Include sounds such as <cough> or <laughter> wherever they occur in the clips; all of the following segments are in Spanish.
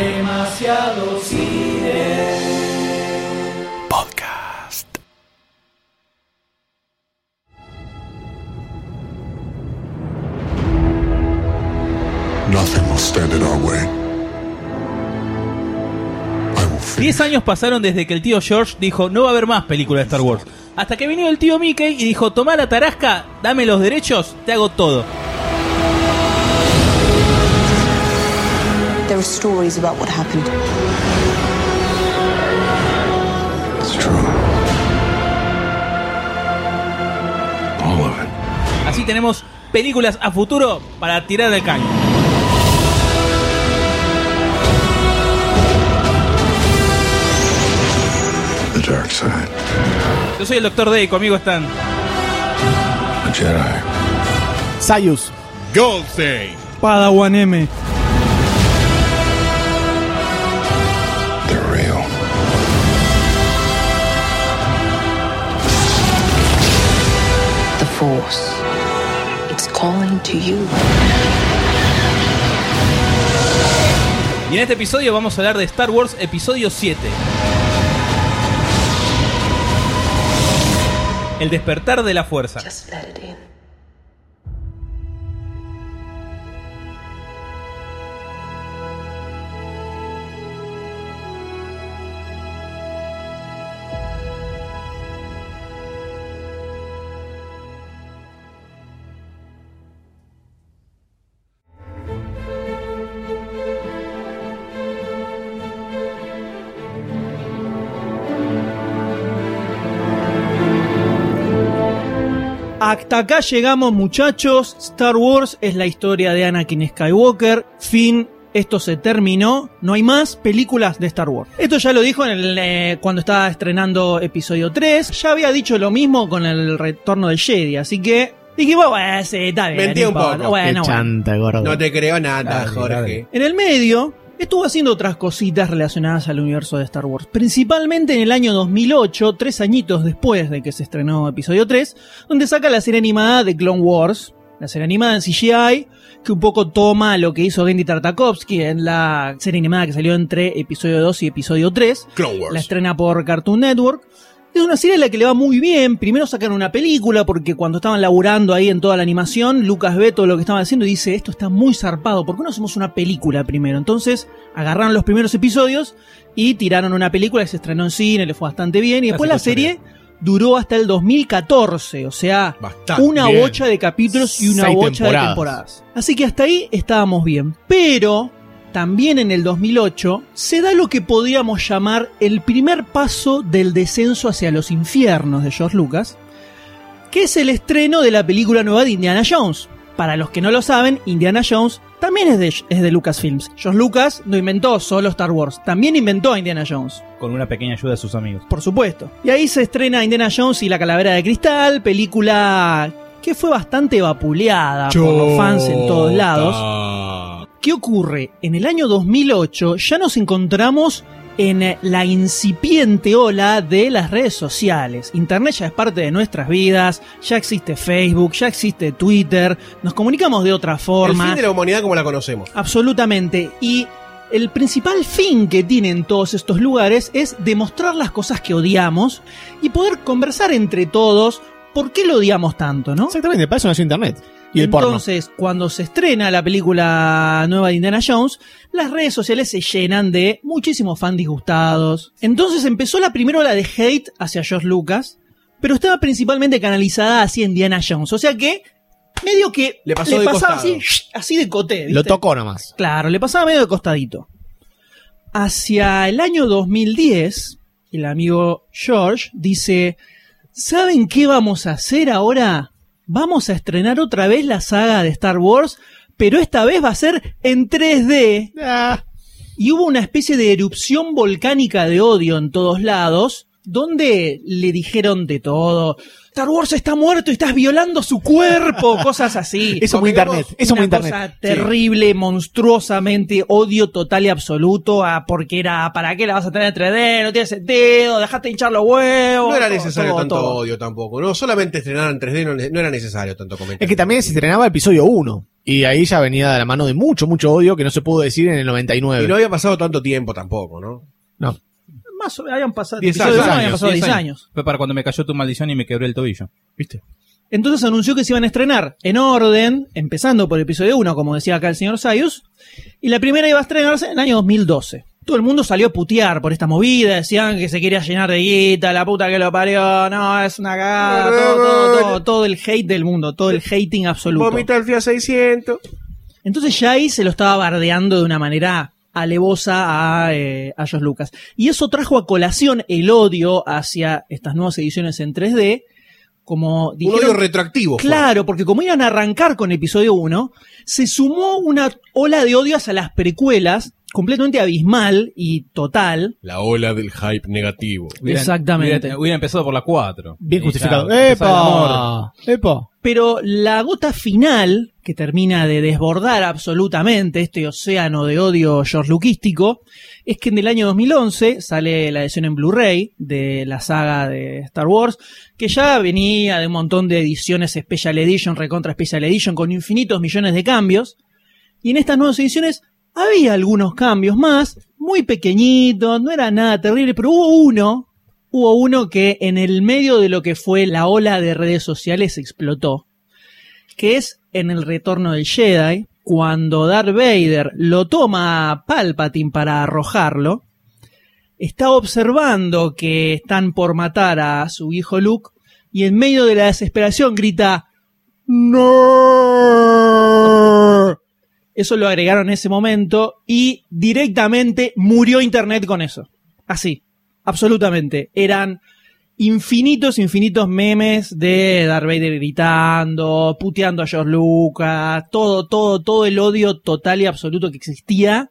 Demasiado cine. Podcast. Nothing will stand in our way. I will finish. Diez años pasaron desde que el tío George dijo no va a haber más películas de Star Wars. Hasta que vino el tío Mickey y dijo toma la tarasca, dame los derechos, te hago todo. There are stories about what happened. It's true. All of it. Así tenemos películas a futuro para tirar del caño. The dark side. Yo soy el Dr. Day, conmigo están A Jedi. Sayus. Goldstein. Padawan M. calling to you. y en este episodio vamos a hablar de Star Wars Episodio 7. El despertar de la fuerza. Just let it in. Hasta acá llegamos muchachos. Star Wars es la historia de Anakin Skywalker. Fin. Esto se terminó, no hay más películas de Star Wars. Esto ya lo dijo en el, eh, cuando estaba estrenando episodio 3. Ya había dicho lo mismo con el retorno del Jedi, así que dije, bueno, sí, está bien. Mentí un poco. Bueno, Qué bueno. chanta, gordo. No te creo nada, Dale, Jorge. dale. En el medio, estuvo haciendo otras cositas relacionadas al universo de Star Wars. Principalmente en el año 2008, tres añitos después de que se estrenó episodio 3, donde saca la serie animada de Clone Wars. La serie animada en CGI, que un poco toma lo que hizo Gendy Tartakovsky en la serie animada que salió entre episodio 2 y episodio 3. Clone Wars. La estrena por Cartoon Network. Es una serie a la que le va muy bien. Primero sacan una película porque cuando estaban laburando ahí en toda la animación, Lucas ve todo lo que estaban haciendo y dice, esto está muy zarpado, ¿por qué no hacemos una película primero? Entonces agarraron los primeros episodios y tiraron una película que se estrenó en cine, le fue bastante bien. Y después la serie duró hasta el 2014, o sea, Bastante una bien. bocha de capítulos y una Seis bocha de temporadas. Así que hasta ahí estábamos bien. Pero también en el 2008 se da lo que podríamos llamar el primer paso del descenso hacia los infiernos de George Lucas, que es el estreno de la película nueva de Indiana Jones. Para los que no lo saben, Indiana Jones también es de, es de Lucasfilms. George Lucas no inventó solo Star Wars, también inventó a Indiana Jones. Con una pequeña ayuda de sus amigos. Por supuesto. Y ahí se estrena Indiana Jones y la Calavera de Cristal, película que fue bastante vapuleada por los fans en todos lados. ¿Qué ocurre? En el año 2008 ya nos encontramos en la incipiente ola de las redes sociales. Internet ya es parte de nuestras vidas, ya existe Facebook, ya existe Twitter, nos comunicamos de otra El forma. fin de la humanidad como la conocemos. Absolutamente. Y el principal fin que tienen todos estos lugares es demostrar las cosas que odiamos y poder conversar entre todos por qué lo odiamos tanto, ¿no? Exactamente, para eso nació Internet. Y porno. Entonces, cuando se estrena la película nueva de Indiana Jones, las redes sociales se llenan de muchísimos fans disgustados. Entonces empezó la primera ola de hate hacia George Lucas, pero estaba principalmente canalizada hacia Indiana Jones. O sea que, medio que Le pasó de pasaba costado. así, así de coté. Lo tocó nomás. Claro, le pasaba medio de costadito. Hacia el año 2010, el amigo George dice, ¿saben qué vamos a hacer ahora? Vamos a estrenar otra vez la saga de Star Wars, pero esta vez va a ser en 3D. Ah, Y hubo una especie de erupción volcánica de odio en todos lados, donde le dijeron de todo. Star Wars está muerto y estás violando su cuerpo, <laughs> cosas así. Eso muy internet. Eso muy Una internet. cosa terrible, monstruosamente, odio total y absoluto a porque era, ¿para qué la vas a tener en 3D? No tiene sentido, dejaste hinchar los huevos. No era todo, necesario todo, tanto todo. odio tampoco. No solamente estrenar en 3D no, ne- no era necesario tanto comentario. Es que también se estrenaba el episodio 1. Y ahí ya venía de la mano de mucho, mucho odio que no se pudo decir en el 99. Y no había pasado tanto tiempo tampoco, ¿no? No. Más o habían pasado, Diez episodio años, uno habían años, pasado 10 10 años. Fue para cuando me cayó tu maldición y me quebré el tobillo. ¿Viste? Entonces anunció que se iban a estrenar en orden, empezando por el episodio 1, como decía acá el señor Sayus, y la primera iba a estrenarse en el año 2012. Todo el mundo salió a putear por esta movida, decían que se quería llenar de guita, la puta que lo parió, no, es una cagada, todo, todo, todo, todo el hate del mundo, todo el hating absoluto. Vomita el Fiat 600. Entonces ya ahí se lo estaba bardeando de una manera alevosa a, eh, a Josh Lucas. Y eso trajo a colación el odio hacia estas nuevas ediciones en 3D, como Un dijeron, odio retroactivo. fue. Claro, porque como iban a arrancar con episodio 1, se sumó una ola de odio hacia las precuelas, completamente abismal y total. La ola del hype negativo. Exactamente. Hubiera, hubiera empezado por la 4. Bien justificado. ya. ¡Epa! ¡Epa! Pero la gota final, que termina de desbordar absolutamente este océano de odio george-luquístico, es que en el año 2011 sale la edición en Blu-ray de la saga de Star Wars, que ya venía de un montón de ediciones Special Edition, recontra Special Edition, con infinitos millones de cambios. Y en estas nuevas ediciones había algunos cambios más, muy pequeñitos, no era nada terrible, pero hubo uno hubo uno que en el medio de lo que fue la ola de redes sociales explotó, que es en el retorno del Jedi, cuando Darth Vader lo toma a Palpatine para arrojarlo, está observando que están por matar a su hijo Luke y en medio de la desesperación grita ¡No! Eso lo agregaron en ese momento y directamente murió Internet con eso. Así, absolutamente. Eran infinitos, infinitos memes de Darth Vader gritando, puteando a George Lucas, todo, todo, todo el odio total y absoluto que existía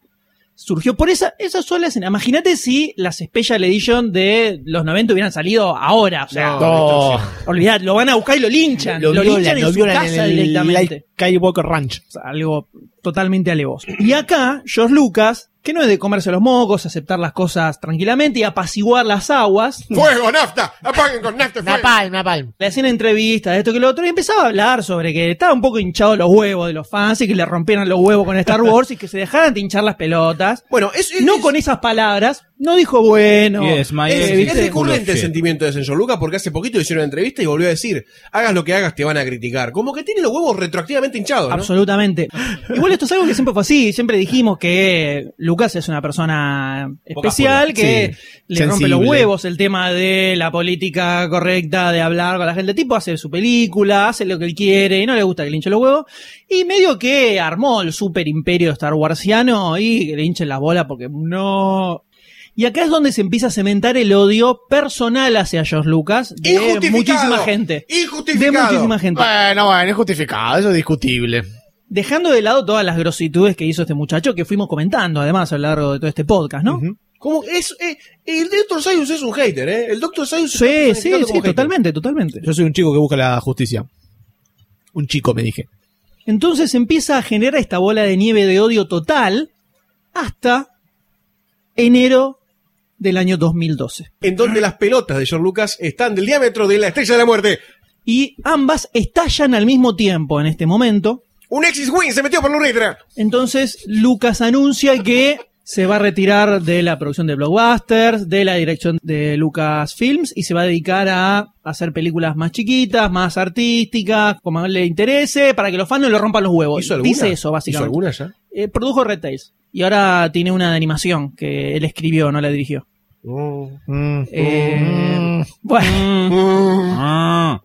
surgió por esa, esa sola escena. Imagínate si las Special Edition de los 90 hubieran salido ahora. O sea, No. olvidad, lo van a buscar y lo linchan. Lo, violan, linchan en lo su violan casa en el directamente. Skywalker Ranch. O sea, algo totalmente alevoso. Y acá, George Lucas, que no es de comerse los mocos, aceptar las cosas tranquilamente y apaciguar las aguas. ¡Fuego, nafta! ¡Apaguen con nafta! fuego! Napalm, Napalm. Le hacían entrevistas, esto que lo otro, y empezaba a hablar sobre que estaba un poco hinchado los huevos de los fans y que le rompieran los huevos con Star Wars y que se dejaran de hinchar las pelotas. Bueno, es, es- No es- con esas palabras, no dijo bueno. Yes, my Es, ex es recurrente el sentimiento de Señor Lucas porque hace poquito hicieron una entrevista y volvió a decir, hagas lo que hagas te van a criticar. Como que tiene los huevos retroactivamente hinchados, ¿no? Absolutamente. Igual esto es algo que siempre fue así. Siempre dijimos que Lucas es una persona especial, que Sí, le rompe los huevos el tema de la política correcta, de hablar con la gente. El tipo hace su película, hace lo que él quiere y no le gusta que le hinche los huevos. Y medio que armó el super imperio Star Warsiano y que le hinchen las bolas porque no... Y acá es donde se empieza a cementar el odio personal hacia George Lucas de Injustificado. muchísima gente. De Injustificado. muchísima gente. Bueno, bueno, es justificado, eso es discutible. Dejando de lado todas las grositudes que hizo este muchacho, que fuimos comentando además a lo largo de todo este podcast, ¿no? Como es, eh, el Dr. Sayus es un hater, ¿eh? El Dr. Sayus Sí, está sí, sí, hater. totalmente, totalmente. Yo soy un chico que busca la justicia. Un chico, me dije. Entonces empieza a generar esta bola de nieve de odio total hasta enero del año 2012. En donde las pelotas de George Lucas están del diámetro de la estrella de la muerte. Y ambas estallan al mismo tiempo en este momento. Un Exis Wing se metió por la uretra. Entonces Lucas anuncia que se va a retirar de la producción de blockbusters, de la dirección de Lucas Films y se va a dedicar a hacer películas más chiquitas, más artísticas, como le interese, para que los fans no le rompan los huevos. ¿Hizo alguna? Dice eso, ¿Hizo básicamente. alguna ya? Eh, produjo Red Tails. Y ahora tiene una de animación que él escribió, no la dirigió. Mm. Eh, bueno, Ah.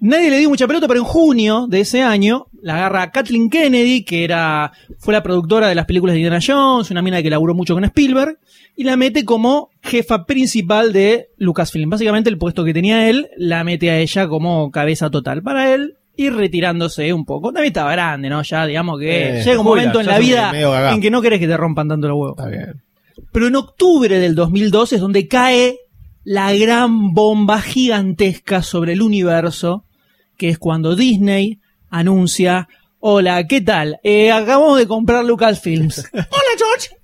nadie le dio mucha pelota, pero en junio de ese año la agarra Kathleen Kennedy, que era fue la productora de las películas de Indiana Jones, una mina que laburó mucho con Spielberg, y la mete como jefa principal de Lucasfilm. Básicamente el puesto que tenía él la mete a ella como cabeza total para él. Ir retirándose un poco. También estaba grande, ¿no? Ya, digamos que Eh, llega un jubila, momento en la vida en que no querés que te rompan tanto los huevos. Está bien. Pero en octubre del 2012 es donde cae la gran bomba gigantesca sobre el universo, que es cuando Disney anuncia, hola, ¿qué tal? Eh, acabamos de comprar Lucasfilms. <laughs> hola, George.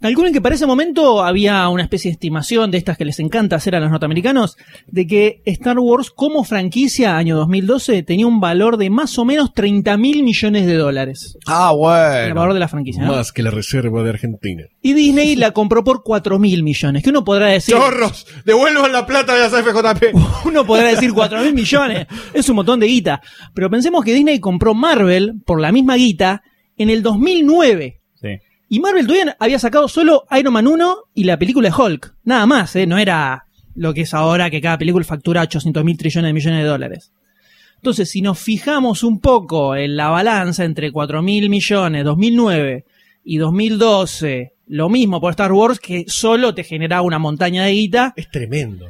Calculen que para ese momento había una especie de estimación de estas que les encanta hacer a los norteamericanos, de que Star Wars como franquicia año 2012 tenía un valor de más o menos 30 mil millones de dólares. Ah, El valor bueno. de la franquicia. ¿no? Más que la reserva de Argentina. Y Disney la compró por 4 mil millones, que uno podrá decir... ¡Chorros! ¡Devuelvan la plata de las FJP! <laughs> Uno podrá decir 4 mil millones, es un montón de guita. Pero pensemos que Disney compró Marvel por la misma guita en el 2009. Y Marvel todavía había sacado solo Iron Man 1 y la película de Hulk. Nada más, ¿eh? No era lo que es ahora que cada película factura 800 mil trillones de millones de dólares. Entonces, si nos fijamos un poco en la balanza entre 4 mil millones 2009 y 2012, lo mismo por Star Wars, que solo te generaba una montaña de guita, Es tremendo.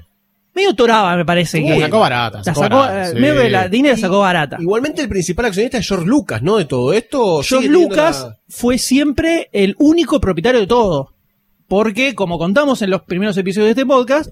Medio toraba, me parece que. sacó barata, La sacó barata, eh, sí. medio que la Disney la sacó barata. Igualmente el principal accionista es George Lucas, ¿no? De todo esto. ¿O George Lucas la- fue siempre el único propietario de todo. Porque, como contamos en los primeros episodios de este podcast,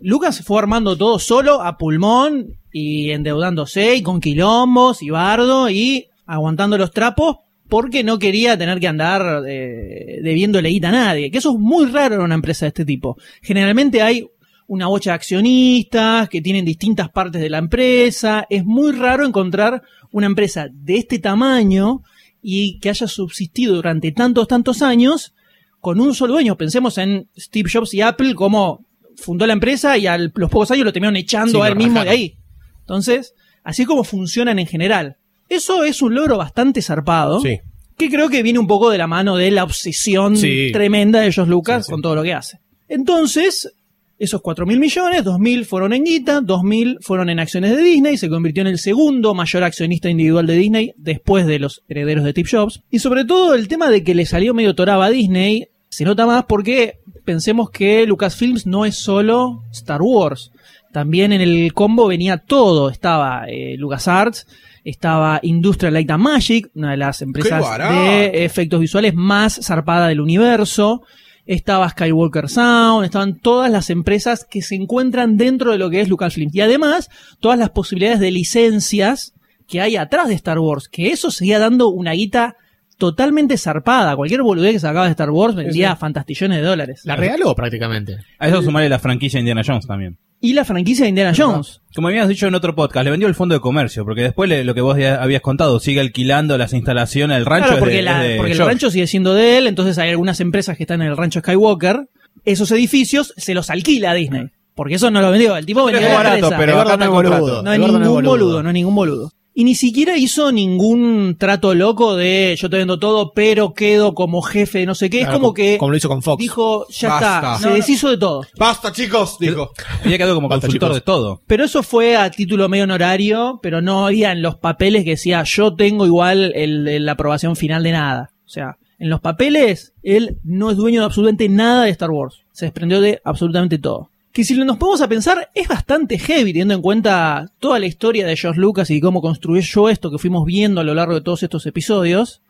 Lucas fue armando todo solo a pulmón y endeudándose y con quilombos y bardo y aguantando los trapos porque no quería tener que andar eh, debiéndole guita a nadie. Que eso es muy raro en una empresa de este tipo. Generalmente hay una bocha de accionistas que tienen distintas partes de la empresa. Es muy raro encontrar una empresa de este tamaño y que haya subsistido durante tantos, tantos años con un solo dueño. Pensemos en Steve Jobs y Apple como fundó la empresa y a los pocos años lo terminaron echando Sí, a él mismo de ahí. Entonces, así es como funcionan en general. Eso es un logro bastante zarpado. Sí. Que creo que viene un poco de la mano de la obsesión Sí. tremenda de George Lucas con todo lo que hace. Entonces, esos 4 mil millones, 2 mil fueron en guita, 2 mil fueron en acciones de Disney, se convirtió en el segundo mayor accionista individual de Disney después de los herederos de Steve Jobs. Y sobre todo el tema de que le salió medio toraba a Disney se nota más porque pensemos que Lucasfilms no es solo Star Wars. También en el combo venía todo. Estaba eh, LucasArts, estaba Industrial Light and Magic, una de las empresas de efectos visuales más zarpada del universo. Estaba Skywalker Sound, estaban todas las empresas que se encuentran dentro de lo que es Lucasfilm. Y además, todas las posibilidades de licencias que hay atrás de Star Wars. Que eso seguía dando una guita totalmente zarpada. Cualquier boludez que sacaba de Star Wars vendía fantastillones de dólares. La regaló prácticamente. A eso sumarle la franquicia Indiana Jones también. Y la franquicia de Indiana Jones. Como habías dicho en otro podcast, le vendió el fondo de comercio, porque después le- lo que vos ya habías contado, sigue alquilando las instalaciones, el rancho Claro, es porque, de- la- es de porque el rancho sigue siendo de él, entonces hay algunas empresas que están en el rancho Skywalker. Esos edificios se los alquila a Disney. Porque eso no lo vendió. El tipo vendió es barato, pero no es boludo. No ningún es boludo. no hay ningún boludo. Y ni siquiera hizo ningún trato loco de yo te vendo todo, pero quedo como jefe de no sé qué. Claro, es como como- que como lo hizo con Fox. dijo, ya Basta. está, No, se no. deshizo de todo. ¡Basta, chicos! Dijo. Había quedado como Basta, consultor chicos. de todo. Pero eso fue a título medio honorario, pero no había en los papeles que decía yo tengo igual el, el- la aprobación final de nada. O sea, en los papeles él no es dueño de absolutamente nada de Star Wars. Se desprendió de absolutamente todo. Que si nos ponemos a pensar es bastante heavy teniendo en cuenta toda la historia de George Lucas y cómo construyó esto que fuimos viendo a lo largo de todos estos episodios.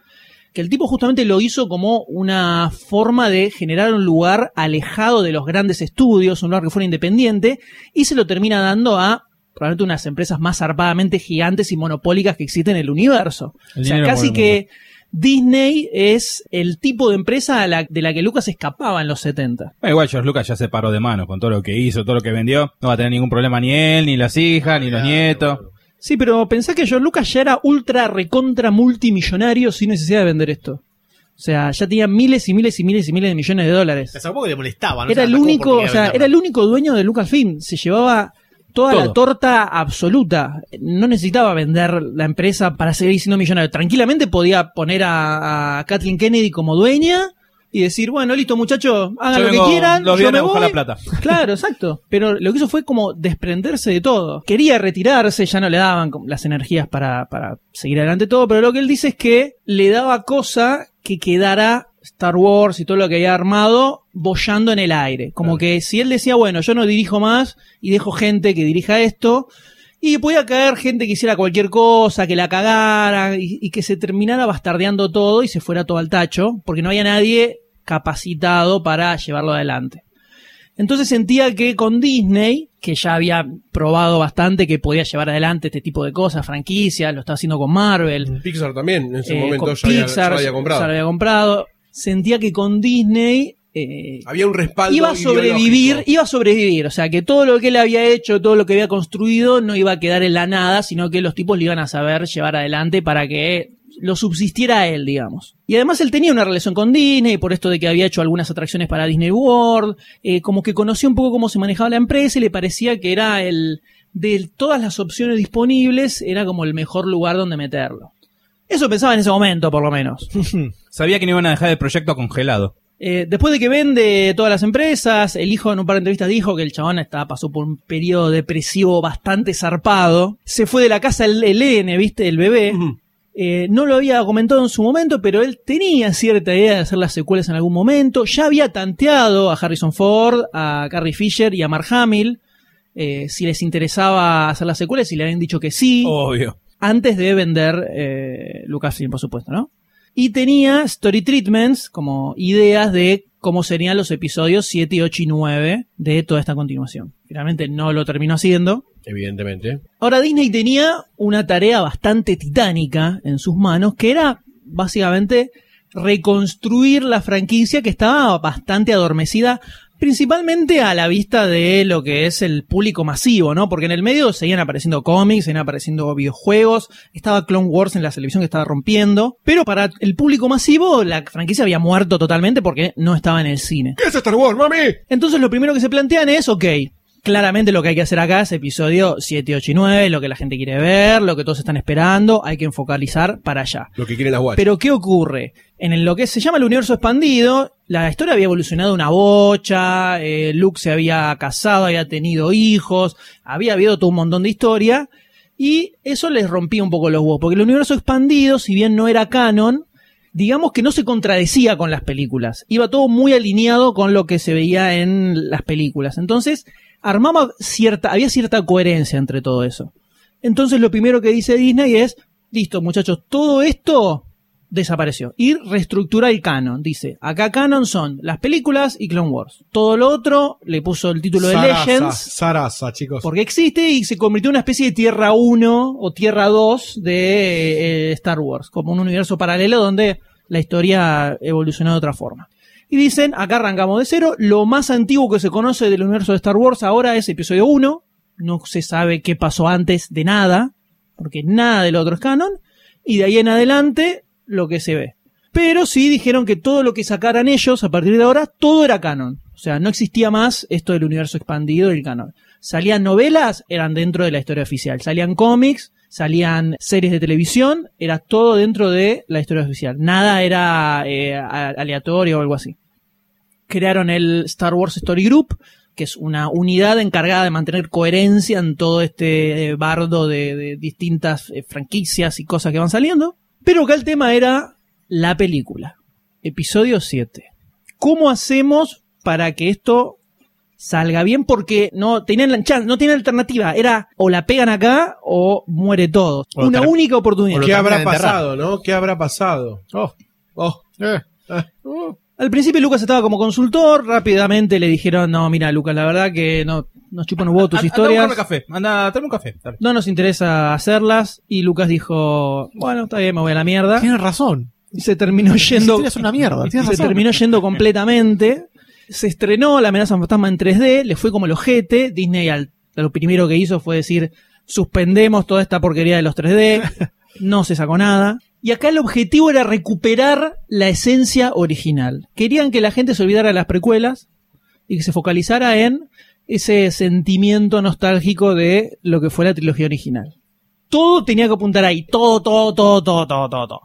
Que el tipo justamente lo hizo como una forma de generar un lugar alejado de los grandes estudios, un lugar que fuera independiente, y se lo termina dando a probablemente unas empresas más zarpadamente gigantes y monopólicas que existen en el universo. El o sea, casi que Disney es el tipo de empresa a la- de la que Lucas escapaba en los 70. Bueno, igual George Lucas ya se paró de mano con todo lo que hizo, todo lo que vendió. No va a tener ningún problema ni él, ni las hijas, ni los nietos. Sí, pero pensá que George Lucas ya era ultra recontra multimillonario sin necesidad de vender esto. O sea, ya tenía miles y miles y miles y miles de millones de dólares. Se sacó que le molestaba. ¿no? era el único, o sea, era el único dueño de Lucasfilm. Se llevaba toda la torta absoluta. No necesitaba vender la empresa para seguir siendo millonario. Tranquilamente podía poner a, a Kathleen Kennedy como dueña y decir, bueno, listo muchachos, hagan Yo lo vengo que quieran, los yo me voy. la plata. <laughs> Claro, exacto. Pero lo que hizo fue como desprenderse de todo. Quería retirarse, ya no le daban las energías para, para seguir adelante todo, pero lo que él dice es que le daba cosa que quedara Star Wars y todo lo que había armado bollando en el aire. Como que si él decía, bueno, yo no dirijo más y dejo gente que dirija esto, y podía caer gente que hiciera cualquier cosa, que la cagara y, y que se terminara bastardeando todo y se fuera todo al tacho, porque no había nadie capacitado para llevarlo adelante. Entonces sentía que con Disney, que ya había probado bastante que podía llevar adelante este tipo de cosas, franquicias, lo estaba haciendo con Marvel, Pixar también, en su eh, momento ya había, Pixar, ya había comprado. ya había comprado. Sentía que con Disney eh, Había un respaldo. iba a sobrevivir, iba a sobrevivir, o sea que todo lo que él había hecho, todo lo que había construido no iba a quedar en la nada, sino que los tipos lo iban a saber llevar adelante para que lo subsistiera a él, digamos. Y además él tenía una relación con Disney, por esto de que había hecho algunas atracciones para Disney World, eh, como que conocía un poco cómo se manejaba la empresa y le parecía que era el, de todas las opciones disponibles, era como el mejor lugar donde meterlo. Eso pensaba en ese momento, por lo menos. <laughs> Sabía que no iban a dejar el proyecto congelado. Eh, después de que vende todas las empresas, el hijo en un par de entrevistas dijo que el chabón estaba, pasó por un periodo depresivo bastante zarpado. Se fue de la casa el, el N, ¿viste? El bebé. Eh, no lo había comentado en su momento, pero él tenía cierta idea de hacer las secuelas en algún momento. Ya había tanteado a Harrison Ford, a Carrie Fisher y a Mark Hamill. eh, si les interesaba hacer las secuelas y le habían dicho que sí Obvio. Antes de vender eh, Lucasfilm, por supuesto, ¿no? Y tenía story treatments, como ideas de cómo serían los episodios 7, 8 y 9 de toda esta continuación. Finalmente no lo terminó haciendo. Evidentemente. Ahora Disney tenía una tarea bastante titánica en sus manos, que era básicamente reconstruir la franquicia que estaba bastante adormecida, principalmente a la vista de lo que es el público masivo, ¿no? Porque en el medio seguían apareciendo cómics, seguían apareciendo videojuegos, estaba Clone Wars en la televisión que estaba rompiendo, pero para el público masivo la franquicia había muerto totalmente porque no estaba en el cine. ¿Qué es Star Wars, mami? Entonces lo primero que se plantean es, ok, claramente lo que hay que hacer acá es episodio 7, 8 y 9, lo que la gente quiere ver, lo que todos están esperando, hay que focalizar para allá. Lo que quieren las guachas. Pero ¿qué ocurre? En lo que se llama el universo expandido, la historia había evolucionado una bocha, eh, Luke se había casado, había tenido hijos, había habido todo un montón de historia, y eso les rompía un poco los huevos, porque el universo expandido, si bien no era canon, digamos que no se contradecía con las películas, iba todo muy alineado con lo que se veía en las películas. Entonces, armaba cierta, había cierta coherencia entre todo eso. Entonces lo primero que dice Disney es, listo muchachos, todo esto desapareció. Y reestructura el canon. Dice, acá canon son las películas y Clone Wars. Todo lo otro le puso el título de Legends. Sarasa, chicos. Porque existe y se convirtió en una especie de Tierra 1 o Tierra 2 de eh, Star Wars, como un universo paralelo donde la historia evolucionó de otra forma. Y dicen, acá arrancamos de cero, lo más antiguo que se conoce del universo de Star Wars ahora es episodio 1, no se sabe qué pasó antes de nada, porque nada del otro es canon, y de ahí en adelante lo que se ve. Pero sí dijeron que todo lo que sacaran ellos a partir de ahora, todo era canon. O sea, no existía más esto del universo expandido y el canon. Salían novelas, eran dentro de la historia oficial. Salían cómics, salían series de televisión, era todo dentro de la historia oficial. Nada era eh, aleatorio o algo así. Crearon el Star Wars Story Group, que es una unidad encargada de mantener coherencia en todo este eh, bardo de, de distintas eh, franquicias y cosas que van saliendo. Pero acá el tema era la película. Episodio 7. ¿Cómo hacemos para que esto salga bien? Porque no tenían la chan- no tienen alternativa. Era o la pegan acá o muere todo. O Una única oportunidad. ¿Qué habrá pasado, no? ¿Qué habrá pasado? Oh, Oh, eh. Al principio Lucas estaba como consultor, rápidamente le dijeron, no, mira Lucas, la verdad que no nos chupan un huevo tus Anda- anda a historias. café. Anda, tráeme un café. Dale. No nos interesa hacerlas. Y Lucas dijo, bueno, está bien, me voy a la mierda. Tienes razón. Y se terminó yendo. <laughs> es una mierda. Se razón. terminó yendo completamente. Se estrenó La amenaza fantasma en 3D, le fue como el ojete. Disney al, lo primero que hizo fue decir, suspendemos toda esta porquería de los 3D. <laughs> No se sacó nada. Y acá el objetivo era recuperar la esencia original. Querían que la gente se olvidara de las precuelas y que se focalizara en ese sentimiento nostálgico de lo que fue la trilogía original. Todo tenía que apuntar ahí, todo, todo, todo, todo, todo, todo. todo.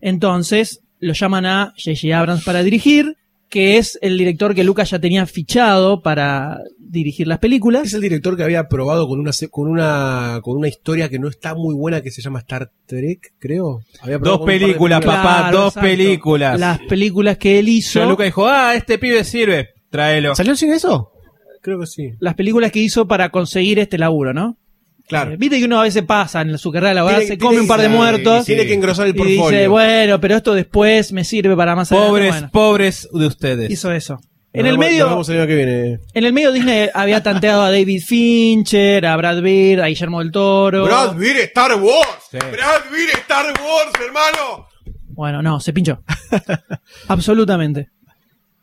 Entonces lo llaman a J.J. Abrams para dirigir, que es el director que Lucas ya tenía fichado para dirigir las películas. es el director que había probado con una se- con una con una historia que no está muy buena que se llama Star Trek, creo. Había Dos películas, papá, dos películas. Las películas que él hizo. John Lucas dijo, ah, este pibe sirve. Tráelo. ¿Salió sin eso? Creo que sí. Las películas que hizo para conseguir este laburo, ¿no? Claro. Eh, Viste que uno a veces pasa en su carrera laboral, se come un par de muertos. y Tiene que engrosar el Y dice, portfolio. bueno, pero esto después me sirve para más adelante. Pobres, Bueno, pobres de ustedes. hizo eso. En el medio, año que viene. en el medio Disney había tanteado a David Fincher, a Brad Pitt, a Guillermo del Toro. Brad Pitt Star Wars. Sí. Brad Pitt Star Wars, hermano. Bueno, no, se pinchó. <laughs> Absolutamente.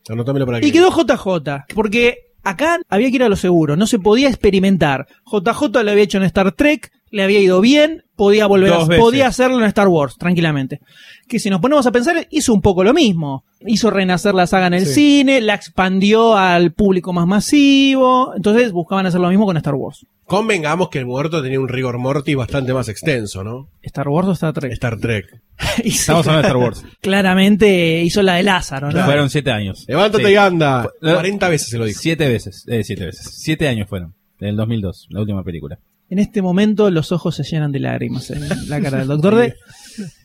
Anotámelo para que. Y quedó JJ, porque acá había que ir a lo seguro, no se podía experimentar. JJ lo había hecho en Star Trek, le había ido bien, podía volver a, podía hacerlo en Star Wars, tranquilamente. Que si nos ponemos a pensar, hizo un poco lo mismo. Hizo renacer la saga en el Sí. cine, la expandió al público más masivo, entonces buscaban hacer lo mismo con Star Wars. Convengamos que el muerto tenía un rigor mortis bastante más extenso, ¿no? Star Wars o Star Trek. Star Trek. <laughs> Estamos hablando de Star Wars. <laughs> claramente hizo la de Lázaro, ¿no? Fueron siete años. Levántate Sí. y anda. Fue- 40 veces se lo dijo. Siete veces. Eh, siete veces. Siete años fueron. En el 2002, la última película. En este momento los ojos se llenan de lágrimas en la cara del doctor D.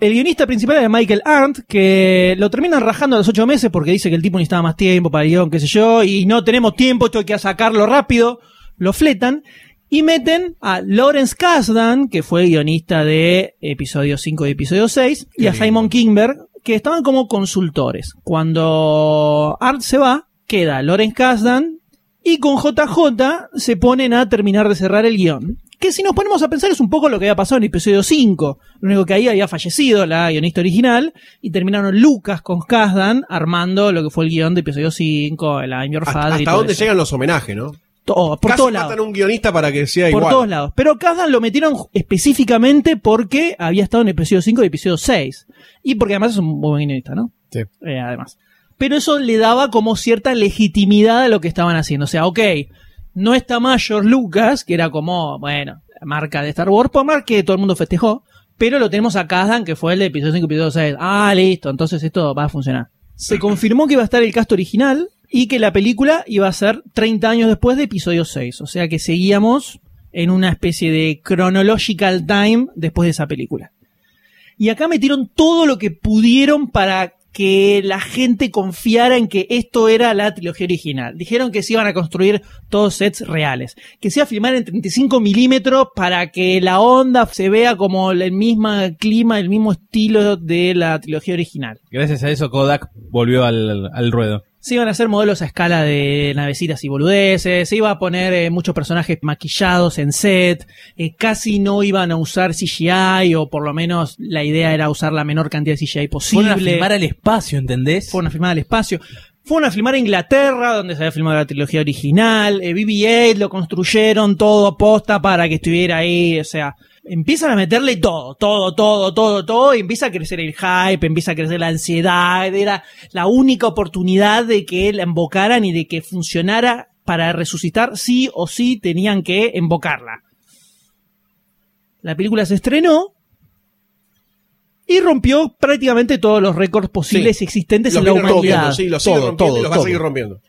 El guionista principal es Michael Arndt, que lo terminan rajando a los ocho meses porque dice que el tipo necesitaba más tiempo para el guion, qué sé yo, y no tenemos tiempo, esto hay que sacarlo rápido. Lo fletan y meten a Lawrence Kasdan, que fue guionista de episodio 5 y episodio 6, y a. Simon Kingberg, que estaban como consultores. Cuando Arndt se va, queda Lawrence Kasdan y con JJ se ponen a terminar de cerrar el guion. Que si nos ponemos a pensar es un poco lo que había pasado en episodio 5. Lo único que ahí había fallecido la guionista original y terminaron Lucas con Kasdan armando lo que fue el guion de episodio 5, el I'm Your Hasta, y hasta todo dónde eso. llegan los homenajes, ¿no? Todo, por Casi todos matan lados. un guionista para que sea Por igual. todos lados. Pero Kasdan lo metieron específicamente porque había estado en episodio 5 y episodio 6. Y porque además es un buen guionista, ¿no? Sí. Eh, además. Pero eso le daba como cierta legitimidad a lo que estaban haciendo. O sea, ok, no está más George Lucas, que era como, bueno, la marca de Star Wars, por más que todo el mundo festejó, pero lo tenemos a Kasdan, que fue el de episodio 5 y episodio 6. Ah, listo, entonces esto va a funcionar. Se confirmó que iba a estar el cast original y que la película iba a ser 30 años después de episodio 6. O sea que seguíamos en una especie de chronological time después de esa película. Y acá metieron todo lo que pudieron para que la gente confiara en que esto era la trilogía original. Dijeron que se iban a construir todos sets reales, que se iba a filmar en 35 milímetros para que la onda se vea como el mismo clima, el mismo estilo de la trilogía original. Gracias a eso Kodak volvió al, al ruedo. Se iban a hacer modelos a escala de navecitas y boludeces, se iba a poner eh, muchos personajes maquillados en set, eh, casi no iban a usar CGI o por lo menos la idea era usar la menor cantidad de CGI posible. Fueron a filmar al espacio, ¿entendés? Fueron a filmar al espacio. Fueron a filmar a Inglaterra, donde se había filmado la trilogía original. Eh, BB-8 lo construyeron todo posta para que estuviera ahí. O sea, empiezan a meterle todo, todo, todo, todo, todo. Y empieza a crecer el hype, empieza a crecer la ansiedad. Era la única oportunidad de que la invocaran y de que funcionara para resucitar. Sí o sí tenían que invocarla. La película se estrenó y rompió prácticamente todos los récords posibles Sí. y existentes Los en la humanidad. sí, los Todo, rompiendo todo, y los va a seguir rompiendo.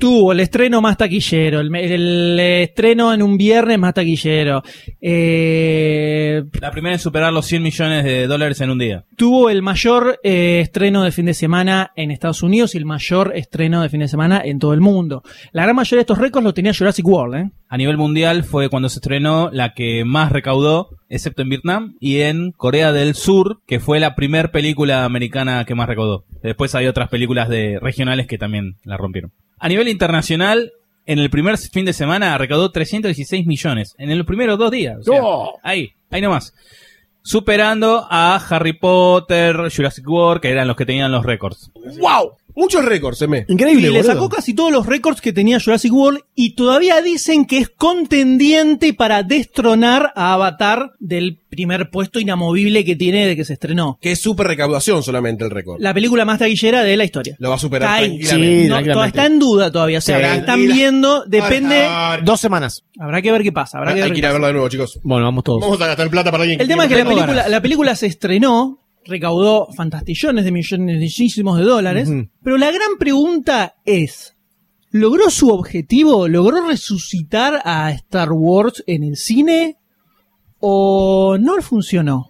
Tuvo el estreno más taquillero, el, el estreno en un viernes más taquillero. Eh, La primera en superar los 100 millones de dólares en un día. tuvo el mayor eh, estreno de fin de semana en Estados Unidos y el mayor estreno de fin de semana en todo el mundo. La gran mayoría de estos récords los tenía Jurassic World, ¿eh? A nivel mundial fue cuando se estrenó la que más recaudó, excepto en Vietnam y en Corea del Sur, que fue la primer película americana que más recaudó. Después hay otras películas de regionales que también la rompieron. A nivel internacional, en el primer fin de semana recaudó 316 millones. En los primeros dos días. o sea, Ahí, ahí nomás. Superando a Harry Potter, Jurassic World, que eran los que tenían los récords. ¡Wow! Muchos récords, M. Increíble, y le boludo. sacó casi todos los récords que tenía Jurassic World y todavía dicen que es contendiente para destronar a Avatar del primer puesto inamovible que tiene de que se estrenó. Que es súper recaudación solamente el récord. La película más taquillera de la historia. Lo va a superar Está ahí. tranquilamente. Sí, No, tranquilamente. todo está en duda todavía. O sea, Sí. están Tranquila. viendo, depende. Dos semanas. Habrá que ver qué pasa. Habrá que ver Hay qué que ir a pasa. verla de nuevo, chicos. Bueno, vamos todos. Vamos a gastar plata para alguien El tema es que la película, la película se estrenó, recaudó fantastillones de millones de dólares, pero la gran pregunta es, ¿logró su objetivo? ¿Logró resucitar a Star Wars en el cine? ¿O no funcionó?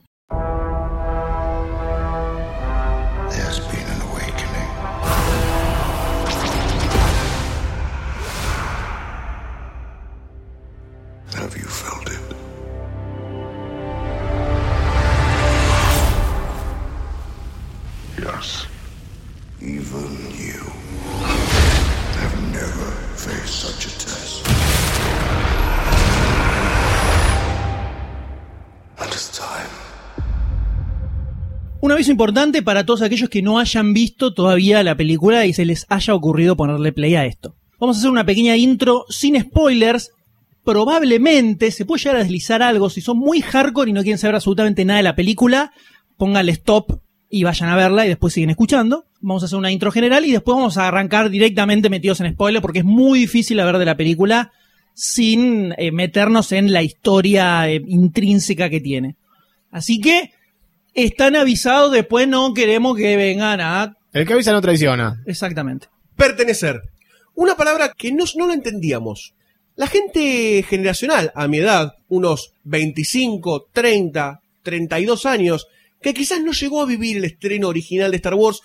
Un aviso importante para todos aquellos que no hayan visto todavía la película y se les haya ocurrido ponerle play a esto. Vamos a hacer una pequeña intro sin spoilers. Probablemente se puede llegar a deslizar algo. Si son muy hardcore y no quieren saber absolutamente nada de la película, pónganle stop y vayan a verla y después siguen escuchando. Vamos a hacer una intro general y después vamos a arrancar directamente metidos en spoiler porque es muy difícil ver de la película sin eh, meternos en la historia eh, intrínseca que tiene. Así que están avisados, después no queremos que vengan a... El que avisa no traiciona. Exactamente. Pertenecer. Una palabra que no, no la entendíamos. La gente generacional, a mi edad, unos 25, 30, 32 años, que quizás no llegó a vivir el estreno original de Star Wars,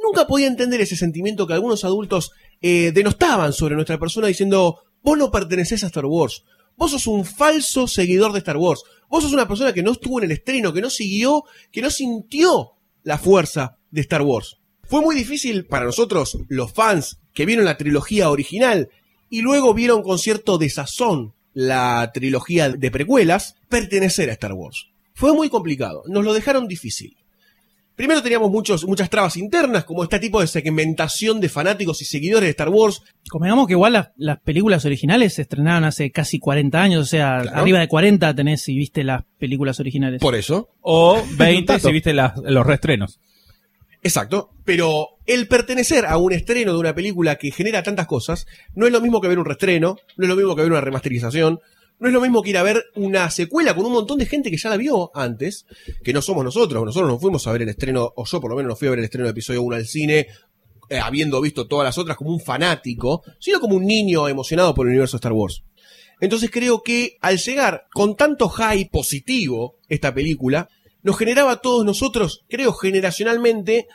nunca podía entender ese sentimiento que algunos adultos eh, denostaban sobre nuestra persona diciendo, vos no perteneces a Star Wars, vos sos un falso seguidor de Star Wars, vos sos una persona que no estuvo en el estreno, que no siguió, que no sintió la fuerza de Star Wars. Fue muy difícil para nosotros, los fans que vieron la trilogía original y luego vieron con cierto desazón la trilogía de precuelas, pertenecer a Star Wars. Fue muy complicado, nos lo dejaron difícil. Primero teníamos muchos, muchas trabas internas, como este tipo de segmentación de fanáticos y seguidores de Star Wars. Convengamos que igual las, las películas originales se estrenaron hace casi 40 años, o sea, Claro. arriba de 40 tenés si viste las películas originales. Por eso. O <laughs> 20 Dato. si viste las- los reestrenos. Exacto. Pero el pertenecer a un estreno de una película que genera tantas cosas, no es lo mismo que ver un reestreno, no es lo mismo que ver una remasterización, no es lo mismo que ir a ver una secuela con un montón de gente que ya la vio antes, que no somos nosotros. Nosotros no fuimos a ver el estreno, o yo por lo menos no fui a ver el estreno de episodio 1 al cine, eh, habiendo visto todas las otras como un fanático, sino como un niño emocionado por el universo de Star Wars. Entonces creo que al llegar con tanto hype positivo esta película, nos generaba a todos nosotros, creo generacionalmente,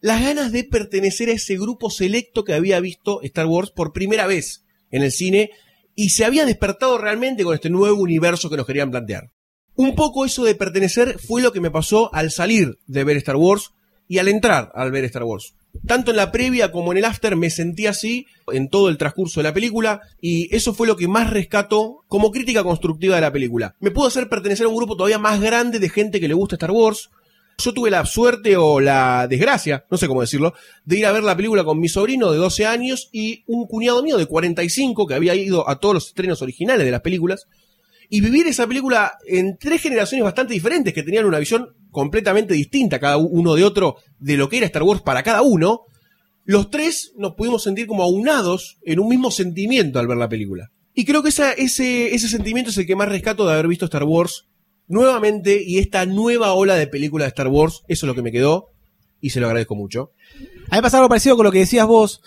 las ganas de pertenecer a ese grupo selecto que había visto Star Wars por primera vez en el cine y se había despertado realmente con este nuevo universo que nos querían plantear. Un poco eso de pertenecer fue lo que me pasó al salir de ver Star Wars y al entrar al ver Star Wars. Tanto en la previa como en el after me sentí así en todo el transcurso de la película y eso fue lo que más rescato como crítica constructiva de la película. Me pudo hacer pertenecer a un grupo todavía más grande de gente que le gusta Star Wars, yo tuve la suerte o la desgracia, no sé cómo decirlo, de ir a ver la película con mi sobrino de 12 años y un cuñado mío de 45 que había ido a todos los estrenos originales de las películas y vivir esa película en tres generaciones bastante diferentes que tenían una visión completamente distinta cada uno de otro de lo que era Star Wars para cada uno, los tres nos pudimos sentir como aunados en un mismo sentimiento al ver la película. Y creo que ese, ese sentimiento es el que más rescato de haber visto Star Wars nuevamente y esta nueva ola de películas de Star Wars, eso es lo que me quedó y se lo agradezco mucho. A mí pasa algo parecido con lo que decías vos,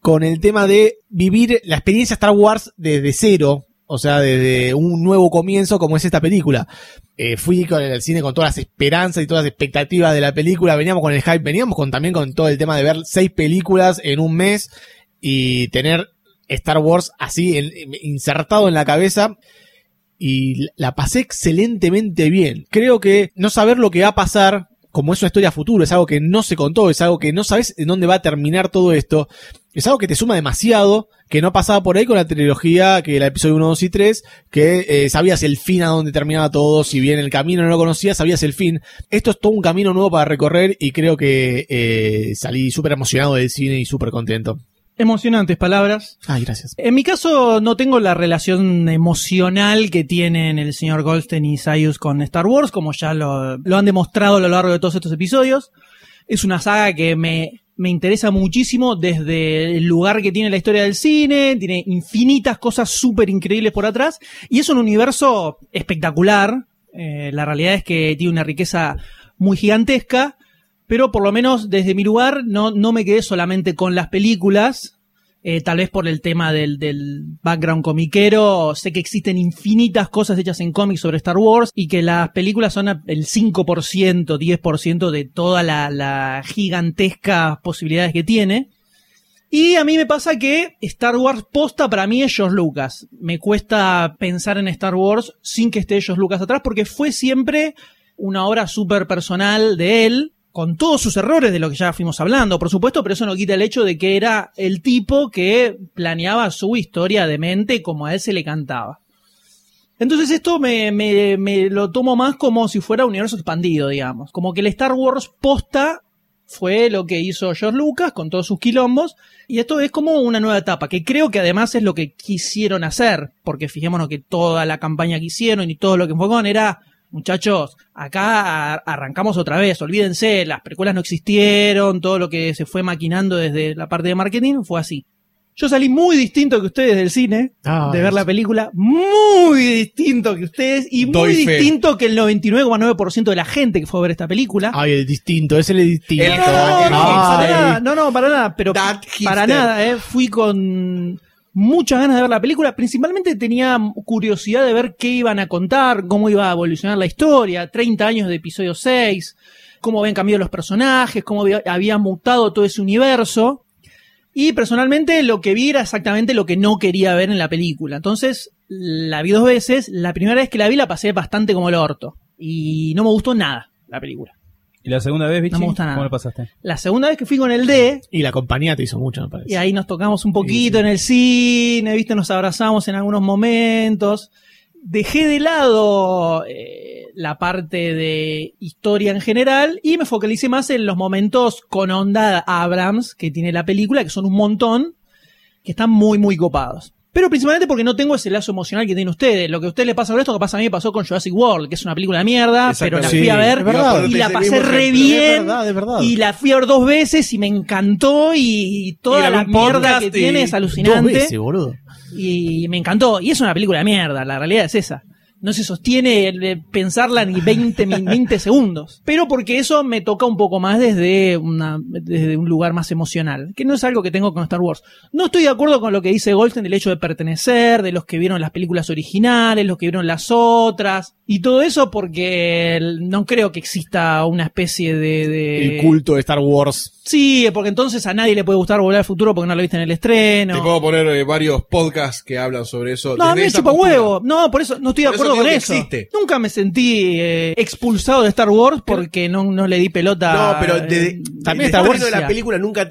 con el tema de vivir la experiencia Star Wars desde cero, o sea, desde un nuevo comienzo como es esta película. Eh, fui con el cine con todas las esperanzas y todas las expectativas de la película, veníamos con el hype, veníamos con, también con todo el tema de ver seis películas en un mes y tener Star Wars así en- insertado en la cabeza y la pasé excelentemente bien. Creo que no saber lo que va a pasar, como es una historia futuro, es algo que no se contó, es algo que no sabes en dónde va a terminar todo esto, es algo que te suma demasiado, que no pasaba por ahí con la trilogía, que era episodio 1, 2 y 3, que eh, sabías el fin a dónde terminaba todo, si bien el camino no lo conocías, sabías el fin. Esto es todo un camino nuevo para recorrer y creo que eh, salí súper emocionado del cine y súper contento. Emocionantes palabras. Ay, gracias. En mi caso no tengo la relación emocional que tienen el señor Goldstein y Sayus con Star Wars, como ya lo, lo han demostrado a lo largo de todos estos episodios. Es una saga que me, me interesa muchísimo desde el lugar que tiene la historia del cine, tiene infinitas cosas súper increíbles por atrás, y es un universo espectacular. Eh, la realidad es que tiene una riqueza muy gigantesca, pero por lo menos desde mi lugar no, no me quedé solamente con las películas, eh, tal vez por el tema del, del background comiquero, sé que existen infinitas cosas hechas en cómics sobre Star Wars y que las películas son el 5%, 10% de toda la, la gigantesca posibilidades que tiene. Y a mí me pasa que Star Wars posta para mí es George Lucas. Me cuesta pensar en Star Wars sin que esté George Lucas atrás porque fue siempre una obra súper personal de él, con todos sus errores de lo que ya fuimos hablando, por supuesto, pero eso no quita el hecho de que era el tipo que planeaba su historia de mente como a él se le cantaba. Entonces esto me, me- me lo tomo más como si fuera un universo expandido, digamos. Como que el Star Wars posta fue lo que hizo George Lucas con todos sus quilombos. Y esto es como una nueva etapa, que creo que además es lo que quisieron hacer. Porque fijémonos que toda la campaña que hicieron y todo lo que enfocaron era, muchachos, acá arrancamos otra vez, olvídense, las precuelas no existieron, todo lo que se fue maquinando desde la parte de marketing fue así. Yo salí muy distinto que ustedes del cine, Ah, de ver eso. la película, muy distinto que ustedes y muy distinto que el 99,9% de la gente que fue a ver esta película. Ay, el distinto, ese es el distinto. El- No, no, no, para nada, no, no, para nada, pero para nada, eh, fui con muchas ganas de ver la película, principalmente tenía curiosidad de ver qué iban a contar, cómo iba a evolucionar la historia, 30 años de episodio 6, cómo habían cambiado los personajes, cómo había, mutado todo ese universo. Y personalmente lo que vi era exactamente lo que no quería ver en la película. Entonces, la vi dos veces. La primera vez que la vi la pasé bastante como el orto. Y no me gustó nada la película. ¿Y la segunda vez, Vichy? No me gusta nada. ¿Cómo lo pasaste? La segunda vez que fui con el D, Y la compañía te hizo mucho, me parece. y ahí nos tocamos un poquito en el cine, viste, nos abrazamos en algunos momentos. Dejé de lado eh, la parte de historia en general y me focalicé más en los momentos con onda Abrams que tiene la película, que son un montón, que están muy, muy copados. Pero principalmente porque no tengo ese lazo emocional que tienen ustedes. Lo que a ustedes les pasa con esto, que pasa a mí me pasó con Jurassic World, que es una película de mierda, pero la fui a ver verdad. y la pasé re bien. Es verdad, es verdad. Y la fui a ver dos veces y me encantó y, toda la mierda que y- tiene es Dos alucinante. veces, boludo. Y me encantó. Y es una película de mierda, la realidad es esa. No se sostiene pensarla ni 20, mi- 20 segundos. Pero porque eso me toca un poco más desde, una, desde un lugar más emocional. Que no es algo que tengo con Star Wars. No estoy de acuerdo con lo que dice Goldstein del hecho de pertenecer, de los que vieron las películas originales, los que vieron las otras. Y todo eso porque no creo que exista una especie de... de- El culto de Star Wars. Sí, porque entonces a nadie le puede gustar Volver al Futuro porque no lo viste en el estreno. Te puedo poner eh, varios podcasts que hablan sobre eso. No, a mí me chupa huevo. No, por eso no estoy de Por acuerdo con eso. existe. Nunca me sentí eh, expulsado de Star Wars porque no, no le di pelota. No, pero de, eh, también Star Star Wars de la película nunca.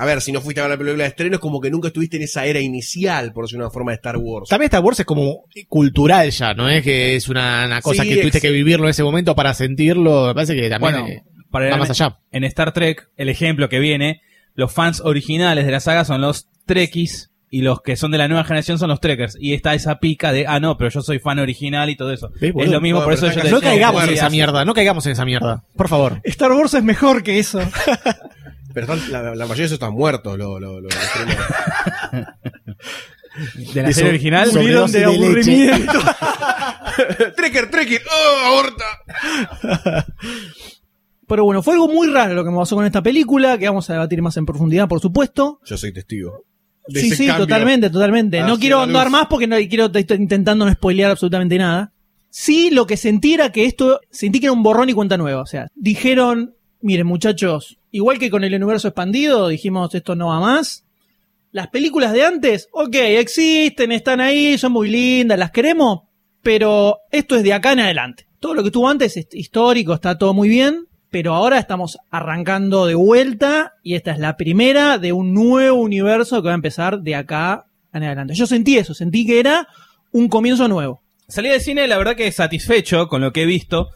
A ver, si no fuiste a ver la película de estreno, es como que nunca estuviste en esa era inicial, por decir una forma de Star Wars. También Star Wars es como cultural ya, no es que es una, una cosa Sí, que tuviste que vivirlo en ese momento para sentirlo. Me parece que también Bueno, eh, para va en, más allá. en Star Trek, el ejemplo que viene, los fans originales de la saga son los Trekkies y los que son de la nueva generación son los Trekkers. Y está esa pica de, ah, no, pero yo soy fan original y todo eso. ¿Ves, es lo mismo, No, por eso yo No caigamos en esa mierda, no caigamos en esa mierda. Por favor. Star Wars es mejor que eso. <laughs> Pero están- la, la mayoría de esos están muertos. Lo, lo, lo- <laughs> de la de serie original. Murieron de aburrimiento. <laughs> Trekker, Trekker, ¡oh, aborta! pero bueno, fue algo muy raro lo que me pasó con esta película, que vamos a debatir más en profundidad, por supuesto. Yo soy testigo. de Sí, sí, totalmente, totalmente. No quiero andar más porque no quiero estoy intentando no spoilear absolutamente nada. Sí, lo que sentí era que esto, sentí que era un borrón y cuenta nueva. O sea, dijeron, miren muchachos, igual que con el universo expandido, dijimos esto no va más. Las películas de antes, ok, existen, están ahí, son muy lindas, las queremos, pero esto es de acá en adelante. Todo lo que estuvo antes es histórico, está todo muy bien, pero ahora estamos arrancando de vuelta y esta es la primera de un nuevo universo que va a empezar de acá en adelante. Yo sentí eso, sentí que era un comienzo nuevo. Salí del cine, la verdad que satisfecho con lo que he visto,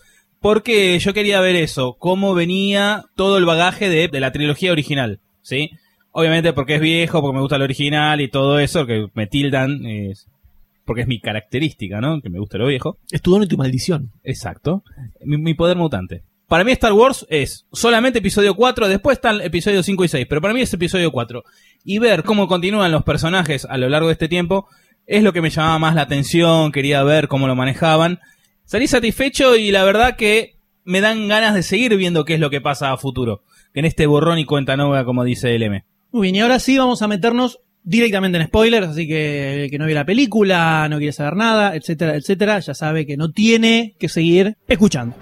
porque yo quería ver eso, cómo venía todo el bagaje de, de la trilogía original, ¿sí? Obviamente porque es viejo, porque me gusta el original y todo eso, que me tildan, es- porque es mi característica, ¿no? Que me gusta lo viejo. Es tu y tu maldición. Exacto. Mi, mi poder mutante. Para mí Star Wars es solamente episodio 4, después están episodios 5 y 6, pero para mí es episodio 4. Y ver cómo continúan los personajes a lo largo de este tiempo es lo que me llamaba más la atención, quería ver cómo lo manejaban. Salí satisfecho y la verdad que me dan ganas de seguir viendo qué es lo que pasa a futuro. En este borrón y cuenta nueva, como dice el M. Muy bien, y ahora sí vamos a meternos directamente en spoilers, así que el que no vio la película, no quiere saber nada, etcétera, etcétera, ya sabe que no tiene que seguir escuchando.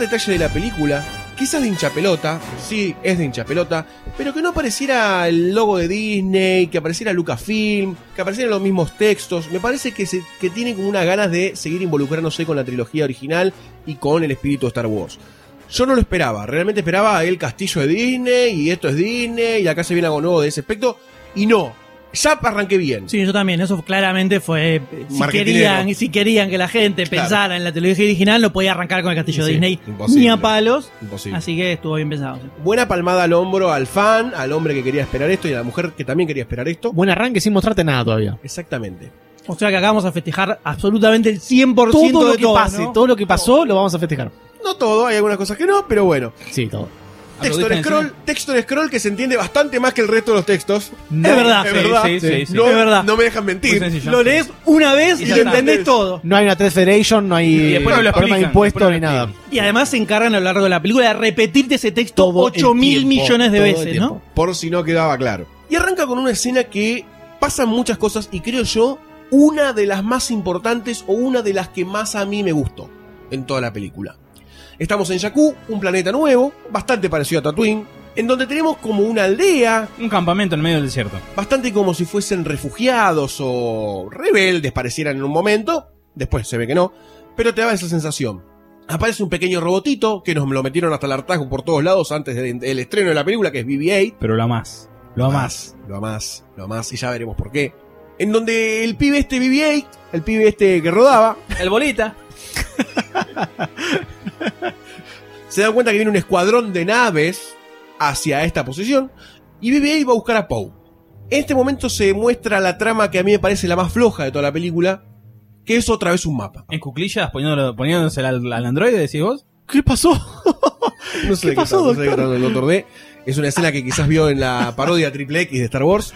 Detalle de la película, quizás de hincha pelota, sí, es de hincha pelota, pero que no apareciera el logo de Disney, que apareciera Lucasfilm, que aparecieran los mismos textos. Me parece que, se, que tiene como unas ganas de seguir involucrándose con la trilogía original y con el espíritu de Star Wars. Yo no lo esperaba, realmente esperaba el castillo de Disney y esto es Disney y acá se viene algo nuevo de ese aspecto y no. Ya arranqué bien. Sí, yo también. Eso claramente fue. eh, Si querían, si querían que la gente Claro. pensara en la trilogía original, no podía arrancar con el castillo Sí, de Disney imposible. ni a palos. Imposible. Así que estuvo bien pensado. sí. Buena palmada al hombro al fan, al hombre que quería esperar esto y a la mujer que también quería esperar esto. Buen arranque sin mostrarte nada todavía. Exactamente. O sea que acá vamos a festejar absolutamente el 100% Todo lo de que todo, pase, ¿no? todo lo que pasó, lo vamos a festejar. No todo, hay algunas cosas que no, pero bueno. Sí, todo. Texto en ¿Aplaudiste scroll, texto en scroll que se entiende bastante más que el resto de los textos. Es verdad. Es Sí, verdad. sí, sí, sí. No, Es verdad. no me dejan mentir. sencillo. Lo lees una vez y, lo entendés todo. No hay una Federation, no hay Y después no lo problema de impuestos ni no nada. Y además se encargan a lo largo de la película de repetirte ese texto Todo el 8 mil tiempo, millones de veces. ¿no? Por si no quedaba claro. Y arranca con una escena que pasan muchas cosas y creo yo, una de las más importantes o una de las que más a mí me gustó en toda la película. Estamos en Jakku, un planeta nuevo, bastante parecido a Tatooine, en donde tenemos como una aldea, Un campamento en medio del desierto. bastante como si fuesen refugiados o rebeldes parecieran en un momento, después se ve que no, pero te da esa sensación. Aparece un pequeño robotito que nos lo metieron hasta el hartazgo por todos lados antes de- del estreno de la película, que es BB-8. Pero lo más. Lo más. Lo más, lo más, y ya veremos por qué. En donde el pibe este BB-8, el pibe este que rodaba, El bolita. <laughs> <laughs> se da cuenta que viene un escuadrón de naves hacia esta posición y BB-8 va a buscar a Poe. En este momento se muestra la trama que a mí me parece la más floja de toda la película, que es otra vez un mapa. En cuclillas, poniéndose al, al androide, decís vos. ¿Qué pasó? <laughs> No sé ¿Qué de pasó, está- no sé qué doctor? está hablando el Doctor D. Es una escena que quizás vio en la parodia Triple X de Star Wars.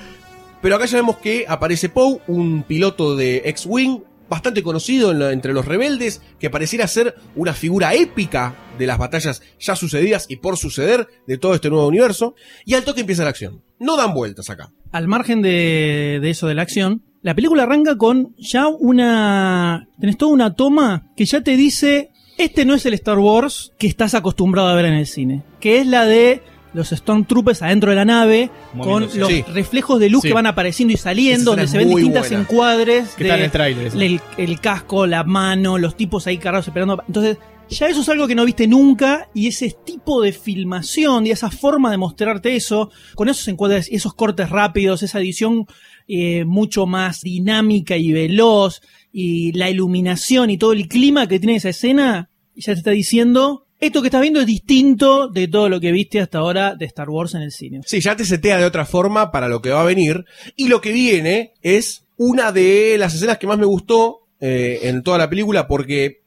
Pero acá ya vemos que aparece Poe, un piloto de X-Wing, bastante conocido entre los rebeldes, que pareciera ser una figura épica de las batallas ya sucedidas y por suceder de todo este nuevo universo. Y al toque empieza la acción. No dan vueltas acá. Al margen de, de eso de la acción, la película arranca con ya una... Tenés toda una toma que ya te dice, este no es el Star Wars que estás acostumbrado a ver en el cine, que es la de los Stormtroopers adentro de la nave, con los Sí. reflejos de luz Sí. que van apareciendo y Esa saliendo, escena donde es se ven muy distintas buena. encuadres el tráiler. el, el casco, la mano, los tipos ahí cargados esperando. Entonces, ya eso es algo que no viste nunca y ese tipo de filmación y esa forma de mostrarte eso, con esos encuadres, esos cortes rápidos, esa edición eh, mucho más dinámica y veloz y la iluminación y todo el clima que tiene esa escena, ya te está diciendo, esto que estás viendo es distinto de todo lo que viste hasta ahora de Star Wars en el cine. Sí, ya te setea de otra forma para lo que va a venir. Y lo que viene es una de las escenas que más me gustó eh, en toda la película porque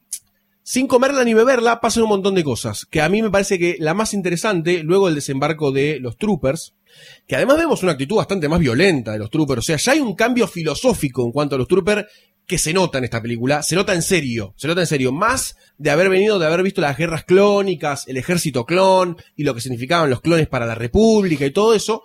sin comerla ni beberla pasan un montón de cosas. Que a mí me parece que la más interesante, luego del desembarco de los troopers, que además vemos una actitud bastante más violenta de los troopers. O sea, ya hay un cambio filosófico en cuanto a los troopers que se nota en esta película. Se nota en serio, se nota en serio. Más de haber venido, de haber visto las guerras clónicas, el ejército clon y lo que significaban los clones para la república y todo eso.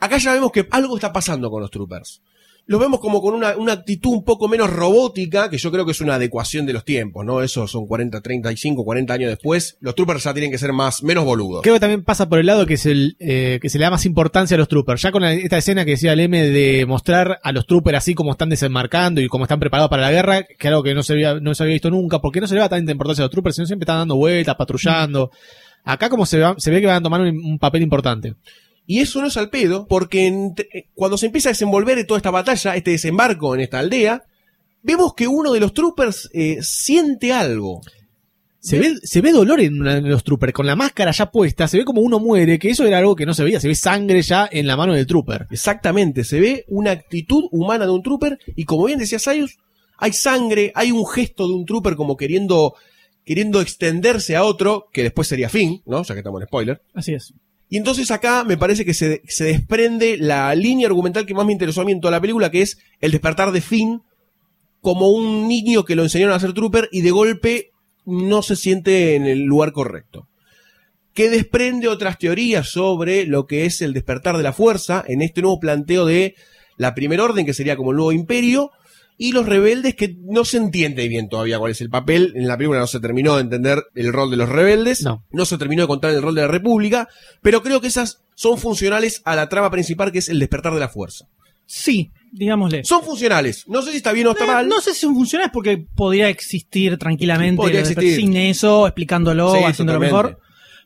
Acá ya vemos que algo está pasando con los troopers. Los vemos como con una, una actitud un poco menos robótica, que yo creo que es una adecuación de los tiempos, ¿no? Eso son 40, 35, 40 años después. Los troopers ya tienen que ser más, menos boludos. Creo que también pasa por el lado que, es el, eh, que se le da más importancia a los troopers. Ya con la- esta escena que decía el M de mostrar a los troopers así como están desembarcando y como están preparados para la guerra, que algo que no se había, no se había visto nunca, porque no se le da tanta importancia a los troopers, sino siempre están dando vueltas, patrullando. Acá como se, va- se ve que van a tomar un papel importante. Y eso no es al pedo, porque entre- eh, cuando se empieza a desenvolver toda esta batalla, este desembarco en esta aldea, vemos que uno de los troopers eh, siente algo. Se ve, se ve dolor en, una- en los troopers, con la máscara ya puesta, se ve como uno muere, que eso era algo que no se veía, se ve sangre ya en la mano del trooper. Exactamente, se ve una actitud humana de un trooper y como bien decía Sayus, hay sangre, hay un gesto de un trooper como queriendo queriendo extenderse a otro, que después sería Finn, ¿no? Ya que estamos en spoiler. Así es. Y entonces acá me parece que se, se desprende la línea argumental que más me interesó a mí en toda la película, que es el despertar de Finn como un niño que lo enseñaron a ser trooper y de golpe no se siente en el lugar correcto. Que desprende otras teorías sobre lo que es el despertar de la fuerza en este nuevo planteo de la primera orden, que sería como el nuevo imperio, y los rebeldes que no se entiende bien todavía cuál es el papel. En la película no se terminó de entender el rol de los rebeldes, No. se terminó de contar el rol de la República, pero creo que esas son funcionales a la trama principal que es el despertar de la fuerza. Sí, digámosle. Son funcionales. No sé si está bien o está Eh, mal. No sé si son funcionales porque podría existir tranquilamente Podría existir. sin eso, explicándolo, Sí, haciéndolo mejor.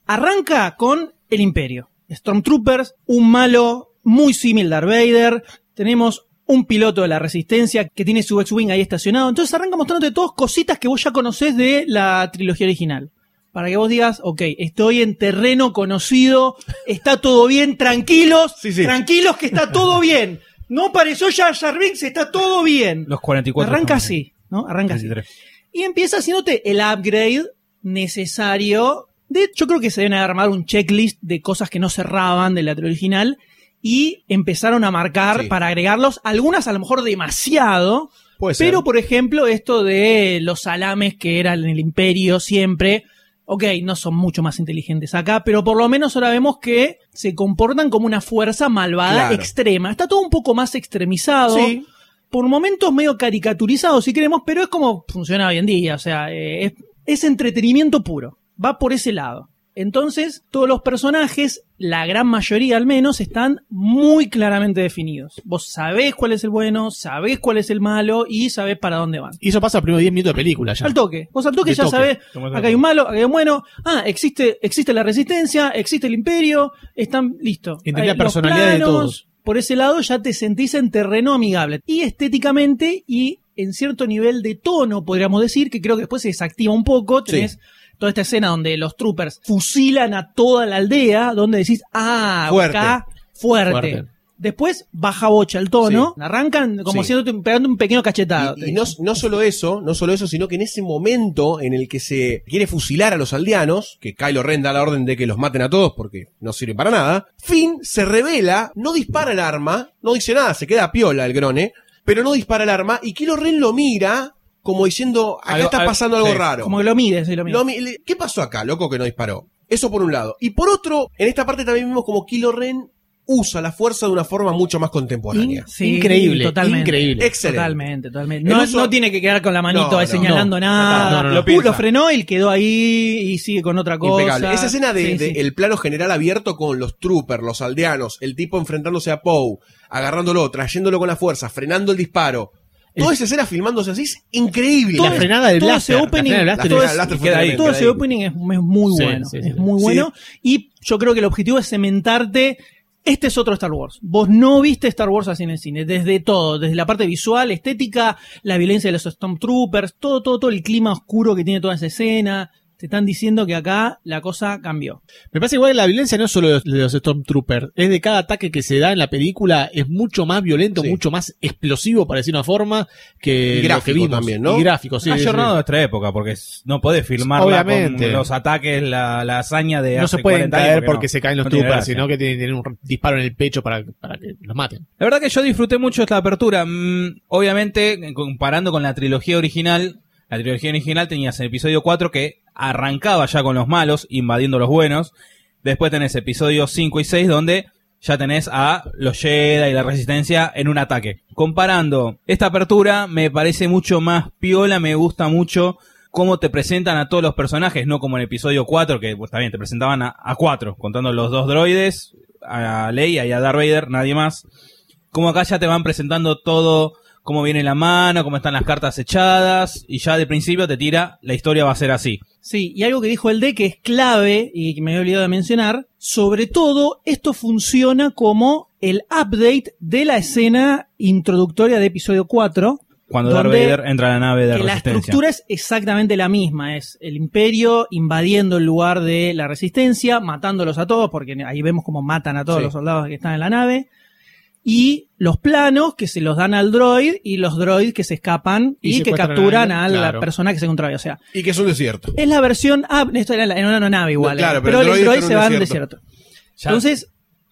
Arranca con el Imperio. Stormtroopers, un malo muy similar a Darth Vader. Tenemos un piloto de la Resistencia que tiene su X-Wing ahí estacionado. Entonces arranca mostrándote todas cositas que vos ya conocés de la trilogía original. Para que vos digas, ok, estoy en terreno conocido, está todo bien, tranquilos, Sí, sí. tranquilos que está todo bien. No apareció Jar Jar Binks, está todo bien. Los 44. Arranca así, ¿no? Arranca así. 33. Y empieza haciéndote el upgrade necesario. De, yo creo que se deben armar un checklist de cosas que no cerraban de la trilogía original y empezaron a marcar Sí. para agregarlos, algunas a lo mejor demasiado, Puede ser. pero por ejemplo esto de los salames que eran en el imperio siempre, ok, no son mucho más inteligentes acá, pero por lo menos ahora vemos que se comportan como una fuerza malvada Claro. extrema. Está todo un poco más extremizado Sí. por momentos medio caricaturizado, si queremos, pero es como funciona hoy en día. O sea, eh, es, es entretenimiento puro. Va por ese lado. Entonces, todos los personajes, la gran mayoría al menos, están muy claramente definidos. Vos sabés cuál es el bueno, sabés cuál es el malo y sabés para dónde van. Y eso pasa a los primeros 10 minutos de película ya. Al toque. Vos al toque De ya toque. sabés, acá hay un malo, acá hay un bueno. Ah, existe, existe la resistencia, existe el imperio, están listos. Entendés Hay la los personalidad de planos, todos. Por ese lado ya te sentís en terreno amigable. Y estéticamente y en cierto nivel de tono, podríamos decir, que creo que después se desactiva un poco. Tenés toda esta escena donde los troopers fusilan a toda la aldea, donde decís, ah, Fuerte. acá, fuerte. Fuerte. Después baja bocha el tono, arrancan como Sí. siendo pegando un pequeño cachetado. Y, y no, no solo eso, no solo eso, sino que en ese momento en el que se quiere fusilar a los aldeanos, que Kylo Ren da la orden de que los maten a todos porque no sirven para nada, Finn se revela, no dispara el arma, no dice nada, se queda piola el grone, pero no dispara el arma y Kylo Ren lo mira como diciendo, acá Algo- está pasando algo sí. raro. Como que lo mides, sí, lo mides. Lo mi- le- ¿Qué pasó acá, loco, que no disparó? Eso por un lado. Y por otro, en esta parte también vemos como Kylo Ren usa la fuerza de una forma mucho más contemporánea. Sí, increíble, totalmente. increíble. Excelente. Totalmente, totalmente. No, uso- no tiene que quedar con la manito No, señalando no. nada. No, no, no, Lo, lo piensa. lo frenó y quedó ahí y sigue con otra cosa. Impecable. Esa escena de, Sí, de sí. el plano general abierto con los troopers, los aldeanos, el tipo enfrentándose a Poe, agarrándolo, trayéndolo con la fuerza, frenando el disparo. Toda esa escena filmándose así es increíble. La frenada del todo blaster, ese opening, blaster es- queda ahí. todo queda ese ahí. opening es, es muy Sí, bueno. sí, sí. es muy Sí. bueno. Y yo creo que el objetivo es cementarte. Este es otro Star Wars. Vos no viste Star Wars así en el cine. Desde todo. Desde la parte visual, estética, la violencia de los Stormtroopers, todo, todo, todo el clima oscuro que tiene toda esa escena. Te están diciendo que acá la cosa cambió. Me parece igual que la violencia no es solo de los Stormtroopers, es de cada ataque que se da en la película, es mucho más violento, Sí. mucho más explosivo, por decir una forma, que Y lo que gráfico vimos. también, ¿no? Y gráfico, sí. ha sí, a nuestra época, porque no podés Obviamente. con los ataques, la, la hazaña de No hace se pueden 40 años, caer porque no. se caen los No troopers, sino que tienen, tienen un disparo en el pecho para, para que los maten. La verdad que yo disfruté mucho esta apertura. Mm, obviamente, comparando con la trilogía original, la trilogía original tenías el episodio 4 que arrancaba ya con los malos, invadiendo los buenos. Después tenés episodios 5 y 6 donde ya tenés a los Jedi y la Resistencia en un ataque. Comparando esta apertura, me parece mucho más piola, me gusta mucho cómo te presentan a todos los personajes, no como en episodio 4, que pues, bien, te presentaban a, a cuatro, contando los dos droides, a Leia y a Darth Vader, nadie más. Como acá ya te van presentando todo, cómo viene la mano, cómo están las cartas echadas, y ya de principio te tira, la historia va a ser así. Sí, y algo que dijo el D que es clave y que me había olvidado de mencionar, sobre todo esto funciona como el update de la escena introductoria de episodio 4, Cuando Darth Vader entra a la nave de que la resistencia. estructura es exactamente la misma, es el imperio invadiendo el lugar de la resistencia, matándolos a todos, porque ahí vemos cómo matan a todos Sí. los soldados que están en la nave, y los planos que se los dan al droid y los droids que se escapan Y y, que capturan a la claro. persona que se encontraba. O sea, Y que es un desierto. es la versión. Ah, esto era en una nave igual. No, claro, eh, pero pero, el droid se va en desierto. desierto. Ya- Entonces,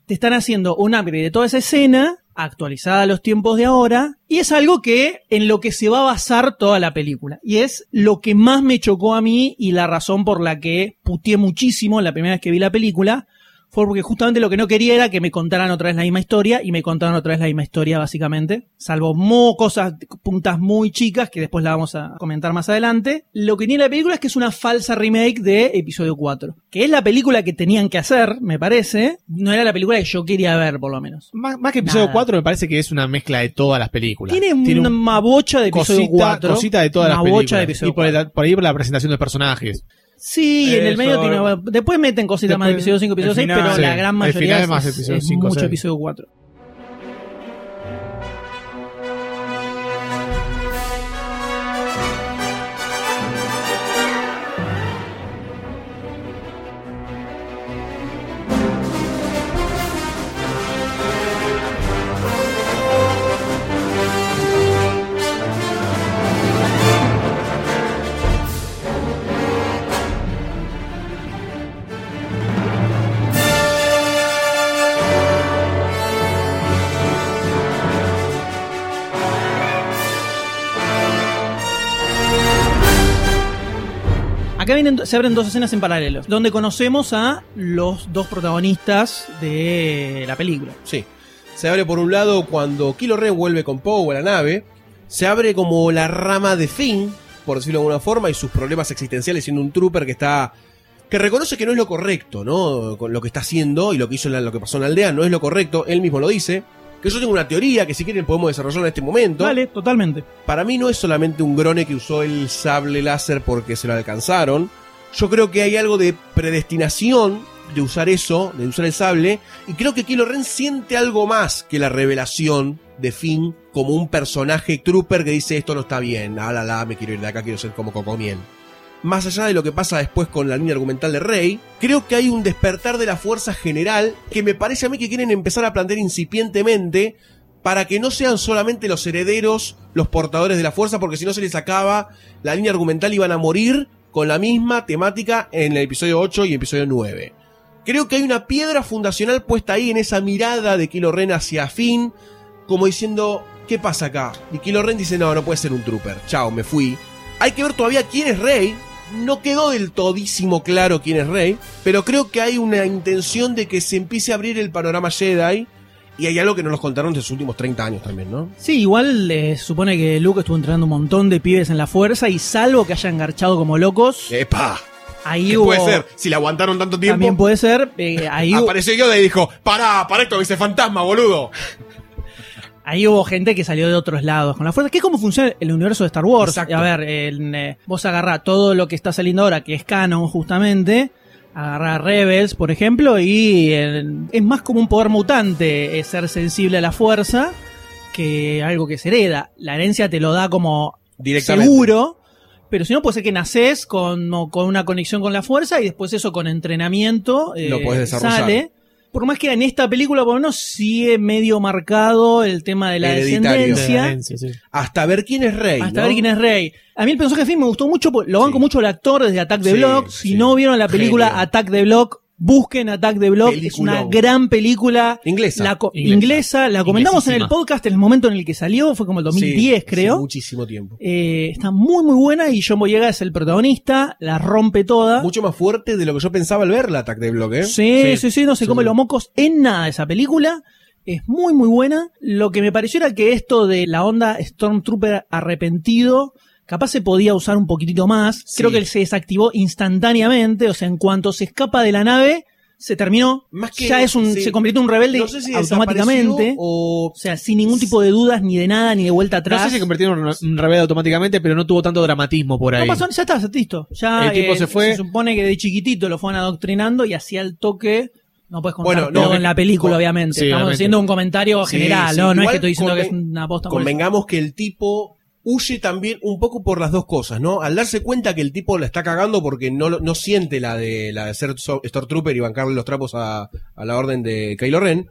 te están haciendo un upgrade de toda esa escena, actualizada a los tiempos de ahora, y es algo que en lo que se va a basar toda la película. Y es lo que más me chocó a mí y la razón por la que puteé muchísimo la primera vez que vi la película, fue porque justamente lo que no quería era que me contaran otra vez la misma historia y me contaron otra vez la misma historia básicamente, salvo mo cosas, puntas muy chicas que después la vamos a comentar más adelante. Lo que tiene la película es que es una falsa remake de episodio 4, que es la película que tenían que hacer, me parece, no era la película que yo quería ver por lo menos. Más, más que episodio Nada. 4 me parece que es una mezcla de todas las películas. Tiene, un- una bocha de episodio cosita, 4. cosita de todas las películas. de episodio y por, 4. el- por ahí por la presentación de personajes. Sí, en el Eso, medio tiene. Después meten cositas más de episodio 5, episodio el 6, final, pero sí, la gran el mayoría final es, más episodio es 5, mucho 6. episodio 4. Acá vienen, se abren dos escenas en paralelo, donde conocemos a los dos protagonistas de la película. Sí. Se abre por un lado cuando Kilo Ren vuelve con Poe a la nave. Se abre como la rama de Finn, por decirlo de alguna forma, y sus problemas existenciales siendo un trooper que está. que reconoce que no es lo correcto, ¿no? Con lo que está haciendo y lo que hizo en la- lo que pasó en la aldea no es lo correcto. Él mismo lo dice. Que yo tengo una teoría que si quieren podemos desarrollar en este momento. Vale, totalmente. Para mí no es solamente un grone que usó el sable láser porque se lo alcanzaron. Yo creo que hay algo de predestinación de usar eso, de usar el sable. Y creo que Kylo Ren siente algo más que la revelación de Finn como un personaje trooper que dice esto no está bien. Ah, la, la, me quiero ir de acá, quiero ser como Cocomiel. Más allá de lo que pasa después con la línea argumental de Rey, creo que hay un despertar de la fuerza general que me parece a mí que quieren empezar a plantear incipientemente para que no sean solamente los herederos los portadores de la fuerza, porque si no se les acaba la línea argumental iban a morir con la misma temática en el episodio 8 y episodio 9. Creo que hay una piedra fundacional puesta ahí en esa mirada de Kylo Ren hacia Finn, como diciendo, ¿qué pasa acá? Y Kylo Ren dice, no, no puede ser un trooper, chao, me fui. Hay que ver todavía quién es Rey. No quedó del todísimo claro quién es Rey, pero creo que hay una intención de que se empiece a abrir el panorama Jedi. Y hay algo que no nos contaron de sus últimos 30 años también, ¿no? Sí, igual eh, se supone que Luke estuvo entrenando un montón de pibes en la fuerza y salvo que hayan engarchado como locos, ¡Epa! ahí ¿Qué hubo... puede ser? Si la aguantaron tanto tiempo. También puede ser, eh, ahí, <laughs> Apareció Yoda y dijo, pará, para esto, dice fantasma, boludo. Ahí hubo gente que salió de otros lados con la fuerza, que es como funciona el universo de Star Wars. Exacto. A ver, en, eh, vos agarrá todo lo que está saliendo ahora, que es canon justamente, agarrá Rebels, por ejemplo, y eh, es más como un poder mutante eh, ser sensible a la fuerza que algo que se hereda. La herencia te lo da como seguro, pero si no puede ser que naces con, con una conexión con la fuerza y después eso con entrenamiento eh, Lo podés desarrollar. sale. Por más que en esta película por lo menos sigue medio marcado el tema de la Hereditario. descendencia. De herencia, sí. Hasta ver quién es Rey. Hasta ¿no? ver quién es Rey. A mí el personaje de Finn me gustó mucho, lo banco Sí. mucho el actor desde Attack the Sí, Block. Si sí. no vieron la película. Attack the Block, busquen Attack the Block. Es Peliculón. una gran película. Inglesa. La Inglesa. inglesa. La comentamos en el podcast en el momento en el que salió, fue como el 2010 Sí, creo. hace muchísimo tiempo. Eh, está muy muy buena y John Boyega es el protagonista, la rompe toda. Mucho más fuerte de lo que yo pensaba al ver la Attack de Block, ¿eh? Sí, sí, sí, no se come Sí. los mocos en nada esa película. Es muy, muy buena. Lo que me pareció era que esto de la onda Stormtrooper arrepentido, capaz se podía usar un poquitito más. Sí. Creo que él se desactivó instantáneamente, o sea, en cuanto se escapa de la nave, se terminó. Más que- ya es un, sí. se convirtió en un rebelde No sé si automáticamente. O... O sea, sin ningún tipo de dudas, ni de nada, ni de vuelta atrás. No sé si se convirtió en un- rebelde automáticamente, pero no tuvo tanto dramatismo por ahí. No pasó, ya está, listo. Ya El tipo eh, se fue. Se supone que de chiquitito lo fueron adoctrinando y hacía el toque. No puedes contar Bueno, no, todo en la película, con- obviamente. sí, Estamos obviamente. haciendo un comentario general, sí. ¿no? No es que estoy diciendo que es una posta por eso. Convengamos que el tipo huye también un poco por las dos cosas, ¿no? Al darse cuenta que el tipo la está cagando porque no, no siente la de, la de ser Stormtrooper y bancarle los trapos a, a la orden de Kylo Ren,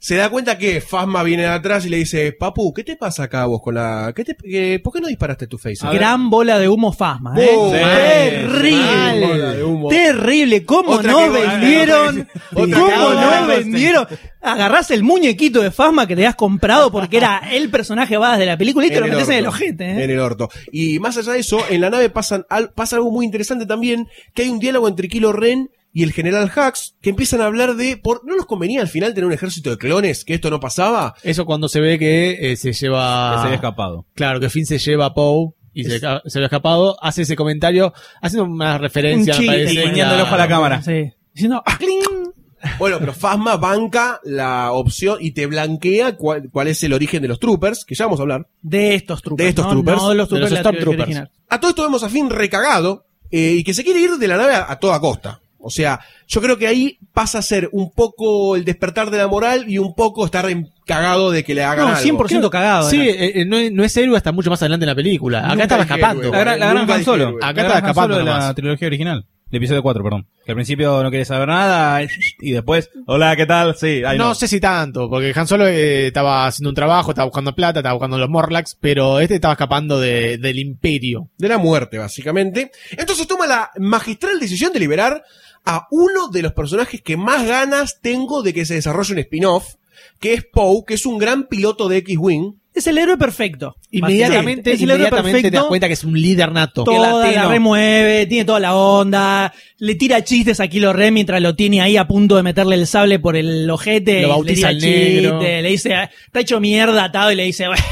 se da cuenta que Fasma viene de atrás y le dice, Papu, ¿qué te pasa acá vos con la... ¿qué te- qué- ¿Por qué no disparaste tu face? Gran bola de humo Fasma, ¿eh? Oh, Terrible. mal. Bola de humo. Terrible. ¿Cómo Otra no que- vendieron? Otra ¿Cómo que- no vendieron? Agarrás el muñequito de Fasma que te has comprado porque era <laughs> el personaje badass de la película y te lo metes en el ojete, ¿eh? En el orto. Y más allá de eso, en la nave pasan al- pasa algo muy interesante también, que hay un diálogo entre Kylo Ren y el general Hux, que empiezan a hablar de, por, ¿no nos convenía al final tener un ejército de clones, que esto no pasaba? Eso cuando se ve que eh, se lleva. Que se había escapado. Claro, que Finn se lleva a Poe y se, se había escapado. Hace ese comentario, haciendo una referencia, Un me chiste, parece. guiñando el ojo a la cámara. Sí. Diciendo, ¡ah, cling! Bueno, pero Fasma banca la opción y te blanquea cuál, cuál es el origen de los troopers, que ya vamos a hablar. De estos troopers. De estos ¿no? troopers. No de los De los troopers de la trilogía Stormtroopers. original. A todo esto vemos a Finn recagado eh, y que se quiere ir de la nave a, a toda costa. O sea, yo creo que ahí pasa a ser un poco el despertar de la moral y un poco estar cagado de que le hagan No, algo. 100% cagado. Sí, eh, eh, no, es- no es héroe hasta mucho más adelante en la película. Acá estaba escapando. héroe, La gran, la gran Han Solo. héroe. Acá La está gran Han escapando de la nomás. trilogía original. De episodio 4, perdón. Que al principio no quiere saber nada y después, hola, ¿qué tal? Sí, ahí no, no. sé si tanto, porque Han Solo eh, estaba haciendo un trabajo, estaba buscando plata, estaba buscando los Morlacks, pero este estaba escapando de- del imperio. de la muerte, básicamente. Entonces toma la magistral decisión de liberar a uno de los personajes que más ganas tengo de que se desarrolle un spin-off, que es Poe, que es un gran piloto de X-Wing. Es el héroe perfecto. Inmediatamente. Es inmediatamente te das cuenta que es un líder nato. Toda latino. la remueve, tiene toda la onda, le tira chistes a Kilo Ren mientras lo tiene ahí a punto de meterle el sable por el ojete. Lo bautiza le tira el negro. chistes, Le dice, está hecho mierda atado y le dice, "Bueno,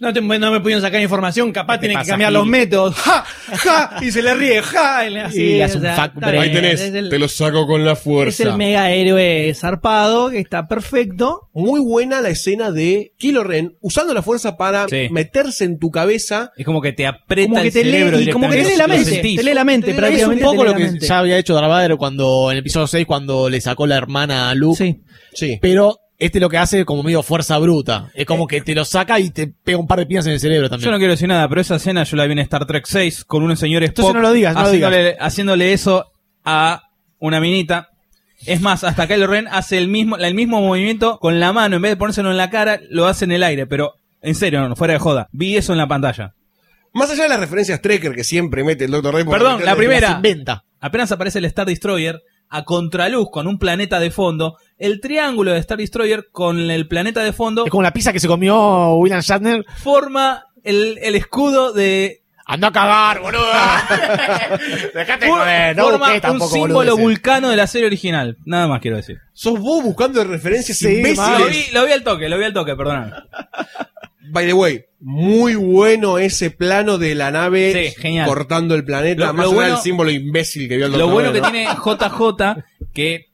no, te- no me pudieron sacar información, capaz ¿Qué te tiene que cambiar los métodos. <laughs> ¡Ja! ¡Ja! Y se le ríe, ¡ja! Y le, así, Y le hace o un sea, fuck está break. bien, Ahí tenés, es el- te lo saco con la es fuerza. el mega héroe zarpado, que está perfecto. Muy buena la escena de Kilo Ren usando la fuerza para Sí. Meterse en tu cabeza. Es como que te aprieta Como que el te cerebro lee, y como que te lee la mente, sentís. te lee la mente Es un Es un prácticamente. poco lo que mente. ya había hecho Darth cuando en el episodio 6 cuando le sacó la hermana a Luke. Sí. Sí. Pero este lo que hace es como medio fuerza bruta. Es como que te lo saca y te pega un par de piñas en el cerebro también. Yo no quiero decir nada, pero esa escena yo la vi en Star Trek 6 con un señor Spock Entonces no lo digas, no lo haciéndole, haciéndole eso a una minita. Es más, hasta Kylo Ren hace el mismo, el mismo movimiento con la mano, en vez de ponérselo en la cara, lo hace en el aire, pero en serio, no, fuera de joda. Vi eso en la pantalla. Más allá de las referencias Trekker que siempre mete el Dr. Rey. por Perdón, la primera. Inventa. Apenas aparece el Star Destroyer a contraluz con un planeta de fondo, el triángulo de Star Destroyer con el planeta de fondo Es como la pizza que se comió William Shatner. forma el, el escudo de Anda a cagar, boludo. <laughs> Dejate for- joder, no forma busques un tampoco, símbolo boludeces. vulcano de la serie original. Nada más quiero decir. Sos vos buscando referencias Sí, imbéciles. Lo vi, lo vi al toque, lo vi al toque, perdóname. By the way, muy bueno ese plano de la nave Sí, genial. cortando el planeta, Lo- más lo allá bueno- del símbolo imbécil que vio el Lo bueno que tiene JJ, que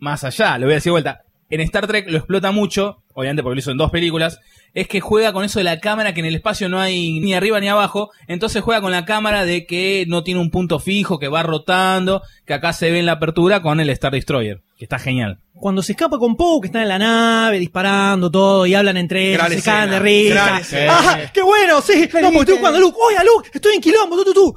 más allá, lo voy a decir de vuelta, en Star Trek lo explota mucho, obviamente porque lo hizo en dos películas, es que juega con eso de la cámara que en el espacio no hay ni arriba ni abajo, entonces juega con la cámara de que no tiene un punto fijo, que va rotando, que acá se ve en la apertura con el Star Destroyer, que está genial. Cuando se escapa con Poe, que están en la nave disparando todo y hablan entre ellos, se escena, cagan de risa. ¡Ah, qué bueno! Sí, no, porque estoy jugando a Luke. ¡Oye, a Luke! Estoy en quilombo, tú, tú, tú.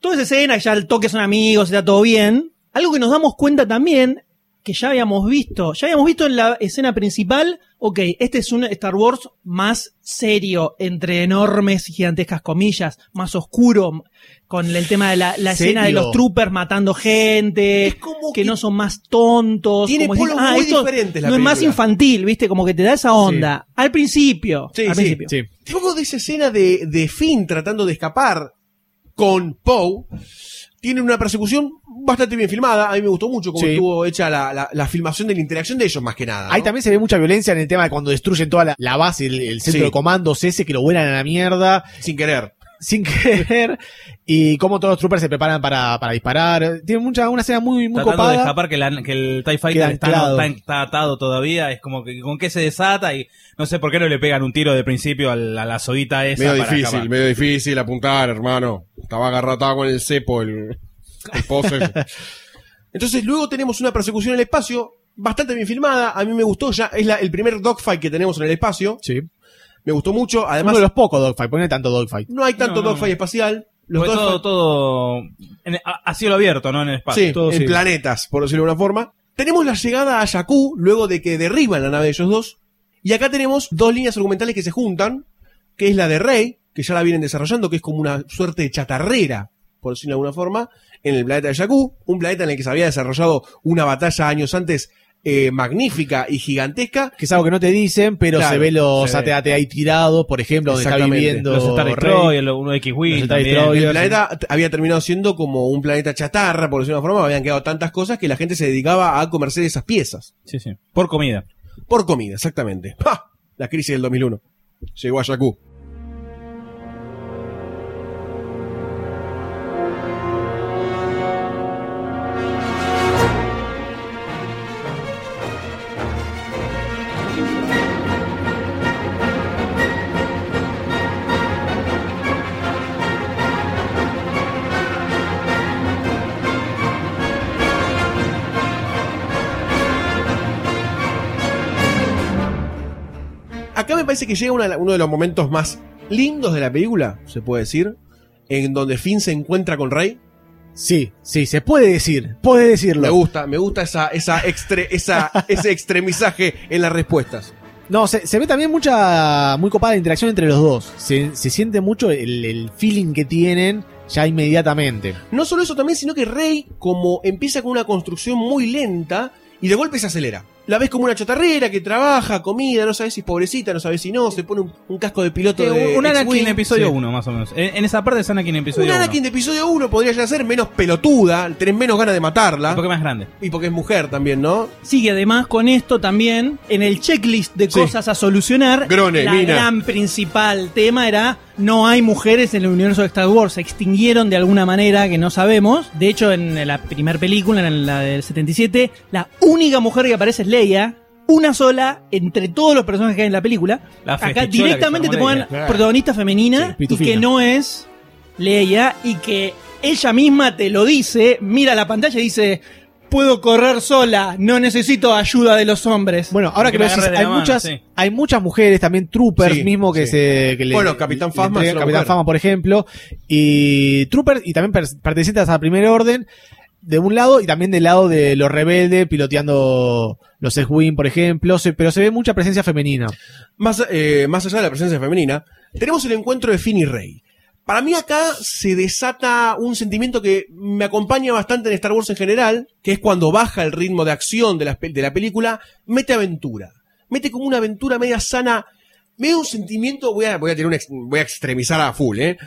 Toda esa escena, ya al toque son amigos, está todo bien. Algo que nos damos cuenta también, que ya habíamos visto, ya habíamos visto en la escena principal, ok, este es un Star Wars más serio, entre enormes y gigantescas comillas, más oscuro, con el tema de la, la escena de los troopers matando gente, Es como que, que no son más tontos. tiene como decir, polos muy esto diferentes la No es más infantil, viste, como que te da esa onda. Al principio. Sí, al sí, principio. Luego de esa escena de, de Finn tratando de escapar con Poe, tiene una persecución bastante bien filmada. A mí me gustó mucho cómo Sí. estuvo hecha la, la- la filmación de la interacción de ellos, más que nada. ¿no? Ahí también se ve mucha violencia en el tema de cuando destruyen toda la, la base, el, el centro Sí. de comandos ese, que lo vuelan a la mierda, Sin querer. Sin <laughs> querer, y cómo todos los troopers se preparan para, para disparar. Tiene mucha, una escena muy, muy Tratando de escapar que, la- que el TIE Fighter está, anclado. está- está atado todavía, es como que con qué se desata y no sé por qué no le pegan un tiro de principio a la, a la esa. Medio para difícil, medio difícil apuntar, hermano. Estaba agarratado con el cepo, el, el pozo. <laughs> Entonces, luego tenemos una persecución en el espacio, bastante bien filmada. A mí me gustó, ya es la- el primer dogfight que tenemos en el espacio. Sí. Me gustó mucho. Además, Uno de los pocos dogfight, pone tanto dogfight. no hay tanto No, no, dogfight no. espacial. Los todo, dogfight- todo en- a, a cielo abierto, no en el espacio. Sí, todo en sí. planetas, por decirlo de una forma. Tenemos la llegada a Jakku luego de que derriban la nave de ellos dos. Y acá tenemos dos líneas argumentales que se juntan, que es la de Rey, que ya la vienen desarrollando, que es como una suerte de chatarrera, por decirlo de alguna forma, en el planeta de Jakku, un planeta en el que se había desarrollado una batalla años antes eh, magnífica y gigantesca. Que es algo que no te dicen, pero Claro, se ve los se ve. AT-AT ahí tirados, por ejemplo, donde está Exactamente. viviendo Los Star. Destroyer, uno de X-Wing. El planeta había terminado siendo como un planeta chatarra, por decirlo de una forma, habían quedado tantas cosas que la gente se dedicaba a comerse esas piezas. Sí, sí. Por comida. Por comida, exactamente. ¡Ja! La crisis del 2001. Llegó a Jakku. Parece que llega una- uno de los momentos más lindos de la película, se puede decir, en donde Finn se encuentra con Rey. Sí, sí, se puede decir, puede decirlo. Me gusta, me gusta esa, esa, extre- esa, ese extremizaje en las respuestas. No, se, se ve también mucha, muy copada la interacción entre los dos. Se, se siente mucho el, el feeling que tienen ya inmediatamente. No solo eso también, sino que Rey, como empieza con una construcción muy lenta y de golpe se acelera. La ves como una chatarrera que trabaja, comida, no sabes si es pobrecita, no sabes si no, se pone un, un casco de piloto de un Anakin X-Wing. episodio Sí. 1, más o menos. En, en esa parte es Anakin episodio Un 1. Anakin de episodio 1 podría ya ser menos pelotuda, tenés menos ganas de matarla. Un poco más grande. Y porque es mujer también, ¿no? Sigue además con esto también en el checklist de Sí. cosas a solucionar. Grone, la mina. gran principal tema era no hay mujeres en el universo de Star Wars. Se extinguieron de alguna manera que no sabemos. De hecho, en la primera película, en la del 77, la única mujer que aparece es Leia. Una sola entre todos los personajes que hay en la película. La Acá directamente te Leia. protagonista Sí, femenina y que no es Leia y que ella misma te lo dice, mira la pantalla y dice, puedo correr sola, no necesito ayuda de los hombres. Bueno, ahora Que lo decís, hay la mano, muchas, sí. hay muchas mujeres, también troopers Sí, mismo que sí. se que le- Bueno, Capitán le una Capitán mujer. Phasma, por ejemplo, y troopers y también per- pertenecientes al primer orden de un lado y también del lado de los rebeldes piloteando los X-Wing, por ejemplo, pero se ve mucha presencia femenina. Más, eh, más allá de la presencia femenina, tenemos el encuentro de Finn y Rey. Para mí acá se desata un sentimiento que me acompaña bastante en Star Wars en general, que es cuando baja el ritmo de acción de la, de la película, mete aventura. Mete como una aventura media sana, medio un sentimiento, voy a, voy a, tener un voy a extremizar a full, ¿eh?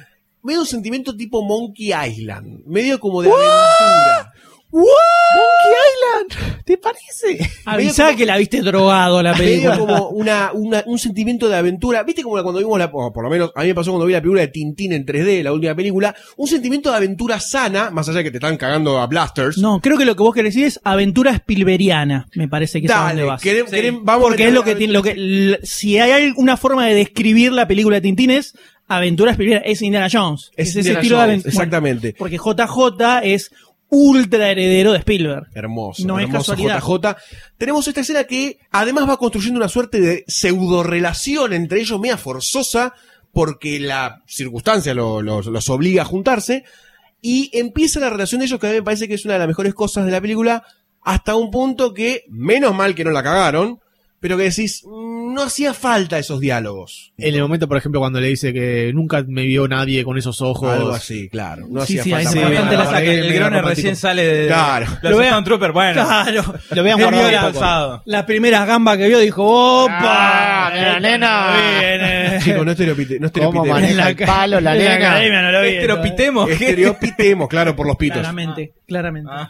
Medio un sentimiento tipo Monkey Island, medio como de aventura. Monkey Island, ¿te parece? Avisá como- que la viste drogado la medio película. como una, una- un sentimiento de aventura. ¿Viste como cuando vimos la, por lo menos a mí me pasó cuando vi la película de Tintín en 3D, la última película, un sentimiento de aventura sana, más allá de que te están cagando a blasters. No, creo que lo que vos querés decir es aventura Spilberiana, me parece que es a Dale, donde vas. querem- Sí. querem- vamos Porque es lo que tiene, lo que, si hay alguna forma de describir la película de Tintín es aventura Spilberiana, es Indiana Jones. Es ese Indiana estilo de Jones, aventura. exactamente. porque JJ es ultra heredero de Spielberg. Hermoso, No es casualidad. JJ. Tenemos esta escena que además va construyendo una suerte de pseudo relación entre ellos, media forzosa, porque la circunstancia lo- los obliga a juntarse. Y empieza la relación de ellos, que a mí me parece que es una de las mejores cosas de la película, hasta un punto que, menos mal que no la cagaron, pero que decís, "Mm, no hacía falta esos diálogos. En el momento, por ejemplo, cuando le dice que nunca me vio nadie con esos ojos. Algo así, claro. No Sí, hacía sí, falta. bastante la medio el Grone romántico. recién sale de. Claro. Lo Lo vea vea- un trooper, bueno. Claro. Lo Él guardado la- primeras gambas que vio dijo, ¡opa! Ah, mira, nena. Viene. Chicos, no estereopite, no ¿Cómo estereopitemos. maneja el palo la En la nena? academia no lo vi. Estereopitemos. ¿qué? Estereopitemos, claro, por los pitos. Claramente, claramente. Ah.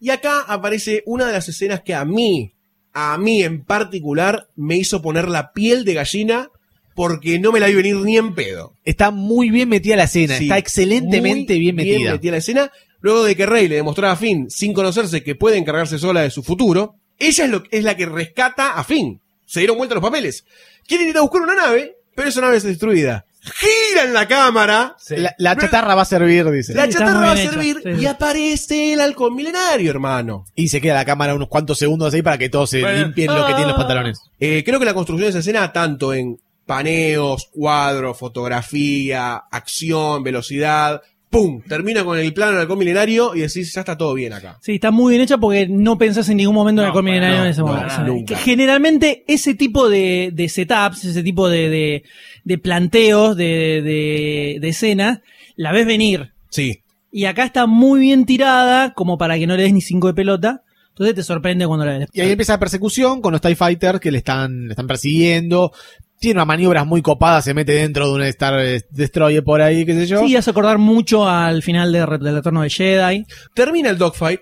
Y acá aparece una de las escenas que a mí, a mí en particular, me hizo poner la piel de gallina porque no me la vi venir ni en pedo. Está muy bien metida la escena, Sí, está excelentemente bien metida. metida la escena. Luego de que Rey le demostrara a Finn, sin conocerse, que puede encargarse sola de su futuro, ella es, lo, es la que rescata a Finn. Se dieron vuelta los papeles. Quieren ir a buscar una nave, pero esa nave es destruida. Giran la cámara. La, la chatarra va a servir, dice. La Sí, chatarra va a servir sí, y aparece el halcón milenario, hermano. Y se queda la cámara unos cuantos segundos ahí para que todos se Bueno. limpien lo que tienen los pantalones. Eh, creo que la construcción de esa escena, tanto en paneos, cuadros, fotografía, acción, velocidad, ¡pum! Termina con el plano del halcón milenario y decís, ya está todo bien acá. Sí, está muy bien hecha porque no pensás en ningún momento en el para Milenario no, en ese no, momento. para O sea, nunca. generalmente ese tipo de, de setups, ese tipo de, de, de planteos, de, de, de escenas, la ves venir. Sí. Y acá está muy bien tirada, como para que no le des ni cinco de pelota. Entonces te sorprende cuando la ves. Y ahí empieza la persecución con los TIE Fighters que le están, le están persiguiendo. Tiene unas maniobras muy copadas, se mete dentro de un Star Destroyer por ahí, qué sé yo. Sí, hace acordar mucho al final de, del Retorno de Jedi. Termina el dogfight,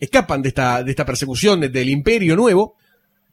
escapan de esta, de esta persecución de- del Imperio Nuevo,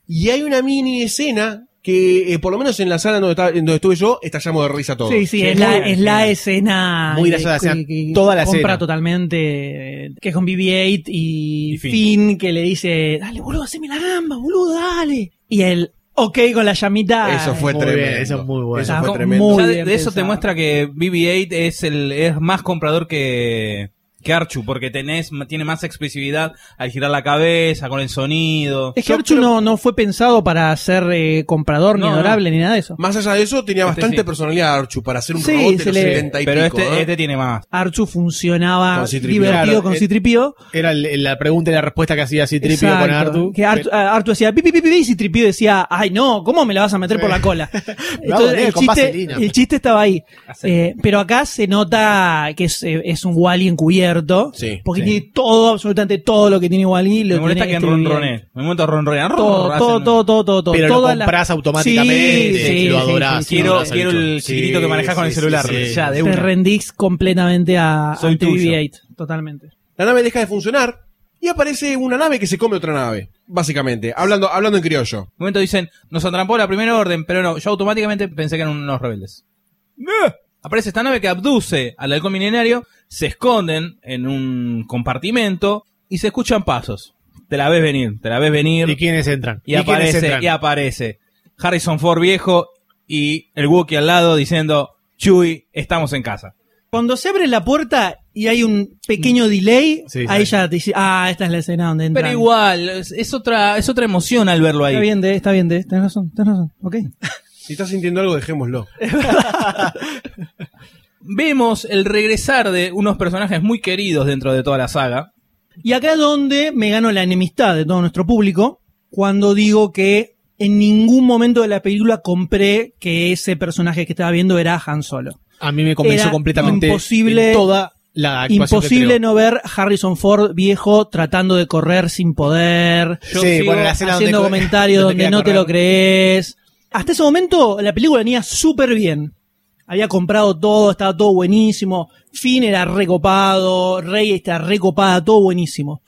y hay una mini escena que, eh, por lo menos en la sala donde, estuve yo, estallamos de risa todos. Sí, sí, Sí, es, la, buena es la escena. Muy que- graciosa, que- o sea, que toda la compra escena. totalmente. eh, Que es con BB-8 y, Y Finn. Finn. que le dice: Dale, boludo, haceme la gamba, boludo, dale. Y él, ok, con la llamita. Eso fue Muy tremendo. bien, eso es muy bueno. Eso fue tremendo. muy Ya de, bien de eso te muestra que BB-8 es el es más comprador que que Archu porque tenés tiene más expresividad al girar la cabeza con el sonido. Es que Yo Archu creo- no, no fue pensado para ser eh, comprador, ni no. adorable, ni nada de eso. Más allá de eso, tenía Este bastante sí. personalidad Archu para ser un Sí, robot de se los le- 70 y Pero pico, este, ¿eh? este tiene más. Archu funcionaba Con C-3PO. divertido Claro, con eh, Citripio. Era el- la pregunta y la respuesta que hacía Citripio con Artu. Que Artu, Artu decía pipi pipi y Citripio decía, ay no, ¿cómo me la vas a meter por la cola? <laughs> Entonces el chiste, vaselina. el chiste estaba ahí. Eh, pero acá se nota que es, eh, es un Wally encubierto. Sí, porque sí. tiene todo, absolutamente todo lo que tiene Wally. Me Lo molesta tiene que este ronronee. bien. Me momento ronronea. Todo, todo, todo, todo, todo, todo. Pero lo Toda la- compras automáticamente, Sí, sí, lo adorás. sí, sí. Quiero, adorás quiero el chiquitito que manejas con el celular. sí, sí. ya, de Te rendís completamente a, Soy tuyo. BB-8. Totalmente. La nave deja de funcionar y aparece una nave que se come otra nave. Básicamente, hablando, hablando en criollo. Un momento dicen, nos atrapó la primera orden, pero no, yo automáticamente pensé que eran unos rebeldes. Aparece esta nave que abduce al halcón milenario, se esconden en un compartimento y se escuchan pasos. Te la ves venir, te la ves venir ¿Y quiénes entran? y aparece, entran? y aparece Harrison Ford viejo y el Wookiee al lado diciendo, Chewie, estamos en casa. Cuando se abre la puerta y hay un pequeño delay, Sí, ahí sí. ya te dice, ah, esta es la escena donde entran. Pero igual, es, es otra, es otra emoción al verlo ahí. Está bien, de, está bien, de, tenés razón, tenés razón, ok. Si estás sintiendo algo, dejémoslo. <laughs> <laughs> Vemos el regresar de unos personajes muy queridos dentro de toda la saga. Y acá es donde me gano la enemistad de todo nuestro público, cuando digo que en ningún momento de la película compré que ese personaje que estaba viendo era Han Solo. A mí me convenció Era completamente imposible- en toda la actuación Imposible no ver Harrison Ford viejo tratando de correr sin poder, Yo Sí, sigo bueno, la escena haciendo donde- comentarios <laughs> donde no te lo crees. Hasta ese momento la película venía súper bien. Había comprado todo, estaba todo buenísimo. Finn era recopado, Rey está recopada, todo buenísimo.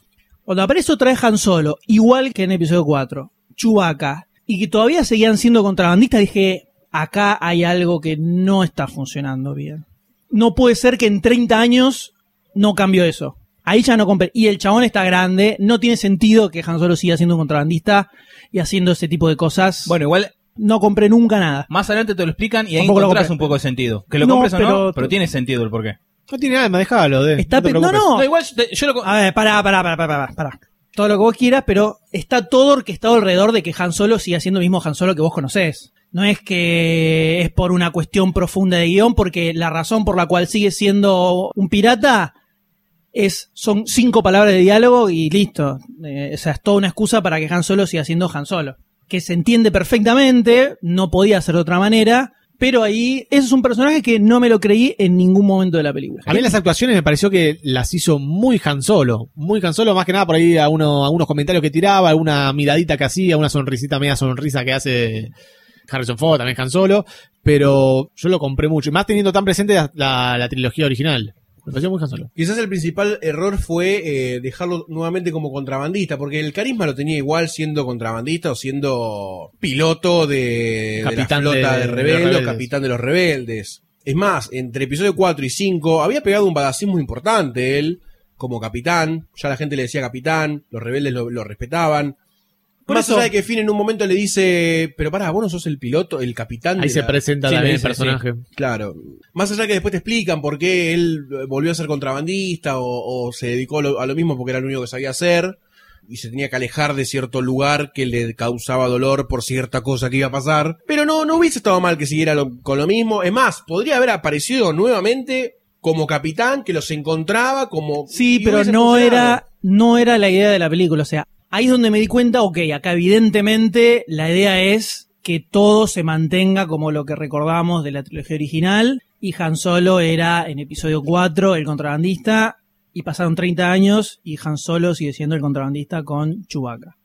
Cuando aparece otra vez Han Solo, igual que en episodio 4, Chewbacca, y que todavía seguían siendo contrabandistas, dije, acá hay algo que no está funcionando bien. No puede ser que en 30 años no cambió eso. Ahí ya no compré. Y el chabón está grande, no tiene sentido que Han Solo siga siendo un contrabandista y haciendo ese tipo de cosas. Bueno, igual no compré nunca nada. Más adelante te lo explican y ahí Tampoco lo encontrás compré. un poco de sentido. Que lo No, compres o no, pero- pero tiene sentido el porqué. No tiene nada, déjalo. De, Está no, te pe- no, preocupes. no. No, igual yo, te- yo lo... A ver, pará, pará, pará, pará, pará, pará. Todo lo que vos quieras, pero está todo orquestado alrededor de que Han Solo siga siendo el mismo Han Solo que vos conocés. No es que es por una cuestión profunda de guion, porque la razón por la cual sigue siendo un pirata es son cinco palabras de diálogo y listo. Eh, o sea, es toda una excusa para que Han Solo siga siendo Han Solo. Que se entiende perfectamente, no podía ser de otra manera, pero ahí ese es un personaje que no me lo creí en ningún momento de la película. A mí las actuaciones me pareció que las hizo muy Han Solo. Muy Han Solo, más que nada por ahí algunos comentarios que tiraba, alguna miradita que hacía, una sonrisita, media sonrisa que hace Harrison Ford, también Han Solo. Pero yo lo compré mucho. Y más teniendo tan presente la trilogía original. Me pareció muy Han Solo. Quizás el principal error fue eh, dejarlo nuevamente como contrabandista, porque el carisma lo tenía igual siendo contrabandista o siendo piloto de, de la flota de- de, de rebeldes rebeldes. capitán de los rebeldes. Es más, entre episodio 4 y 5 había pegado un badacismo importante él como capitán, ya la gente le decía capitán, los rebeldes lo, lo respetaban. Por Más eso- allá de que Finn en un momento le dice, pero pará, vos no sos el piloto, el capitán. Ahí de se la-". presenta Sí, también el personaje. Claro. Más allá que después te explican por qué él eh, volvió a ser contrabandista o, o se dedicó a lo, a lo mismo porque era lo único que sabía hacer y se tenía que alejar de cierto lugar que le causaba dolor por cierta cosa que iba a pasar. Pero no, no hubiese estado mal que siguiera lo- con lo mismo. Es más, podría haber aparecido nuevamente como capitán que los encontraba como... Sí, pero no funcionado. era, no era la idea de la película. O sea, ahí es donde me di cuenta, ok, acá evidentemente la idea es que todo se mantenga como lo que recordamos de la trilogía original. Y Han Solo era en episodio 4 el contrabandista. y pasaron 30 años y Han Solo sigue siendo el contrabandista con Chewbacca.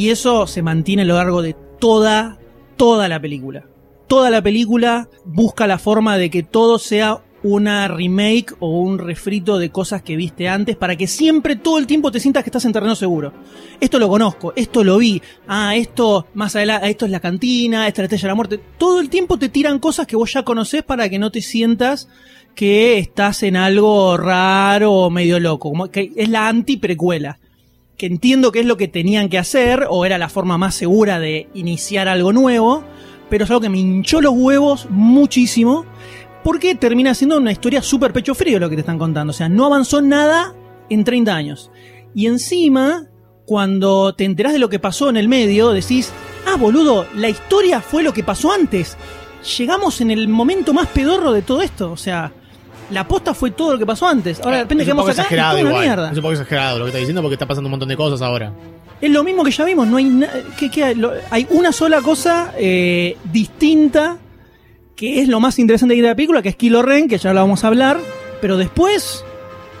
Y eso se mantiene a lo largo de toda, toda la película. Toda la película busca la forma de que todo sea una remake o un refrito de cosas que viste antes para que siempre todo el tiempo te sientas que estás en terreno seguro. Esto lo conozco, esto lo vi, ah, esto más adelante, esto es la cantina, esta es la estrella de la muerte. Todo el tiempo te tiran cosas que vos ya conocés para que no te sientas que estás en algo raro o medio loco. Como que es la anti-precuela que entiendo que es lo que tenían que hacer, o era la forma más segura de iniciar algo nuevo, pero es algo que me hinchó los huevos muchísimo, porque termina siendo una historia súper pecho frío lo que te están contando, o sea, no avanzó nada en 30 años. Y encima, cuando te enterás de lo que pasó en el medio, decís, ah, boludo, la historia fue lo que pasó antes. Llegamos en el momento más pedorro de todo esto, o sea, la posta fue todo lo que pasó antes. Ahora de repente quedamos acá y exagerado toda una mierda. Es un poco exagerado lo que está diciendo porque está pasando un montón de cosas ahora. Es lo mismo que ya vimos, no hay na- ¿qué- qué hay? Lo- hay una sola cosa eh, distinta que es lo más interesante de la película, que es Kylo Ren, que ya lo vamos a hablar, pero después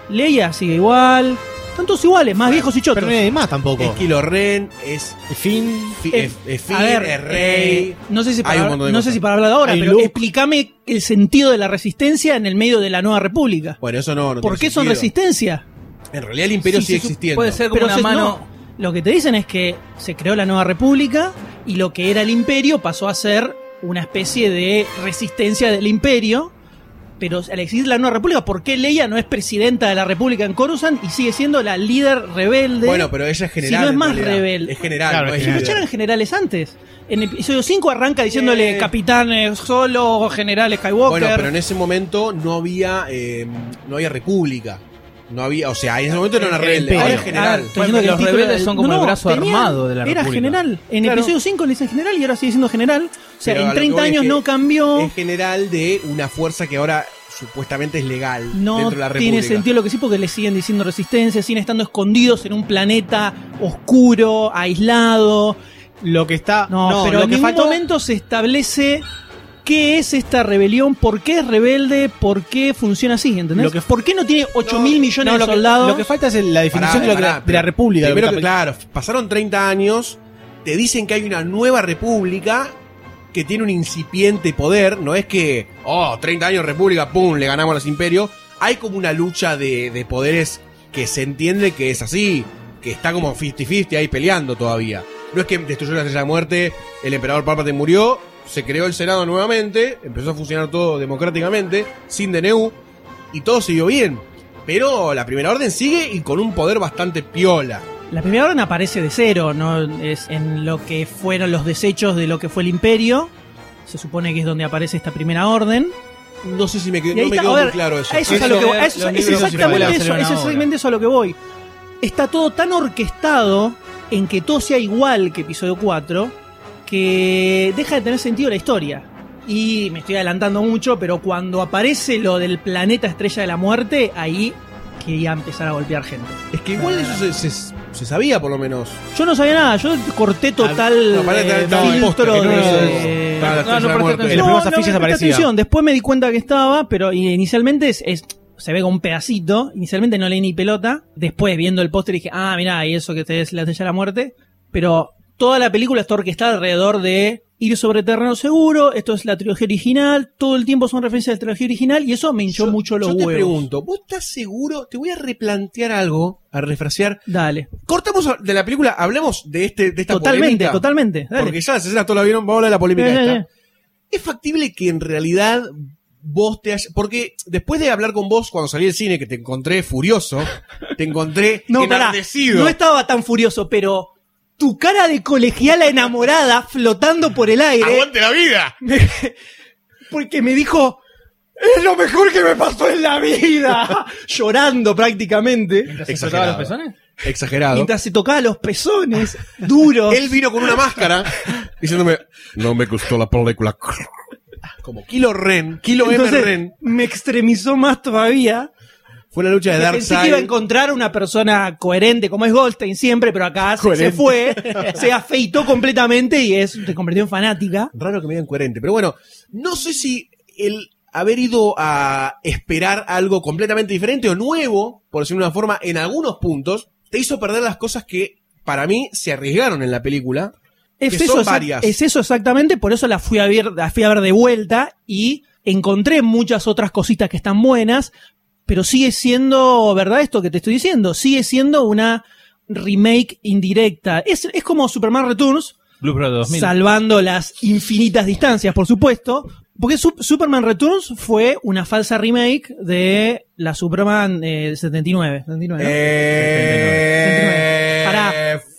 Leia sigue igual, están todos iguales, más viejos y chotos. Pero no hay más tampoco. Es Kylo Ren, es, Fin. Fi- Eh, es, es Finn, a ver, es Rey. eh, no sé si Hay para, un montón de no cosas. sé si para hablar de ahora, Hay pero Luke. explícame el sentido de la resistencia en el medio de la nueva república. Bueno, eso no, no ¿Por tiene qué son sentido. resistencia? En realidad el imperio Sí, sigue sí, existiendo. puede ser como Pero una se- mano. no, lo que te dicen es que se creó la nueva república y lo que era el imperio pasó a ser una especie de resistencia del imperio. Pero al existir la nueva república, ¿por qué Leia no es presidenta de la república en Coruscant y sigue siendo la líder rebelde? Bueno, pero ella es general. Si no es en más realidad. rebelde. Es general, Claro, no es es Si no general. eran generales antes. En episodio 5 arranca diciéndole Eh. capitán solo, general Skywalker. Bueno, pero en ese momento no había eh, no había república. No había, o sea, en ese momento no era El rebelde, Ah, es general. estoy diciendo que los rebeldes era- son como el brazo armado de la Era República. general. En Claro. episodio 5 le dicen general y ahora sigue siendo general. O sea, Pero en lo que 30 voy es años no cambió. Es general de una fuerza que ahora supuestamente es legal No dentro de la república. tiene sentido lo que sí porque le siguen diciendo resistencia, siguen estando escondidos en un planeta oscuro, aislado. Lo que está. No, pero en ningún faltó- momento se establece qué es esta rebelión, por qué es rebelde, por qué funciona así, ¿entendés? Lo que- ¿Por qué no tiene 8 No, mil millones No, de lo que, soldados? lo que falta es la definición Pará, de, lo que- pará, de la República. Primero que claro, pasaron 30 años, te dicen que hay una nueva república que tiene un incipiente poder, no es que, oh, 30 años república, pum, le ganamos a los imperios. Hay como una lucha de, de poderes que se entiende que es así, que está como 50-50 ahí peleando todavía. No es que destruyó la estrella de muerte, el emperador Palpatine murió, se creó el Senado nuevamente, empezó a funcionar todo democráticamente, sin DNU, y todo siguió bien. Pero la primera orden sigue y con un poder bastante piola. La primera orden aparece de cero, no es en lo que fueron los desechos de lo que fue el imperio. Se supone que es donde aparece esta primera orden. No sé si me, qued- no me está, quedó a ver, muy claro eso. es, a lo que voy, eso- exactamente eso, es exactamente eso a lo que voy. Está todo tan orquestado en que todo sea igual que episodio 4 que deja de tener sentido la historia. Y me estoy adelantando mucho, pero cuando aparece lo del planeta estrella de la muerte, ahí quería empezar a golpear gente. Es que igual eso se, se- se sabía por lo menos. Yo no sabía nada, yo corté total no, eh, filtro de... En atención. Después me di cuenta que estaba, pero inicialmente es, es- se ve como un pedacito. Inicialmente no leí ni pelota. Después, viendo el póster, dije, ah, mirá, y eso que te es la estrella de la muerte. Pero toda la película está orquestada alrededor de ir sobre terreno seguro. Esto es la trilogía original. Todo el tiempo son referencias de la trilogía original. Y eso me hinchó Yo- mucho los yo huevos. te pregunto, ¿vos estás seguro? Te voy a replantear algo, a refrasear. Dale. Cortamos de la película, hablemos de este de esta Totalmente, polémica, totalmente. Dale. Porque ya las escenas todas la vieron, vamos a hablar de la polémica ya, esta. ya. ¿Es factible que en realidad vos te hayas... Porque después de hablar con vos cuando salí del cine, que te encontré furioso, te encontré <laughs> No, pará, enardecido. no estaba tan furioso, pero tu cara de colegiala enamorada flotando por el aire. ¡Aguante la vida! me- <laughs> porque me dijo, es lo mejor que me pasó en la vida. <laughs> Llorando prácticamente. ¿Se tocaba los pezones? Exagerado. Mientras se tocaba los pezones duros. Él vino con una máscara <laughs> diciéndome, no me gustó la película. Como Kilo Ren, Kilo M Entonces, Ren. me extremizó más todavía. Fue una lucha de Que pensé que iba a Darkseid. encontrar una persona coherente como es Goldstein siempre, pero acá se, fue, se afeitó completamente y es, se convirtió en fanática. Raro que me digan coherente. Pero bueno, no sé si el haber ido a esperar algo completamente diferente o nuevo, por decirlo de una forma, en algunos puntos, te hizo perder las cosas que para mí se arriesgaron en la película. Es Que eso, son varias. es eso exactamente, por eso la fui a ver, la fui a ver de vuelta y encontré muchas otras cositas que están buenas, pero sigue siendo, ¿verdad? Esto que te estoy diciendo, sigue siendo una remake indirecta. Es, es como Superman Returns, Blue Brothers 2000. salvando las infinitas distancias, por supuesto. Porque Sup- Superman Returns fue una falsa remake de la Superman eh, 79. 79, ¿no? Eh, Pará.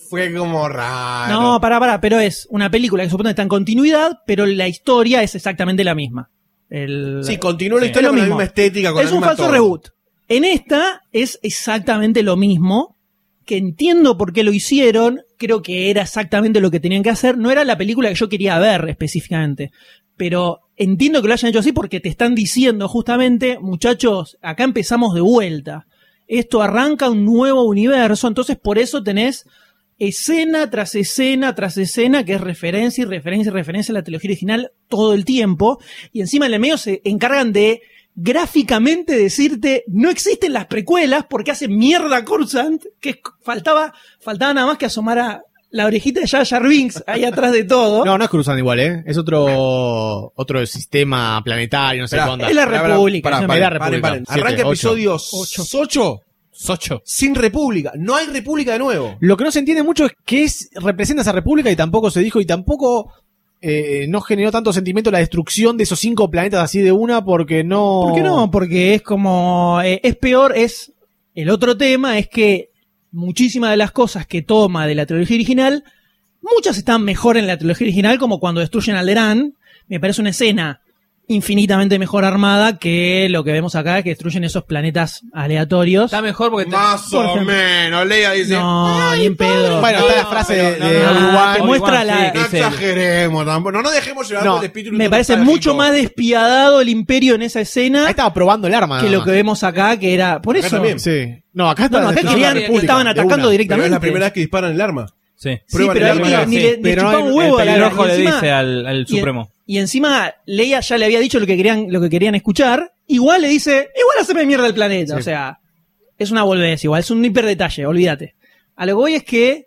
Fue como raro. No, pará, pará, pero es una película que supone está en continuidad, pero la historia es exactamente la misma. El- Sí, continúa la historia con la misma estética, con es la un falso todo. reboot. En esta es exactamente lo mismo, que entiendo por qué lo hicieron, creo que era exactamente lo que tenían que hacer, no era la película que yo quería ver específicamente, pero entiendo que lo hayan hecho así porque te están diciendo justamente, muchachos, acá empezamos de vuelta. Esto arranca un nuevo universo, entonces por eso tenés escena tras escena tras escena que es referencia y referencia y referencia a la trilogía original todo el tiempo. Y encima en el medio se encargan de gráficamente decirte no existen las precuelas porque hace mierda Coruscant que faltaba, faltaba nada más que asomara la orejita de Jar Jar Binks ahí atrás de todo. <laughs> No, no es cruzando igual, ¿eh? Es otro otro sistema planetario, no sé Esperá, qué onda. es la República. Arranca ocho. episodio Ocho. 8 Socho. sin República. No hay República de nuevo. Lo que no se entiende mucho es qué es, representa esa república y tampoco se dijo y tampoco eh, no generó tanto sentimiento la destrucción de esos cinco planetas así de una porque no... ¿Por qué no? Porque es como. eh, es peor, es. El otro tema es que muchísimas de las cosas que toma de la trilogía original, muchas están mejor en la trilogía original, como cuando destruyen Alderaan. Me parece una escena infinitamente mejor armada que lo que vemos acá, que destruyen esos planetas aleatorios. Está mejor porque te- Más por o ejemplo. menos. Leia dice. No, ni en pedo. Bueno, está la frase de, no, de no, no, Obi-Wan. te muestra la- sí, No exageremos tampoco. No nos dejemos llevar por el espíritu. Me parece mucho más despiadado el imperio en esa escena Ahí estaba probando el arma. que lo que vemos acá, que era. Por Acá eso. también. Sí. No, acá está No, no, acá querían, estaban atacando una. Pero directamente. es la primera vez que disparan el arma. Sí. Sí, Prueba pero ahí ni, ni le, le un huevo el a la- le encima- dice al, al y en- Supremo. Y encima Leia ya le había dicho lo que querían, lo que querían escuchar. Igual le dice, igual haceme mierda el planeta. O sea, es una boludez igual, es un hiper detalle, olvídate. A lo que voy es que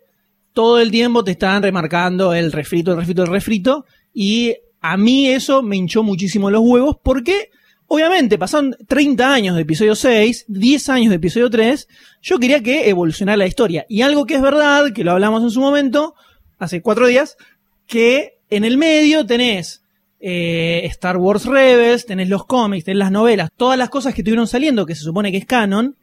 todo el tiempo te están remarcando el refrito, el refrito, el refrito. Y a mí eso me hinchó muchísimo los huevos porque, obviamente, pasaron 30 años de episodio 6, 10 años de episodio 3. Yo quería que evolucionara la historia. Y algo que es verdad, que lo hablamos en su momento, hace cuatro días, que en el medio tenés eh, Star Wars Rebels, tenés los cómics, tenés las novelas, todas las cosas que estuvieron saliendo, que se supone que es canon,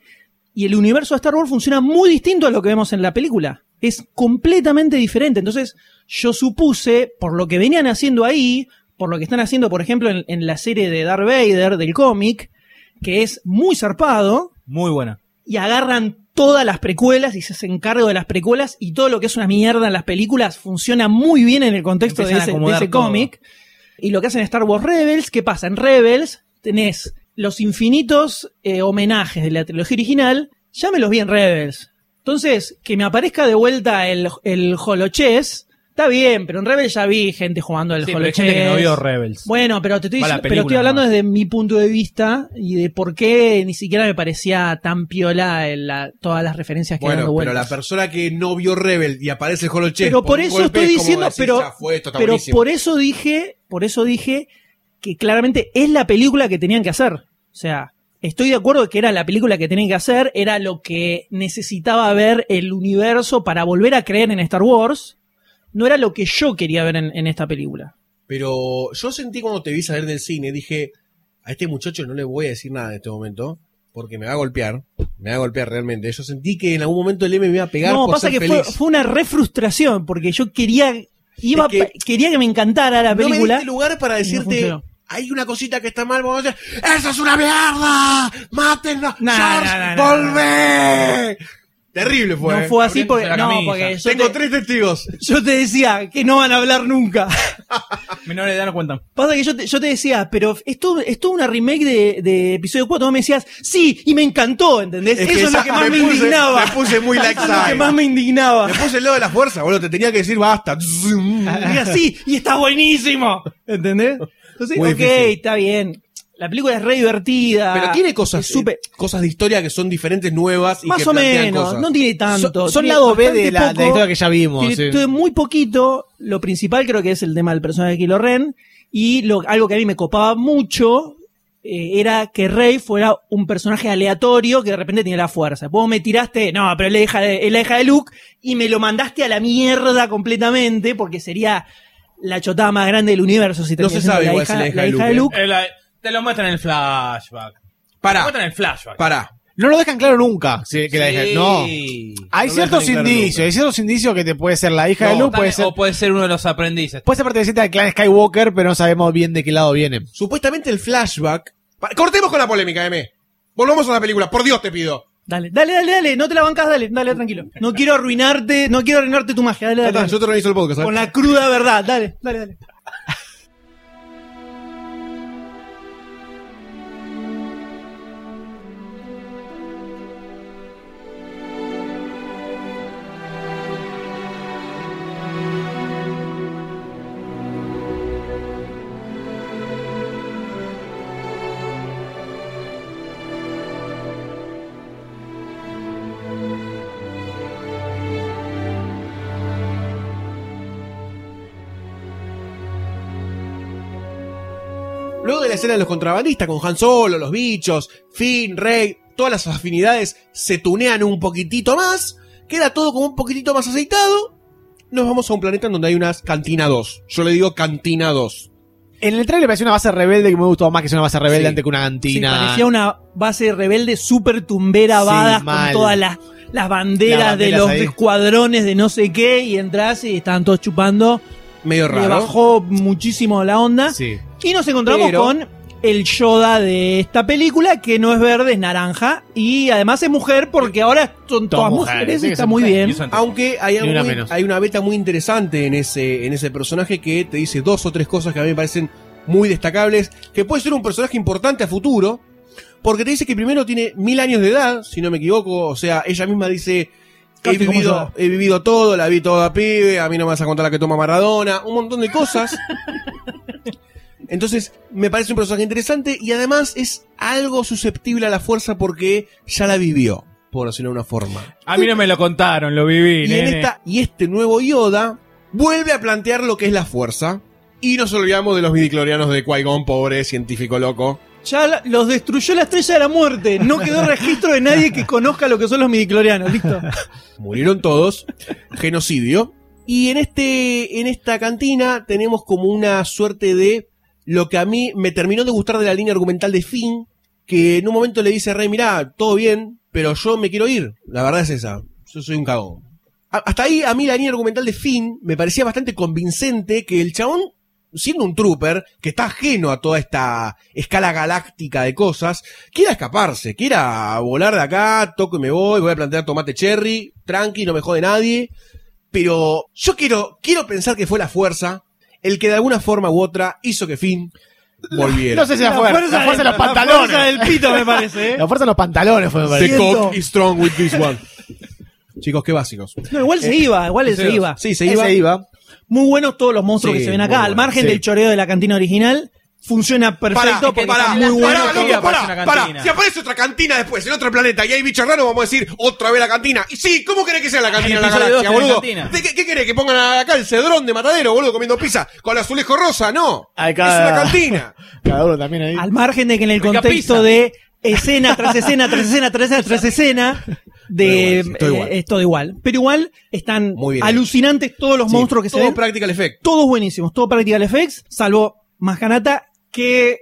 y el universo de Star Wars funciona muy distinto a lo que vemos en la película. Es completamente diferente. Entonces, yo supuse, por lo que venían haciendo ahí, por lo que están haciendo, por ejemplo, en, en la serie de Darth Vader, del cómic, que es muy zarpado, Muy buena. y agarran todas las precuelas y se hacen cargo de las precuelas y todo lo que es una mierda en las películas funciona muy bien en el contexto de Empiezan ese, de cómic. Y lo que hacen en Star Wars Rebels, ¿qué pasa? En Rebels tenés los infinitos eh, homenajes de la trilogía original, ya me los vi en Rebels. Entonces, que me aparezca de vuelta el, el Holochess, está bien, pero en Rebels ya vi gente jugando al Sí, pero hay Holochess. gente que no vio Rebels. Bueno, pero te estoy, diciendo- pero estoy hablando nomás. desde mi punto de vista y de por qué ni siquiera me parecía tan piola la- todas las referencias que Bueno, dando pero la persona que no vio Rebel y aparece el Holochess. Pero por eso golpe estoy diciendo, decir, pero, ya fue, esto está pero buenísimo. por eso dije, por eso dije que claramente es la película que tenían que hacer. O sea, estoy de acuerdo que era la película que tenían que hacer, era lo que necesitaba ver el universo para volver a creer en Star Wars. No era lo que yo quería ver en, en esta película. Pero yo sentí cuando te vi salir del cine, dije, a este muchacho no le voy a decir nada en este momento, porque me va a golpear, me va a golpear realmente. Yo sentí que en algún momento el M me iba a pegar No, por pasa ser que fue, feliz. fue una refrustración porque yo quería iba Es que- quería que me encantara la no me película. diste lugar para no decirte, hay una cosita que está mal, vamos a decir, ¡Eso es una mierda! ¡Mátenla! No, ¡George, no, no, no, volvé! Terrible fue. no eh. fue así porque, no, porque yo Tengo te, tres testigos. yo te decía que no van a hablar nunca. <laughs> Menores de edad no cuentan. Pasa que yo te, yo te decía, pero esto es toda una remake de, de episodio 4. Vos me decías, sí, y me encantó, ¿entendés? Es que Eso es lo que más me me, puse- indignaba. me puse muy like Eso es lo que más me indignaba. Me puse el lado de la fuerza, boludo. Te tenía que decir basta. Diga, sí, y está buenísimo. ¿Entendés? Entonces, Muy ok, difícil. está bien. La película es re divertida. Pero tiene cosas, eh, cosas de historia que son diferentes, nuevas y más que o menos, cosas. no tiene tanto. Son, son tiene lado B de la, de la historia que ya vimos. Tiene sí. tiene muy poquito. Lo principal creo que es el tema del personaje de Kylo Ren. Y lo, algo que a mí me copaba mucho eh, era que Rey fuera un personaje aleatorio que de repente tenía la fuerza. Vos me tiraste, no, pero es la hija de, es la hija de Luke, y me lo mandaste a la mierda completamente, porque sería la chotada más grande del universo si No se sabe la igual hija, si la hija la de hija Luke, de. Luke. Eh, la- te lo muestran en el flashback. Te lo Pará, muestran en el flashback. pará. No lo dejan claro nunca. sí, que la Sí. hija- no. Hay No lo ciertos dejan en claro indicios, nunca. hay ciertos indicios que te puede ser la hija No, de Luke, puede ser, O puede ser uno de los aprendices. puede ser perteneciente al clan Skywalker, pero no sabemos bien de qué lado viene. Supuestamente el flashback. Pa- Cortemos con la polémica, M. Volvamos a la película, por Dios te pido. Dale, dale, dale, dale, no te la bancas, dale, dale, tranquilo. No quiero arruinarte, no quiero arruinarte tu magia, dale, dale. Yo te organizo el podcast. ¿sabes? Con la cruda verdad, dale, dale, dale. Escena de los contrabandistas con Han Solo, los bichos, Finn, Rey, todas las afinidades se tunean un poquitito más, queda todo como un poquitito más aceitado. Nos vamos a un planeta en donde hay unas cantina 2. Yo le digo cantina 2. En el trailer parecía una base rebelde que me gustó más que sea una base rebelde Sí. antes que una Sí, cantina. parecía una base rebelde súper tumbera, Sí, badas, con todas las, las banderas Las de los ahí. escuadrones de no sé qué, y entras y estaban todos chupando. Medio raro. bajó muchísimo la onda. Sí. Y nos encontramos Pero- con el Yoda de esta película, que no es verde, es naranja. Y además es mujer, porque ahora son todas mujeres, que está muy bien. Y Aunque hay, algo Ni una muy- menos. hay una beta muy interesante en ese, en ese personaje que te dice dos o tres cosas que a mí me parecen muy destacables, que puede ser un personaje importante a futuro, porque te dice que primero tiene mil años de edad, si no me equivoco, o sea, ella misma dice, he Casi como vivido, he vivido todo, la vi toda pibe, a mí no me vas a contar la que toma Maradona, un montón de cosas. <laughs> Entonces, me parece un personaje interesante y además es algo susceptible a la fuerza porque ya la vivió, por decirlo de una forma. A mí no me lo contaron, lo viví. Y, en esta, y este nuevo Yoda vuelve a plantear lo que es la fuerza. Y nos olvidamos de los midiclorianos de Qui-Gon, pobre científico loco. Ya la- los destruyó la estrella de la muerte. No quedó <laughs> registro de nadie que conozca lo que son los midiclorianos. Listo. Murieron todos. Genocidio. Y en este, en esta cantina tenemos como una suerte de lo que a mí me terminó de gustar de la línea argumental de Finn, que en un momento le dice a Rey, mirá, todo bien, pero yo me quiero ir. La verdad es esa. Yo soy un cagón. Hasta ahí a mí la línea argumental de Finn me parecía bastante convincente que el chabón, siendo un trooper, que está ajeno a toda esta escala galáctica de cosas, quiera escaparse, quiera volar de acá, toco y me voy, voy a plantear tomate cherry, tranqui, no me jode nadie. Pero yo quiero, quiero pensar que fue la fuerza el que de alguna forma u otra hizo que Finn volviera. No sé si la, fuerza, la fuerza de los pantalones. La fuerza del pito, me parece. ¿eh? La fuerza de los pantalones fue, me The parece. Siento- cock is strong with this one. Chicos, qué básicos. No, igual se iba, igual se sí, iba. Sí, se iba. iba. Muy buenos todos los monstruos Sí, que se ven acá. Al margen sí. del choreo de la cantina original, funciona perfecto porque pará, está muy pará, bueno. loco, que aparece pará, una pará. cantina. Si aparece otra cantina después en otro planeta y hay bichos raros, vamos a decir otra vez la cantina. Y sí, ¿cómo querés que sea la cantina en la galaxia, boludo? cantina. ¿De qué, qué querés? ¿Que pongan acá el cedrón de matadero, boludo, comiendo pizza con el azulejo rosa? No. Ay, Es una cantina. <laughs> Cada uno también ahí. Al margen de que en el Rica contexto pizza. de escena tras escena, tras escena, tras escena, tras escena, de, igual, sí, todo igual. eh, es todo igual. Pero igual están Muy bien. alucinantes todos los Sí, monstruos que se todo ven. practical effect. Todos buenísimos, todo practical effects, salvo Mascanata, que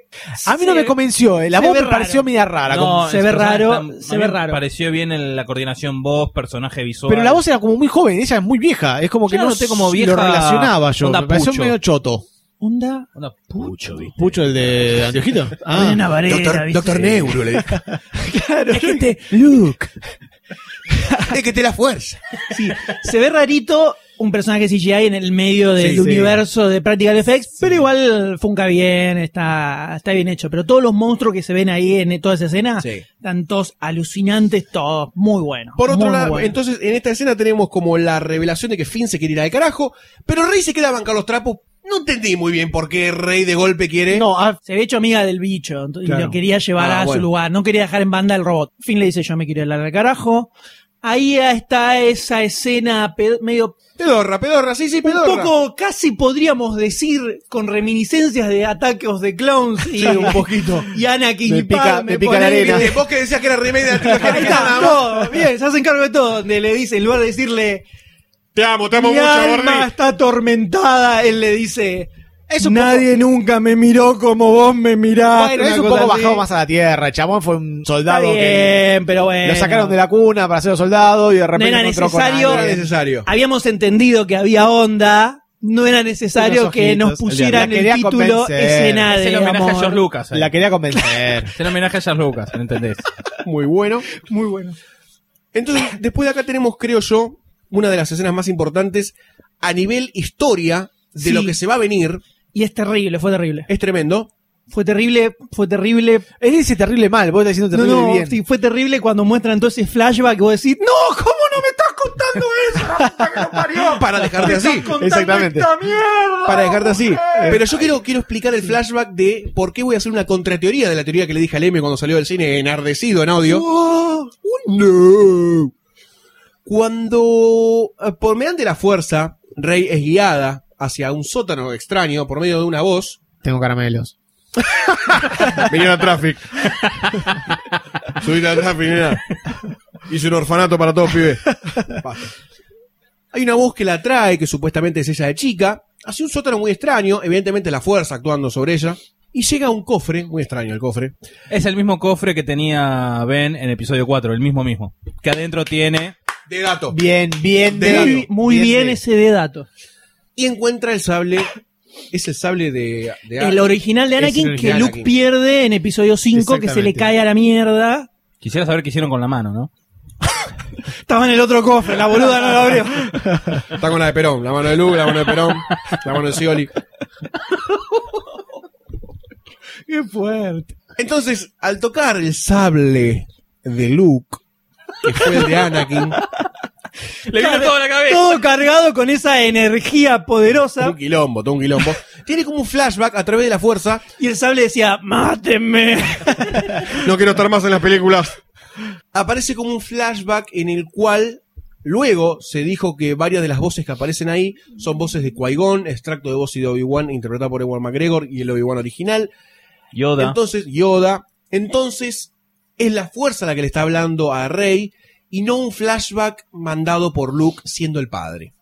A mí no me convenció, eh. la voz me pareció media rara. No, como- se ve raro, está- se ve raro. Pareció bien en la coordinación voz, personaje visual. pero la voz era como muy joven, ella es muy vieja. Es como que Yo no noté como lo vieja, relacionaba yo. onda Me pareció pucho. medio choto. Onda. Onda pucho, ¿viste? Pucho, el de <laughs> Anteojito. Ah, una vareta, Doctor, ¿viste? Doctor Neuro le dije. <laughs> Claro, es que te, Luke. <laughs> es que te la fuerza. Sí, se ve rarito un personaje CGI en el medio del Sí, sí. universo de Practical Effects, pero igual funca bien, está, está bien hecho. Pero todos los monstruos que se ven ahí en toda esa escena, están todos alucinantes, todos muy buenos. Por otro lado, entonces en esta escena tenemos como la revelación de que Finn se quiere ir al carajo, pero Rey se queda a bancar los trapos. No entendí muy bien por qué Rey de golpe quiere. No, ah, se había hecho amiga del bicho y Claro. lo quería llevar Ah, a su lugar. No quería dejar en banda el robot. Finn le dice: Yo me quiero ir al carajo. Ahí está esa escena medio Pedorra, pedorra, sí, sí, un pedorra. poco, casi podríamos decir, con reminiscencias de ataques de clowns y, Sí, un poquito. <laughs> y Anakin Me pica- me pica la arena. Vos que decías que era remake de la no, bien, se hacen cargo de todo, donde le dice, en lugar de decirle, Te amo, te mi alma está atormentada, él le dice, nadie nunca me miró como vos me miraste. bueno, es un poco así. bajado más a la tierra. El chabón fue un Está soldado que pero bueno. lo sacaron de la cuna para ser soldado y de repente era encontró con necesario. No era necesario. Habíamos entendido que había onda, no era necesario que nos el pusieran el quería título convencer. escena Es de el homenaje a. George Lucas. ahí. La quería convencer. Es el homenaje a George Lucas, ¿me entendés? <laughs> Muy bueno. Muy bueno. Entonces, después de acá tenemos, creo yo, una de las escenas más importantes a nivel historia de Sí. lo que se va a venir. Y es terrible, fue terrible. Es tremendo. Fue terrible, fue terrible. Él dice terrible mal, vos estás diciendo No, terrible no, bien. sí, fue terrible cuando muestran todo ese flashback y vos decís, no, ¿cómo no me estás contando eso? La puta que lo parió. <laughs> Para dejarte así. Exactamente. esta mierda? Para dejarte así. Pero yo quiero, quiero explicar el flashback de por qué voy a hacer una contrateoría de la teoría que le dije al M cuando salió del cine enardecido en audio. Oh, ¡Oh, no! Cuando, eh, por mediante la fuerza, Rey es guiada hacia un sótano extraño por medio de una voz. Tengo caramelos. <laughs> Vinieron a Traffic. Subite a Traffic, nena. Hice un orfanato para todos, pibes. Basta. Hay una voz que la trae, que supuestamente es ella de chica, hacia un sótano muy extraño, evidentemente la fuerza actuando sobre ella, y llega a un cofre, muy extraño el cofre, Es el mismo cofre que tenía Ben en episodio 4, el mismo mismo. Que adentro tiene... de dato. Bien, bien De de dato. Muy, muy Bien bien de- ese de dato. Y encuentra el sable, es el sable de... de El original de Anakin original que Luke Anakin. pierde en episodio 5, que se le cae a la mierda. Quisiera saber qué hicieron con la mano, ¿no? <laughs> Estaba en el otro cofre, la boluda no lo abrió. <laughs> Está con la de Perón, la mano de Luke, la mano de Perón, la mano de Scioli. Qué fuerte. Entonces, al tocar el sable de Luke, que fue el de Anakin, <laughs> Le vino toda la cabeza. Todo cargado con esa energía poderosa. un quilombo, todo un quilombo, <laughs> tiene como un flashback a través de la fuerza. Y el sable decía, mátenme. <laughs> No quiero estar más en las películas. Aparece como un flashback en el cual luego se dijo que varias de las voces que aparecen ahí son voces de Qui-Gon, extracto de voz de Obi-Wan interpretado por Ewan McGregor y el Obi-Wan original. Yoda. Entonces, Yoda. Entonces, es la fuerza la que le está hablando a Rey y no un flashback mandado por Luke siendo el padre.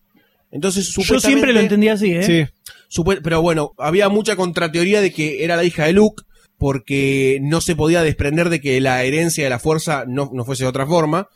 Entonces, Yo supuestamente, siempre lo entendí así, ¿eh? Sí. pero bueno, había mucha contrateoría de que era la hija de Luke porque no se podía desprender de que la herencia de la fuerza no, no fuese de otra forma.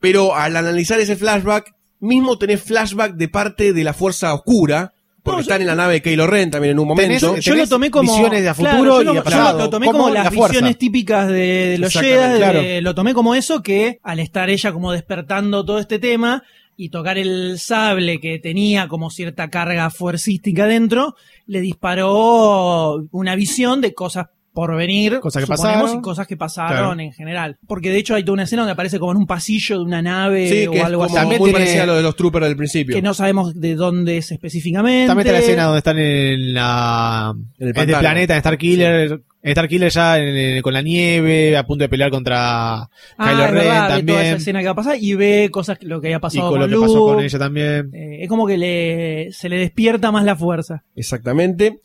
Pero al analizar ese flashback, mismo tenés flashback de parte de la fuerza oscura, porque No, están en la nave de Kylo Ren también en un momento. Tenés- Yo lo tomé como visiones de a claro, futuro y de yo lo tomé como como, la las visiones típicas de, de los Jedi, claro. de- lo tomé como eso que al estar ella como despertando todo este tema y tocar el sable que tenía como cierta carga fuercística dentro, le disparó una visión de cosas por venir, Cosas que pasaron. y cosas que pasaron Claro. en general. Porque de hecho hay toda una escena donde aparece como en un pasillo de una nave Sí, o que es algo como así. También muy a lo de los troopers del principio. Que no sabemos de dónde es específicamente. También está la escena donde están en la En el en el planeta, en Starkiller, en Starkiller ya en- en- con la nieve, a punto de pelear contra Ah, Kylo Ren verdad, ve toda esa también. escena que va a pasar y ve cosas que- lo que había Y pasado con con, lo que pasó Luke. con ella también. Eh, es como que le, se le despierta más la fuerza. Exactamente.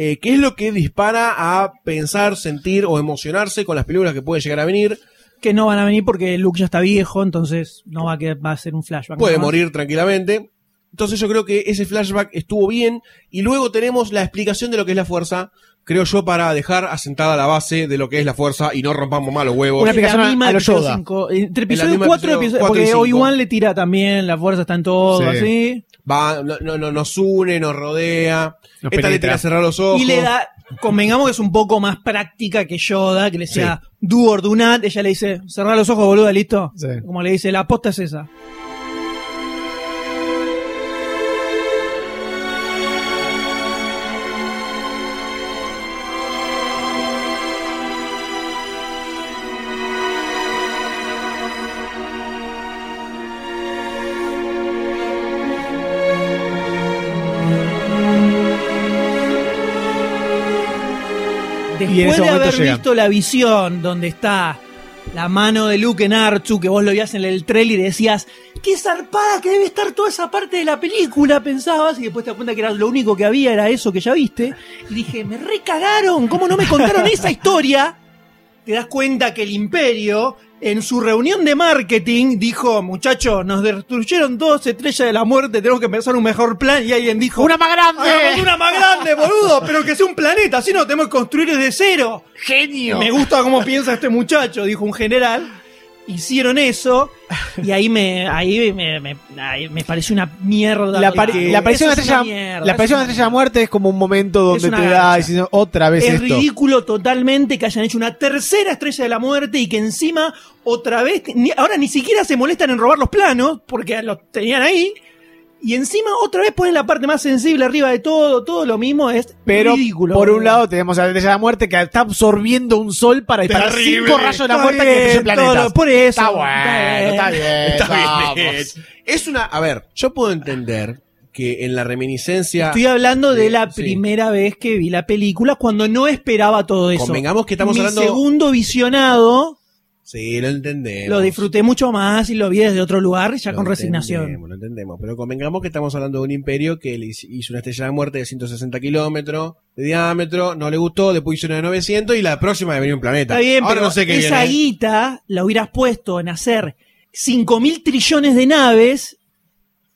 Eh, ¿Qué es lo que dispara a pensar, sentir o emocionarse con las películas que pueden llegar a venir? Que no van a venir porque Luke ya está viejo, entonces no va a, quedar- va a ser un flashback. Puede más. morir tranquilamente. Entonces yo creo que ese flashback estuvo bien. Y luego tenemos la explicación de lo que es la fuerza, creo yo, para dejar asentada la base de lo que es la fuerza y no rompamos mal los huevos. Una la explicación a- a Yoda. cinco. Entre episodio misma 4 y episodio porque. Obi-Wan le tira también, la fuerza está en todo, Sí. así. Va, no, no, no- nos une, nos rodea. Nos Esta le tira a cerrar los ojos. Y le da, convengamos que es un poco más práctica que Yoda, que le decía do or do not. Ella le dice, cerrar los ojos, boluda, listo. Sí. Como le dice, la aposta es esa. Después de haber llega. visto la visión donde está la mano de Luke en Artu, que vos lo veías en el trailer y decías, qué zarpada que debe estar toda esa parte de la película, pensabas, y después te das cuenta que era lo único que había, era eso que ya viste, y dije, me recagaron, ¿cómo no me contaron esa historia? Te das cuenta que el imperio, en su reunión de marketing, dijo, muchachos, nos destruyeron dos estrellas de la muerte, tenemos que pensar un mejor plan, y alguien dijo, ¡Una más grande! Una más grande, boludo, pero que sea un planeta, así no tenemos que construir desde cero. ¡Genio! Me gusta cómo piensa este muchacho, dijo un general. Hicieron eso <laughs> y ahí me ahí me, me, ahí me pareció una mierda. La, aparición de la estrella, mierda, la aparición es estrella de la muerte es como un momento donde te da otra vez es esto. ridículo totalmente que hayan hecho una tercera estrella de la muerte y que encima otra vez, ni- ahora ni siquiera se molestan en robar los planos porque los tenían ahí. Y encima otra vez ponen la parte más sensible arriba de todo, todo lo mismo es Pero ridículo. por un lado tenemos a la estrella de la muerte que está absorbiendo un sol para disparar Terrible. cinco rayos de la muerte que destruyen planetas. por eso. Está bueno, está bien. Está bien. Es una. A ver, yo puedo entender que en la reminiscencia. Estoy hablando de la Sí. primera vez que vi la película cuando no esperaba todo eso. Convengamos que estamos Mi hablando- segundo visionado Sí, lo entendemos. lo disfruté mucho más y lo vi desde otro lugar ya Lo con resignación. entendemos, Lo entendemos, pero convengamos que estamos hablando de un imperio que le hizo una estrella de muerte de 160 kilómetros de diámetro, no le gustó, después hizo una de 900 y la próxima de venir un planeta. Está bien, Ahora pero no sé qué esa viene. guita la hubieras puesto en hacer 5 mil trillones de naves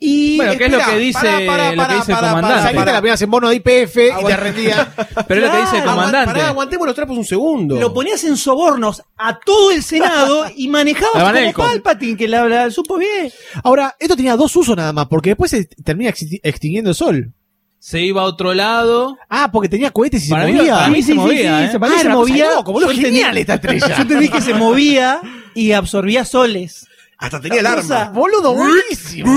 y Bueno, ¿qué es lo que dice, pará, pará, lo que pará, dice el pará, comandante? Esa guita la ponías en bono de IPF y te rendía. <laughs> Pero es lo que dice el comandante. Pará, aguantemos los trapos un segundo. lo ponías en sobornos a todo el Senado <laughs> y manejabas A como. Palpatine, que la, la supo bien. Ahora, esto tenía dos usos nada más, porque después se termina exti- extinguiendo el sol. Se iba a otro lado. Ah, porque tenía cohetes y Para se mí- movía. para mí se movía, ¿eh? se, para Ah, se movía. Yo entendí- genial esta estrella. <laughs> Yo entendí que se movía y absorbía soles. Hasta tenía el Cosa- arma. Boludo, buenísimo.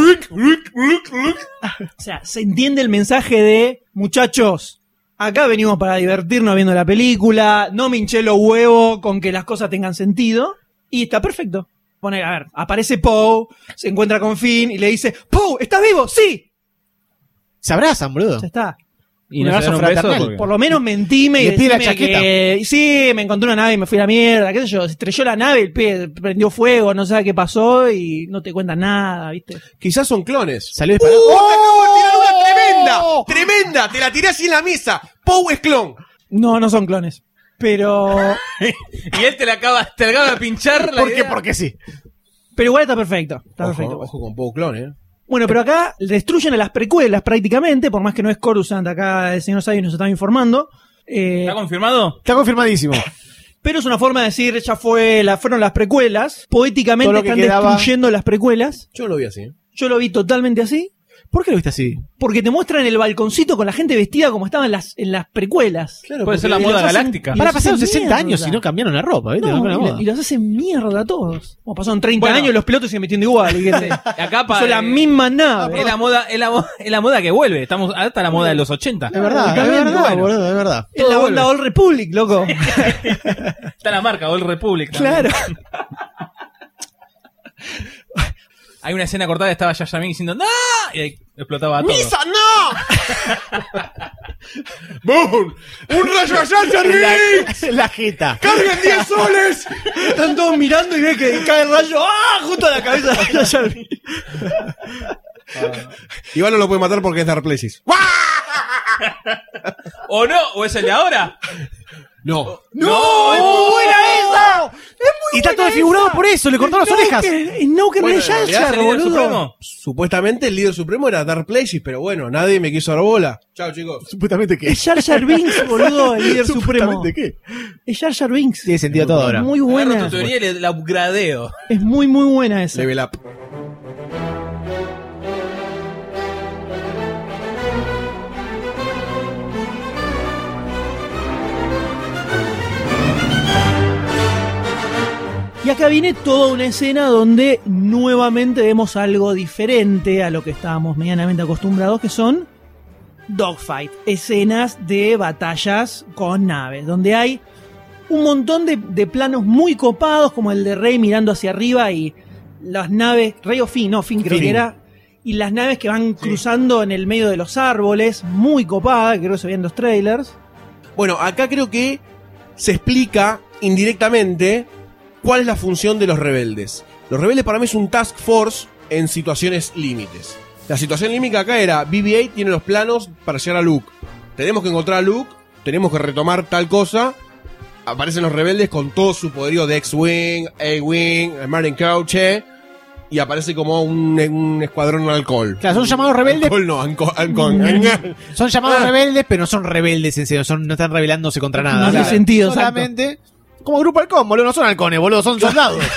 O sea, se entiende el mensaje de, muchachos, acá venimos para divertirnos viendo la película, no me hinché los huevos con que las cosas tengan sentido, y está perfecto. Pone, a ver, aparece Poe, se encuentra con Finn y le dice, Poe, ¿estás vivo? Sí, Se abrazan, boludo. ya está. Y Un no abrazo fraternal. porque- Por lo menos mentime y Le pide la decime chaqueta. que sí, me encontré una nave y me fui a la mierda, qué sé yo, se estrelló la nave, el pie prendió fuego, no sabe qué pasó y no te cuentan nada, ¿viste? Quizás son clones. Salió disparado. ¡Uh! ¡Te acabo de tirar una ¡Oh! tremenda! ¡Tremenda! Te la tiré así en la mesa. Poe es clon. No, no son clones. Pero <laughs> Y él te la acaba, te la acaba de pinchar la ¿Por qué? idea. Porque sí. pero igual está perfecto, está Ojo, perfecto. ojo con Poe clon, eh. Bueno, pero acá destruyen a las precuelas prácticamente, por más que no es Coruscant, acá el señor Sayo nos estaba informando. Eh, ¿Está confirmado? Está confirmadísimo. <laughs> pero es una forma de decir, ya fue, la, fueron las precuelas. Poéticamente están quedaba- destruyendo las precuelas. Yo lo vi así. ¿eh? Yo lo vi totalmente así. ¿Por qué lo viste así? Porque te muestran el balconcito con la gente vestida como estaban en las, en las precuelas. Puede ser la moda galáctica. Para pasaron hacen 60 años y no cambiaron la ropa, ¿viste? No, y, y los hacen mierda a todos. Como pasaron 30 Bueno. años y los pilotos siguen metiendo igual. y que te- Acá pa- son las eh, mismas naves. Es la moda, es la, es la moda que vuelve. Estamos hasta la moda de los 80. Es verdad, es verdad, bueno. boludo, es verdad. Es la onda. All Republic, loco. <laughs> Está la marca Old Republic. también. claro. <laughs> Hay una escena cortada, estaba Yaya Ming diciendo ¡No! Y ahí explotaba todo. ¡Misa, no! <laughs> ¡Boom! ¡Un rayo allá, Jar <laughs> La jeta. ¡Carguen 10 <laughs> soles! Están todos mirando y ven que cae el rayo ¡ah! justo a la cabeza de Jar Jar. Igual no lo puede matar porque es Dark Places. ¿O no? ¿O es el de ahora? No. ¡No! ¡Es muy buena! Y está todo desfigurado por eso, le cortó las orejas. No que no es Jar en realidad Jar, ¿Es el líder boludo. Supuestamente el líder supremo era Dark Places, pero bueno, nadie me quiso dar bola. Chao, chicos. Supuestamente que. Es Jar Jar Binks, boludo, el líder <laughs> supremo. ¿Supuestamente qué? Es Jar Jar Binks. Tiene sentido todo ahora. Muy Agarro buena. tu teoría y la upgradeo. Es muy, muy buena esa. Level up. Y acá viene toda una escena donde nuevamente vemos algo diferente a lo que estábamos medianamente acostumbrados, que son dogfight, escenas de batallas con naves, donde hay un montón de, de planos muy copados, como el de Rey mirando hacia arriba y las naves, Rey o Finn, no, Finn creo que era, y las naves que van cruzando en el medio de los árboles, muy copada, que creo que se veían en los trailers. Bueno, acá creo que se explica indirectamente cuál es la función de los rebeldes. Los rebeldes para mí es un task force en situaciones límites. La situación límite acá era BB-8 tiene los planos para llegar a Luke. Tenemos que encontrar a Luke, tenemos que retomar tal cosa. Aparecen los rebeldes con todo su poderío de X-Wing, A-Wing, Martin Crouch, y aparece como un, un escuadrón de alcohol. Claro, son llamados rebeldes. Alcohol no, anco- ancon- anca- <laughs> Son llamados Ah. rebeldes, pero no son rebeldes en serio. Son, no están rebelándose contra nada. No hace Claro. sentido, Solamente. Como grupo halcón, boludo. No son halcones, boludo. Son soldados. <laughs>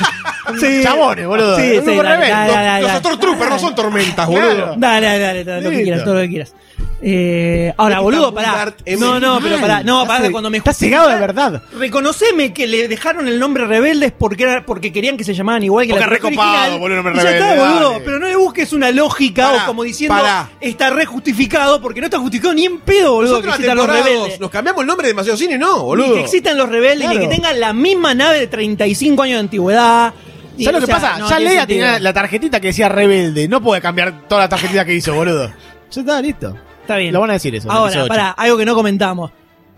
Sí. Chabones, boludo. Sí, sí, dale, rebelde. dale, dale, Los. Stormtroopers no son tormentas, boludo. Dale, dale, dale, dale, lo que quieras, todo lo que quieras. Eh, ahora, Está boludo, pará. No, no, pero pará. No, pará, cuando me Está justifica- cegado de verdad. Reconoceme que le dejaron el nombre rebeldes porque era porque querían que se llamaban igual que Porque la recopado, boludo, nombre Y ya está, boludo. dale. Pero no le busques una lógica Pará, o como diciendo pará. está re justificado porque no está justificado ni en pedo, boludo, que Nosotros existan los rebeldes. nos cambiamos el nombre de demasiado cine, no, Ni boludo. que existan los rebeldes, ni Claro. que tengan la misma nave de 35 años de antigüedad. ¿Sabes lo que sea, pasa? no ya sentido. tenía la tarjetita que decía rebelde. No puede cambiar toda la tarjetita que hizo, boludo. Ya está, listo. Está bien. Lo van a decir eso. en el Ahora, episodio para algo que no comentamos.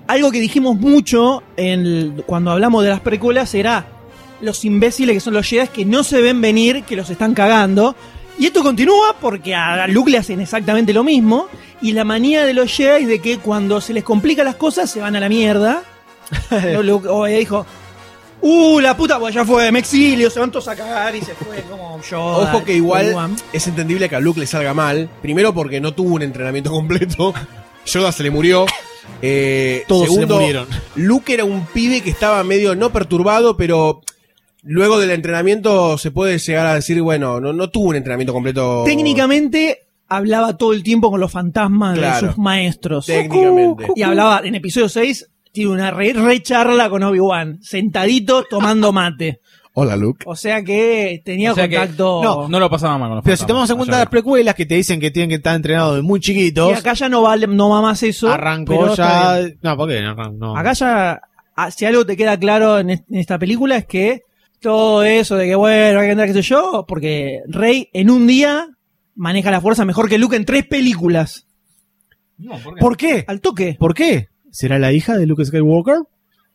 Algo que dijimos mucho en el- cuando hablamos de las precuelas era los imbéciles que son los Jedi que no se ven venir, que los están cagando. Y esto continúa porque a Luke le hacen exactamente lo mismo. Y la manía de los Jedi de que cuando se les complica las cosas se van a la mierda. <laughs> No, Luke, o ella dijo, uh, la puta, pues ya fue, me exilio, se van todos a cagar y se fue como yo. Ojo que igual es entendible que a Luke le salga mal. Primero porque no tuvo un entrenamiento <laughs> completo. Yoda se le murió. Eh, Todos se le segundo, murieron. Luke era un pibe que estaba medio no perturbado, pero luego del entrenamiento se puede llegar a decir, bueno, no, no tuvo un entrenamiento completo. Técnicamente hablaba todo el tiempo con los fantasmas Claro. de sus maestros. Técnicamente. Y hablaba en episodio 6, tiene una re, re charla con Obi-Wan, sentadito tomando mate. Hola, Luke. O sea que tenía O sea que- contacto. no, No lo pasaba mal con los Pero si tomamos en cuenta las precuelas que te dicen que tienen que estar entrenados de muy y chiquitos, acá ya no va, no va más eso. arrancó ya. No, ¿por qué? No, no. Acá ya, ah, si algo te queda claro en, est- en esta película es que todo eso de que bueno, hay que andar, qué sé yo, porque Rey en un día maneja la fuerza mejor que Luke en tres películas. ¿Por qué? Al toque. ¿Por qué? ¿Será la hija de Luke Skywalker?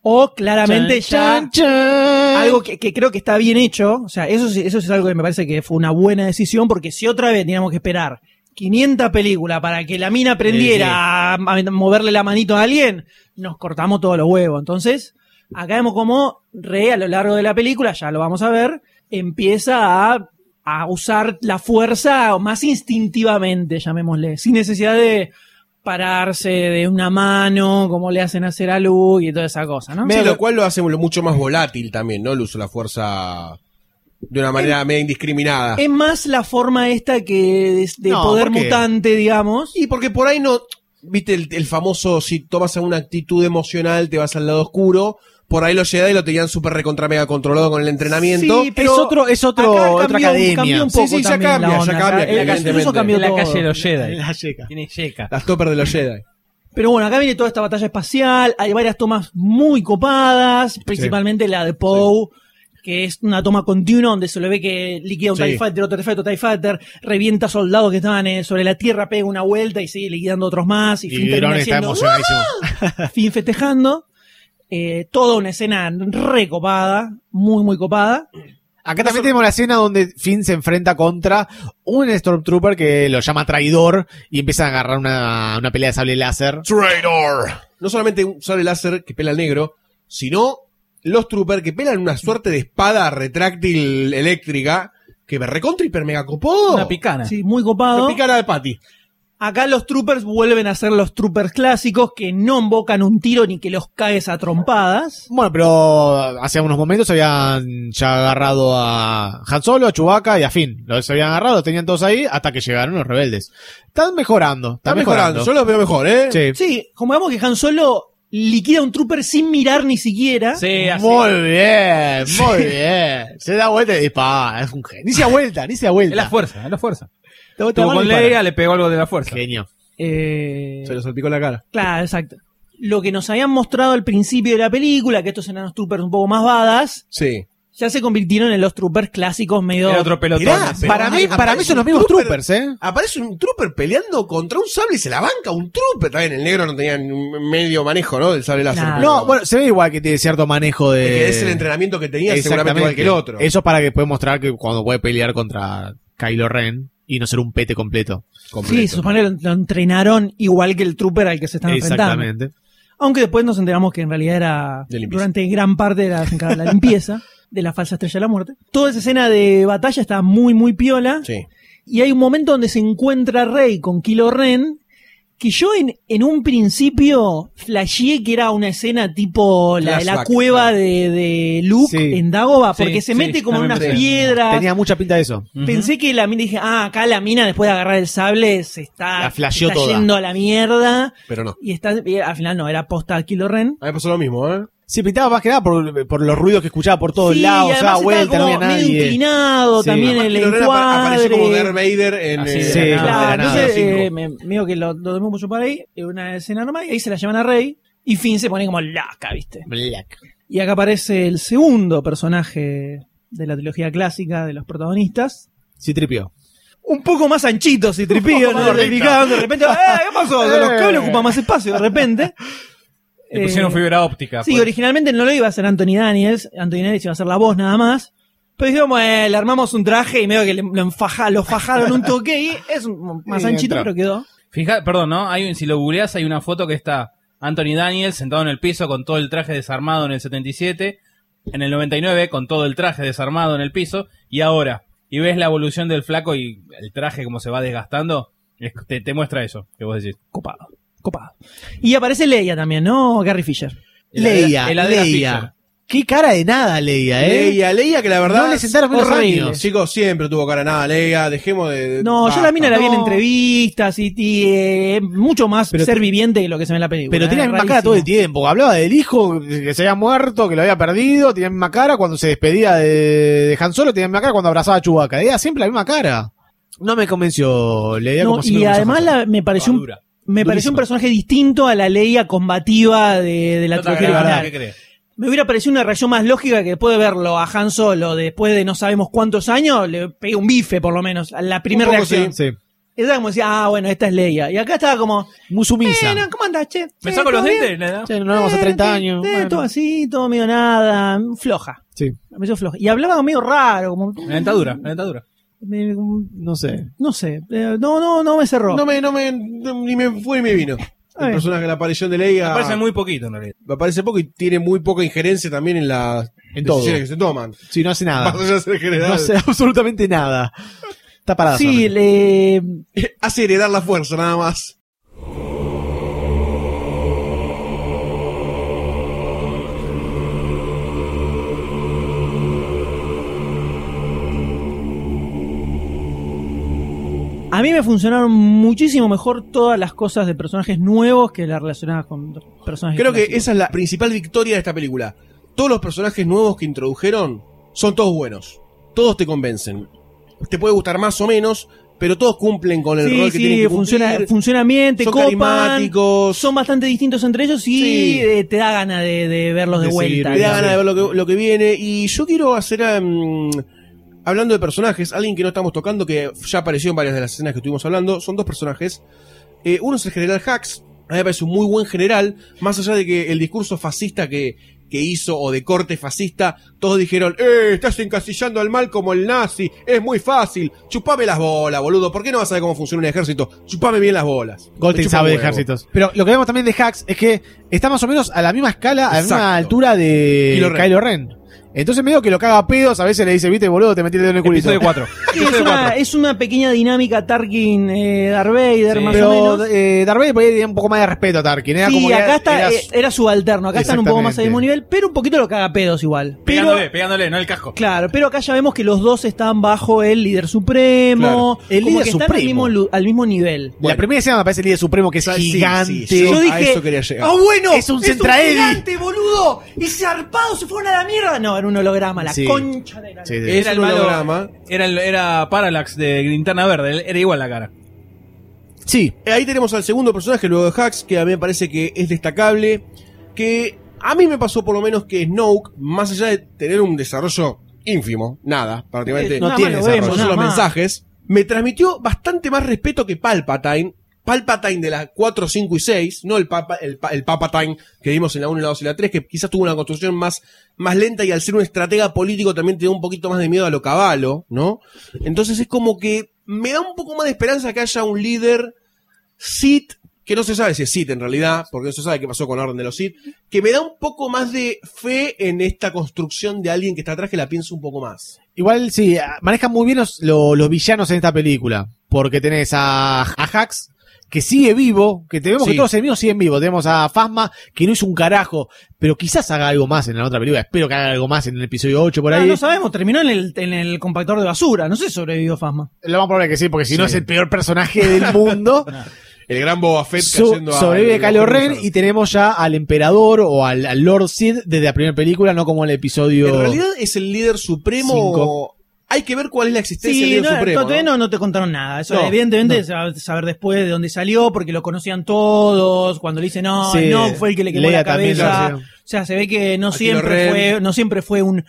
O claramente ya Chan, algo que, que creo que está bien hecho. O sea, eso, eso es algo que me parece que fue una buena decisión, porque si otra vez teníamos que esperar 500 películas para que la mina aprendiera Sí, sí. A, a moverle la manito a alguien, nos cortamos todos los huevos. Entonces, acá vemos como Rey a lo largo de la película, ya lo vamos a ver, empieza a, a usar la fuerza más instintivamente, llamémosle, sin necesidad de pararse de una mano, como le hacen hacer a Luke y toda esa cosa, ¿no? Sí, lo cual lo hace mucho más volátil también, ¿no? El uso de la fuerza de una manera media indiscriminada. Es más la forma esta que de, de No, poder mutante, digamos. Y porque por ahí no, viste el, el famoso, si tomas alguna actitud emocional, te vas al lado oscuro. Por ahí los Jedi lo tenían súper recontra mega controlado con el entrenamiento. Sí, pero es otro, es otro, acá otra cambió- academia. cambió un Sí, poco sí, ya también cambia, la ya onda. cambia, evidentemente. incluso cambió En la calle de los Jedi. La checa. Tiene yeca. Las toppers de los Jedi. Pero bueno, acá viene toda esta batalla espacial. Hay varias tomas muy copadas, principalmente la de Poe. Que es una toma continua donde se le ve que liquida un Sí. TIE Fighter, otro TIE Fighter, otro TIE Fighter, revienta soldados que estaban eh, sobre la tierra, pega una vuelta y sigue liquidando otros más. Y, Y Finn está emocionadísimo. fin festejando. Eh, toda una escena recopada, muy, muy copada. Acá también tenemos la escena donde Finn se enfrenta contra un Stormtrooper que lo llama traidor y empieza a agarrar una, una pelea de sable láser. Traidor. No solamente un sable láser que pela al negro, sino los troopers que pelan una suerte de espada retráctil eléctrica que me recontra hiper mega copó. Una picana. Sí, muy copado. Me picara de Patty. Acá los troopers vuelven a ser los troopers clásicos que no invocan un tiro ni que los caes a trompadas. Bueno, pero hace unos momentos habían ya agarrado a Han Solo, a Chewbacca y a Finn. Los habían agarrado, los tenían todos ahí hasta que llegaron los rebeldes. Están mejorando, Está están mejorando. mejorando. Yo los veo mejor, ¿eh? Sí. Sí, como vemos que Han Solo liquida a un trooper sin mirar ni siquiera. Sí, así. Muy bien, muy bien. Se da vuelta y dispara. Es un genio. Ni se da vuelta, ni se da vuelta. Es la fuerza, es la fuerza. Da vuelta Tuvo la mano con. Leia, le pegó algo de la fuerza. Genio. Eh, Se lo salpicó la cara. Claro, exacto. Lo que nos habían mostrado al principio de la película, que estos eran los troopers un poco más badas, Sí. ya se convirtieron en los troopers clásicos medio... Era otro pelotón. Mirá, ese. para mí, para mí son los mismos trooper. troopers, ¿eh? Aparece un trooper peleando contra un sable y se la banca un trooper. También el negro no tenía medio manejo, ¿no? Del sable láser. No, bueno, se ve igual que tiene cierto manejo de. Es que es el entrenamiento que tenía seguramente igual que el otro. Eso es para que pueda mostrar que cuando puede pelear contra Kylo Ren y no ser un pete completo. Sí, se supone que lo, lo entrenaron igual que el trooper al que se están enfrentando. Exactamente. Aunque después nos enteramos que en realidad era durante gran parte de la, de la limpieza de la falsa estrella de la muerte. Toda esa escena de batalla está muy, muy piola. Sí. Y hay un momento donde se encuentra Rey con Kilo Ren. Que yo en, en un principio flasheé que era una escena tipo la, la Flashback, cueva de, de Luke Sí. en Dagobah, Sí, porque se sí, mete como en también unas pensé. piedras. Tenía mucha pinta de eso. Pensé que la mina dije, ah, acá la mina después de agarrar el sable se está, La se flasheó está toda. yendo a la mierda. Pero no. Y está, y al final no, era posta a Kilo Ren. A mí me pasó lo mismo, ¿eh? Sí, pintaba más que nada por, por los ruidos que escuchaba por todos Sí, lados, y o sea, además vuelta, no había nadie. inclinado Sí. también Además, el encuadre. apareció como Darth Vader en Así eh, de Sí, la claro, de nada. entonces cinco. eh, me, medio que lo, lo tomé mucho por ahí, es una escena normal, y ahí se la llaman a Rey, y Finn se pone como loca, ¿viste? Black. Y acá aparece el segundo personaje de la trilogía clásica de los protagonistas. Sí, tripió. Un poco más anchito, si <laughs> tripío, ¿no? De repente, ¡eh! ¿Qué pasó? <laughs> Los cables ocupan más espacio de repente. <laughs> Le pusieron Eh, fibra óptica. Sí, pues. originalmente no lo iba a hacer Anthony Daniels. Anthony Daniels iba a hacer la voz nada más. Pero dijimos, le armamos un traje y medio que le- lo, enfaja, lo fajaron un toque y es un- <laughs> más Sí, anchito, entró. pero quedó. Fija, perdón, ¿no? Hay, un- si lo googleás, hay una foto que está Anthony Daniels sentado en el piso con todo el traje desarmado en el 77, en el 99 con todo el traje desarmado en el piso, y ahora, y ves la evolución del flaco y el traje como se va desgastando, es- te, te muestra eso, que vos decís. Copado, copado. Y aparece Leia también, ¿no? Gary Fisher. Leia, Leia. Fisher. Qué cara de nada, Leia, ¿eh? Leia, Leia, que la verdad. No le sentaron horrible. años. Chicos, siempre tuvo cara nada, Leia. Dejemos de. de- No, yo basta. la mina la vi en No. entrevistas y, y, eh, mucho más Pero ser te- viviente que lo que se ve en la película. Pero eh, tenía la misma cara todo el tiempo. Hablaba del hijo que se había muerto, que lo había perdido. Tenía la misma cara cuando se despedía de, de Han Solo. Tenía la misma cara cuando abrazaba a Chewbacca. Era siempre la misma cara. No me convenció Leia No, como y además la- me pareció un, Me pareció un personaje distinto a la Leia combativa de, de la No trilogía agrada, original. ¿qué crees? Me hubiera parecido una reacción más lógica que después de verlo a Han Solo después de no sabemos cuántos años, le pegué un bife por lo menos, a la primera reacción. Sí. Esa como decía, ah, bueno, esta es Leia. Y acá estaba como, Muy sumisa. ¿cómo andás, che? ¿Me Eh, saco los dientes? nena? Che, no vamos a 30 Eh, años. eh, Bueno. Todo así, todo medio nada, floja. Sí. Me pareció floja. Y hablaba medio raro, como... La dentadura, la dentadura. No sé. no sé, eh, no, no, no me cerró. No me, no me, no- ni me fue ni me vino. A El personaje, la aparición de Leia. Me parece muy poquito en realidad. me parece poco y tiene muy poca injerencia también en las En todo. decisiones que se toman. Sí, no hace nada. <laughs> No hace <laughs> absolutamente nada. Está parada. sí, solamente. le, <laughs> Hace heredar la fuerza, nada más. A mí me funcionaron muchísimo mejor todas las cosas de personajes nuevos que las relacionadas con personajes Creo que esa es la principal victoria de esta película. Todos los personajes nuevos que introdujeron son todos buenos. Todos te convencen. Te puede gustar más o menos, pero todos cumplen con el sí, rol que sí, tienen que funciona, cumplir. funciona bien, te son copan, carismáticos. son bastante distintos entre ellos y Sí. eh, te da ganas de, de verlos de, De seguir vuelta. Me da Sí. ganas de ver lo que, lo que viene. Y yo quiero hacer, em, hablando de personajes, alguien que no estamos tocando, que ya apareció en varias de las escenas que estuvimos hablando, son dos personajes. Eh, uno es el general Hax, a mí me parece un muy buen general, más allá de que el discurso fascista que, que hizo, o de corte fascista, todos dijeron, eh, estás encasillando al mal como el nazi, es muy fácil, chupame las bolas, boludo, ¿por qué no vas a saber cómo funciona un ejército? Chupame bien las bolas. Goldstein sabe de ejércitos. Pero lo que vemos también de Hacks es que está más o menos a la misma escala, a la misma altura de Kylo Kylo Ren. Entonces medio que lo caga a pedos, a veces le dice, viste, boludo, te metí el dedo en el culito. Episodio 4. <laughs> Sí, es, una, es una pequeña dinámica Tarkin eh, Darth Vader, Sí. más o Pero menos. eh, Darth Vader por ahí tenía un poco más de respeto a Tarkin. Era Sí, que acá era- está, era- eh, era subalterno, acá están un poco más al mismo Exactamente. nivel, pero un poquito lo caga a pedos igual. Pero, Pegándole, pegándole, no el casco. claro, pero acá ya vemos que los dos están bajo el líder supremo, Claro. El como líder que están al supremo. mismo, lu- al mismo nivel. La primera escena me parece el líder supremo que es Sí, sí, gigante. sí, Yo a dije, eso quería llegar. ¡Ah, bueno! Es un Centraedi". gigante, boludo! ¡Y zarpado se fueron a la mierda! No, era un holograma, la Sí. concha de la... Sí, Era el malo. holograma. Era, el- era Parallax de Linterna Verde. Era igual la cara. Sí, Eh, Ahí tenemos al segundo personaje luego de Hax, que a mí me parece que es destacable. Que a mí me pasó por lo menos que Snoke, más allá de tener un desarrollo ínfimo, nada, prácticamente. Eh, no nada tiene más lo desarrollo, vemos, son nada solo más. mensajes, me transmitió bastante más respeto que Palpatine. Palpatine de la 4, 5 y 6, no el, papa, el, el que vimos en la 1, la 2 y la 3, que quizás tuvo una construcción más, más lenta y al ser un estratega político también te da un poquito más de miedo a lo caballo, ¿no? Entonces es como que me da un poco más de esperanza que haya un líder Sith, que no se sabe si es Sith en realidad, porque no se sabe qué pasó con la Orden de los Sith, que me da un poco más de fe en esta construcción de alguien que está atrás que la pienso un poco más. igual sí, manejan muy bien los, lo- los villanos en esta película. Porque tenés a, a que sigue vivo, que tenemos Sí. que todos los enemigos siguen vivos. Tenemos a Fasma, que no hizo un carajo, pero quizás haga algo más en la otra película. Espero que haga algo más en el episodio 8 por Ah, ahí. no sabemos, terminó en el, en el compactor de basura, no sé si sobrevivió Fasma. Lo más probable que sí, porque si no es el peor personaje del <laughs> mundo. El gran Boba Fett So- cayendo sobrevive a- Kylo Ren y tenemos ya al emperador o al, al Lord Sid desde la primera película, no como el episodio. En realidad es el líder supremo. Cinco. Hay que ver cuál es la existencia del Sí, líder no, supremo. todavía ¿no? no, no te contaron nada. Eso No, evidentemente se va a saber después de dónde salió, porque lo conocían todos, cuando le dicen, no, Sí, no fue el que le quemó la cabeza. O sea, se ve que no siempre fue, no siempre fue un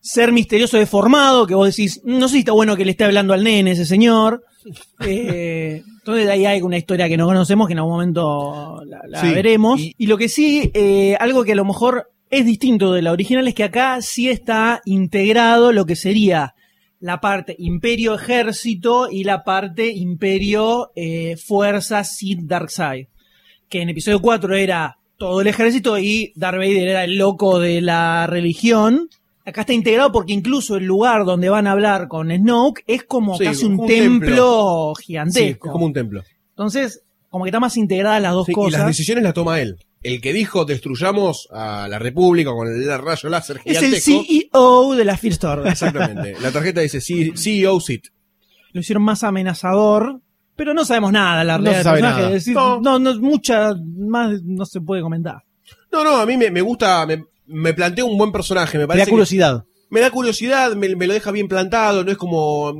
ser misterioso deformado, que vos decís, no sé si está bueno que le esté hablando al nene ese señor. <laughs> Eh, entonces ahí hay una historia que no conocemos, que en algún momento la, la Sí, veremos. y- Y, lo que sí, eh, algo que a lo mejor es distinto de la original es que acá sí está integrado lo que sería la parte imperio ejército y la parte imperio eh, fuerza Sith Darkseid. Que en episodio 4 era todo el ejército y Darth Vader era el loco de la religión. Acá está integrado porque incluso el lugar donde van a hablar con Snoke es como Sí, casi un, un templo, templo. Sí, gigantesco. es como un templo. Entonces, como que está más integradas las dos Sí, y cosas. las decisiones las toma él. El que dijo destruyamos a la República con el rayo láser es el gigantesco. CEO de la First Order. Exactamente. <laughs> La tarjeta dice CEO Sith. Lo hicieron más amenazador, pero no sabemos nada, la No realidad se del personaje. nada. Es decir, No. no, no, mucha más no se puede comentar. No, no, a mí me, me gusta, me, me plantea un buen personaje. Me da curiosidad. me da curiosidad, me, me lo deja bien plantado, no es como...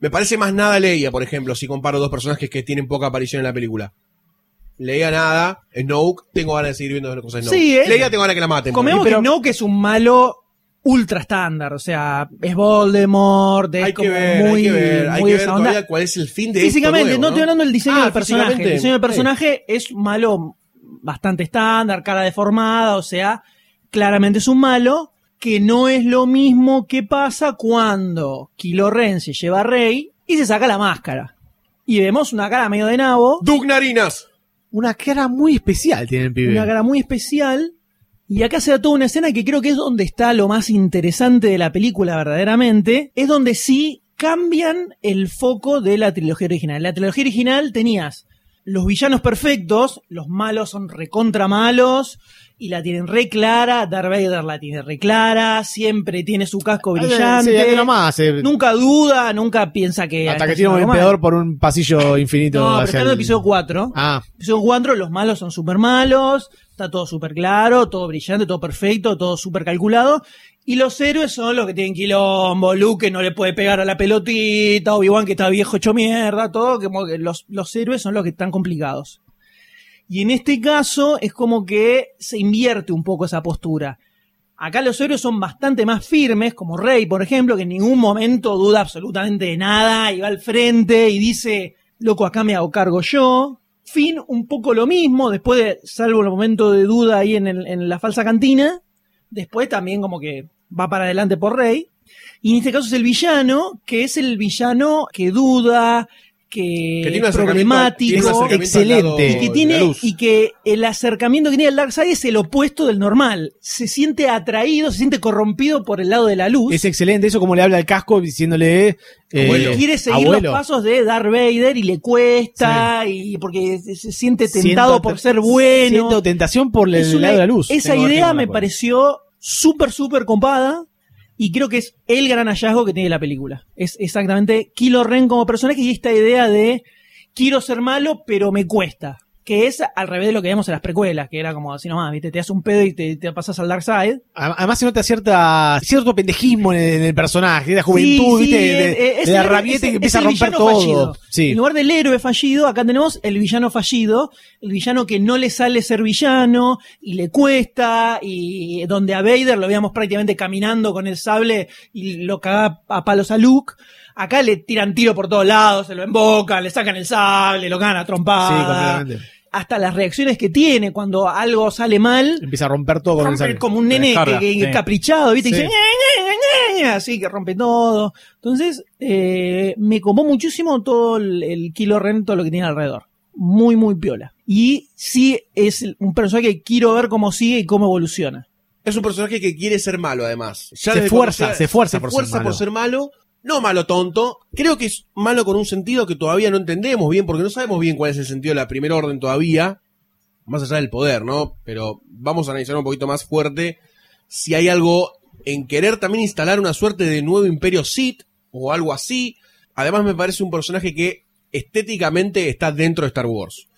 Me parece más nada Leia, por ejemplo, si comparo dos personajes que tienen poca aparición en la película. Leia nada, Snoke, tengo ganas de seguir viendo las cosas de Snoke. Sí, eh. Leia tengo ganas que la maten. Comemos ejemplo. que no, que es un malo ultra estándar, o sea, es Voldemort, es hay como que ver, muy, hay que ver, hay que todavía cuál es el fin de Físicamente, esto no nuevo, estoy hablando del diseño Ah, del personaje. El diseño del sí. personaje es un malo bastante estándar, cara deformada, o sea, claramente es un malo que no es lo mismo que pasa cuando Kylo Ren se lleva a Rey y se saca la máscara. Y vemos una cara medio de nabo, Duke Narinas. Una cara muy especial tiene el pibe. una cara muy especial. Y acá se da toda una escena que creo que es donde está lo más interesante de la película verdaderamente. Es donde sí cambian el foco de la trilogía original. La trilogía original tenías los villanos perfectos, los malos son recontra malos y la tienen re clara. Darth Vader la tiene re clara, siempre tiene su casco Ah, brillante. sí, ahí nomás, eh, Nunca duda, nunca piensa que. hasta que tiene un emperador por un pasillo infinito. No, pero está en el episodio 4. Ah, Episodio 4, los malos son súper malos, está todo súper claro, todo brillante, todo perfecto, todo súper calculado. Y los héroes son los que tienen quilombo, Luke que no le puede pegar a la pelotita, Obi-Wan que está viejo hecho mierda, todo, que los, los héroes son los que están complicados. Y en este caso es como que se invierte un poco esa postura. Acá los héroes son bastante más firmes, como Rey, por ejemplo, que en ningún momento duda absolutamente de nada y va al frente y dice, loco, acá me hago cargo yo. Finn, un poco lo mismo, después de, salvo el momento de duda ahí en, en la falsa cantina, después también como que va para adelante por Rey. Y en este caso es el villano, que es el villano que duda, que, Que problemático. tiene un acercamiento al excelente. y que tiene y que el acercamiento que tiene el Darkseid es el opuesto del normal. Se siente atraído, se siente corrompido por el lado de la luz. Es excelente eso como le habla al casco diciéndole... eh, Abuelo. quiere seguir abuelo. los pasos de Darth Vader y le cuesta y porque se siente tentado te- por ser bueno. Siento tentación por el una- lado de la luz. Esa Tengo idea me pareció súper, súper compada. Y creo que es el gran hallazgo que tiene la película. Es exactamente Kilo Ren como personaje y esta idea de quiero ser malo, pero me cuesta. Que es al revés de lo que vemos en las precuelas, que era como así nomás, ¿viste? Te hace un pedo y te, te pasas al Dark Side. Además se nota cierta cierto pendejismo en el, en el personaje, de la juventud, Sí, ¿viste? sí, de, de- es de la rabieta que empieza a romper todo. Sí. En lugar del héroe fallido, acá tenemos el villano fallido, el villano que no le sale ser villano y le cuesta, y donde a Vader lo veíamos prácticamente caminando con el sable y lo caga a palos a Luke. Acá le tiran tiro por todos lados, se lo embocan, le sacan el sable, lo ganan a Sí, trompadas. completamente. Hasta las reacciones que tiene cuando algo sale mal, Empieza a romper todo con el rompe como un nene Descarga, que, que- sí. caprichado, ¿viste? Y dice, "Ñe, Ñe, Ñe, Ñe", así que rompe todo. Entonces, eh, me copó muchísimo todo el, el Kilo Ren, todo lo que tiene alrededor. Muy, muy piola. Y sí es un personaje que quiero ver cómo sigue y cómo evoluciona. Es un personaje que quiere ser malo, además. Ya Se esfuerza, se esfuerza por por ser malo. No malo tonto. Creo que es malo con un sentido que todavía no entendemos bien, porque no sabemos bien cuál es el sentido de la primera orden todavía. Más allá del poder, ¿no? Pero vamos a analizar un poquito más fuerte si hay algo en querer también instalar una suerte de nuevo imperio Sith o algo así. Además me parece un personaje que estéticamente está dentro de Star Wars.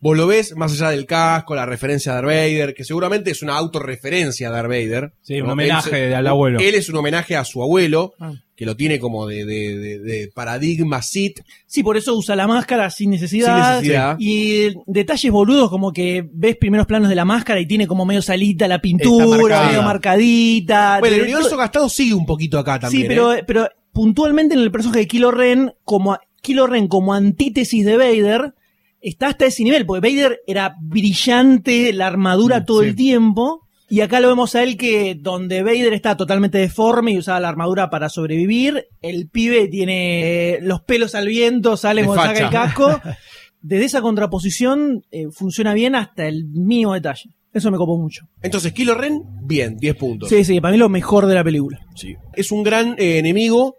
Vos lo ves más allá del casco, la referencia a Darth Vader, que seguramente es una autorreferencia a Darth Vader. Sí, un homenaje Él al abuelo. Él es un homenaje a su abuelo, Ah. que lo tiene como de, de- de- de paradigma Sith. Sí, por eso usa la máscara sin necesidad. Sin necesidad. Y detalles boludos como que ves primeros planos de la máscara y tiene como medio salita la pintura, medio marcadita. Bueno, el universo gastado sigue un poquito acá también. Sí, pero, ¿eh? pero puntualmente en el personaje de Kylo Ren, como a- Kylo Ren como antítesis de Vader, está hasta ese nivel, porque Vader era brillante, la armadura Mm, todo sí. el tiempo. Y acá lo vemos a él que donde Vader está totalmente deforme y usaba la armadura para sobrevivir, el pibe tiene eh, los pelos al viento, sale cuando saca el casco. <laughs> Desde esa contraposición eh, funciona bien hasta el mínimo detalle. Eso me copó mucho. Entonces, Kilo Ren, bien, 10 puntos. Sí, sí, para mí lo mejor de la película. Sí. Es un gran eh, enemigo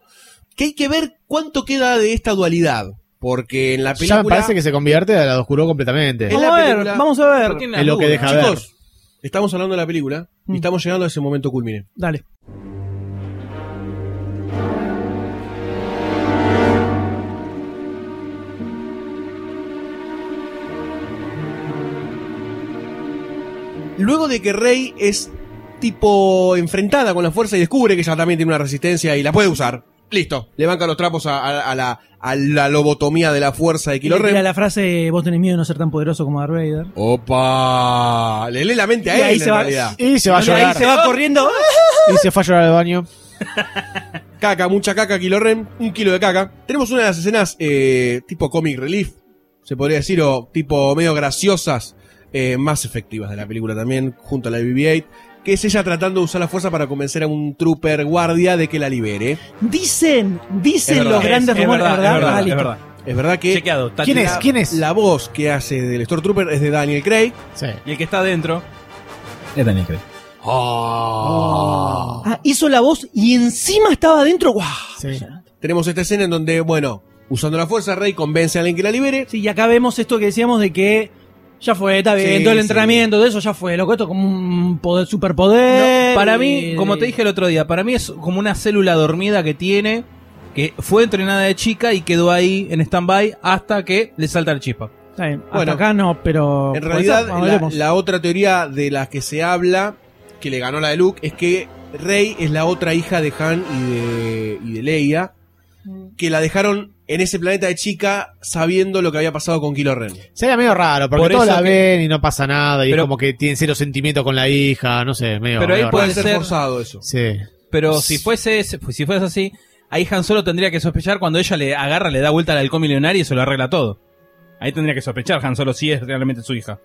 que hay que ver cuánto queda de esta dualidad. Porque en la película. Ya me parece que se convierte a la oscuro completamente. En Vamos a ver, vamos a ver. Es lo que deja ver. Chicos, estamos hablando de la película y Mm. estamos llegando a ese momento culmine. Dale. Luego de que Rey es tipo enfrentada con la fuerza y descubre que ella también tiene una resistencia y la puede usar. Listo, le banca los trapos a, a- a la, a la lobotomía de la fuerza de Kilo Ren. la frase, vos tenés miedo de no ser tan poderoso como Darth Vader. Opa, le lee la mente a Y él ahí en se va- realidad. Y se va a Y ahí se va corriendo. Y se fue a llorar al baño. <laughs> Caca, mucha caca, Kilo Ren, un kilo de caca. Tenemos una de las escenas eh, tipo comic relief, se podría decir, o tipo medio graciosas, eh, más efectivas de la película también, junto a la BB-8, que es ella tratando de usar la fuerza para convencer a un trooper guardia de que la libere. Dicen, dicen verdad, los grandes es, rumores, verdad, ¿verdad? es verdad, Ah, es que Chequeado. ¿Quién es? ¿Quién es? la voz que hace del Stormtrooper es de Daniel Craig. Sí. Y el que está adentro es Daniel Craig. Ah, hizo la voz y encima estaba adentro. Sí. Tenemos esta escena en donde, bueno, usando la fuerza, Rey convence a alguien que la libere. Sí, y acá vemos esto que decíamos de que ya fue, está bien, Sí, todo el sí. entrenamiento de eso ya fue, loco, esto como un poder, superpoder. No, para mí, como te dije el otro día, para mí es como una célula dormida que tiene, que fue entrenada de chica y quedó ahí en stand-by hasta que le salta el chispa. Está bien, hasta Bueno, acá no, pero. En realidad, la otra teoría de la que se habla, que le ganó la de Luke, es que Rey es la otra hija de Han y de, y de Leia, que la dejaron en ese planeta de chica sabiendo lo que había pasado con Kylo Ren. Sería medio raro, porque Por todos la que- ven y no pasa nada, y Pero- es como que tienen cero sentimiento con la hija, no sé, medio, Pero ahí medio puede Puede raro. ser ser- forzado eso. Sí. Pero si fuese ese- si fuese así, ahí Han Solo tendría que sospechar cuando ella le agarra, le da vuelta al halcón milenario y se lo arregla todo. Ahí tendría que sospechar Han Solo si es realmente su hija.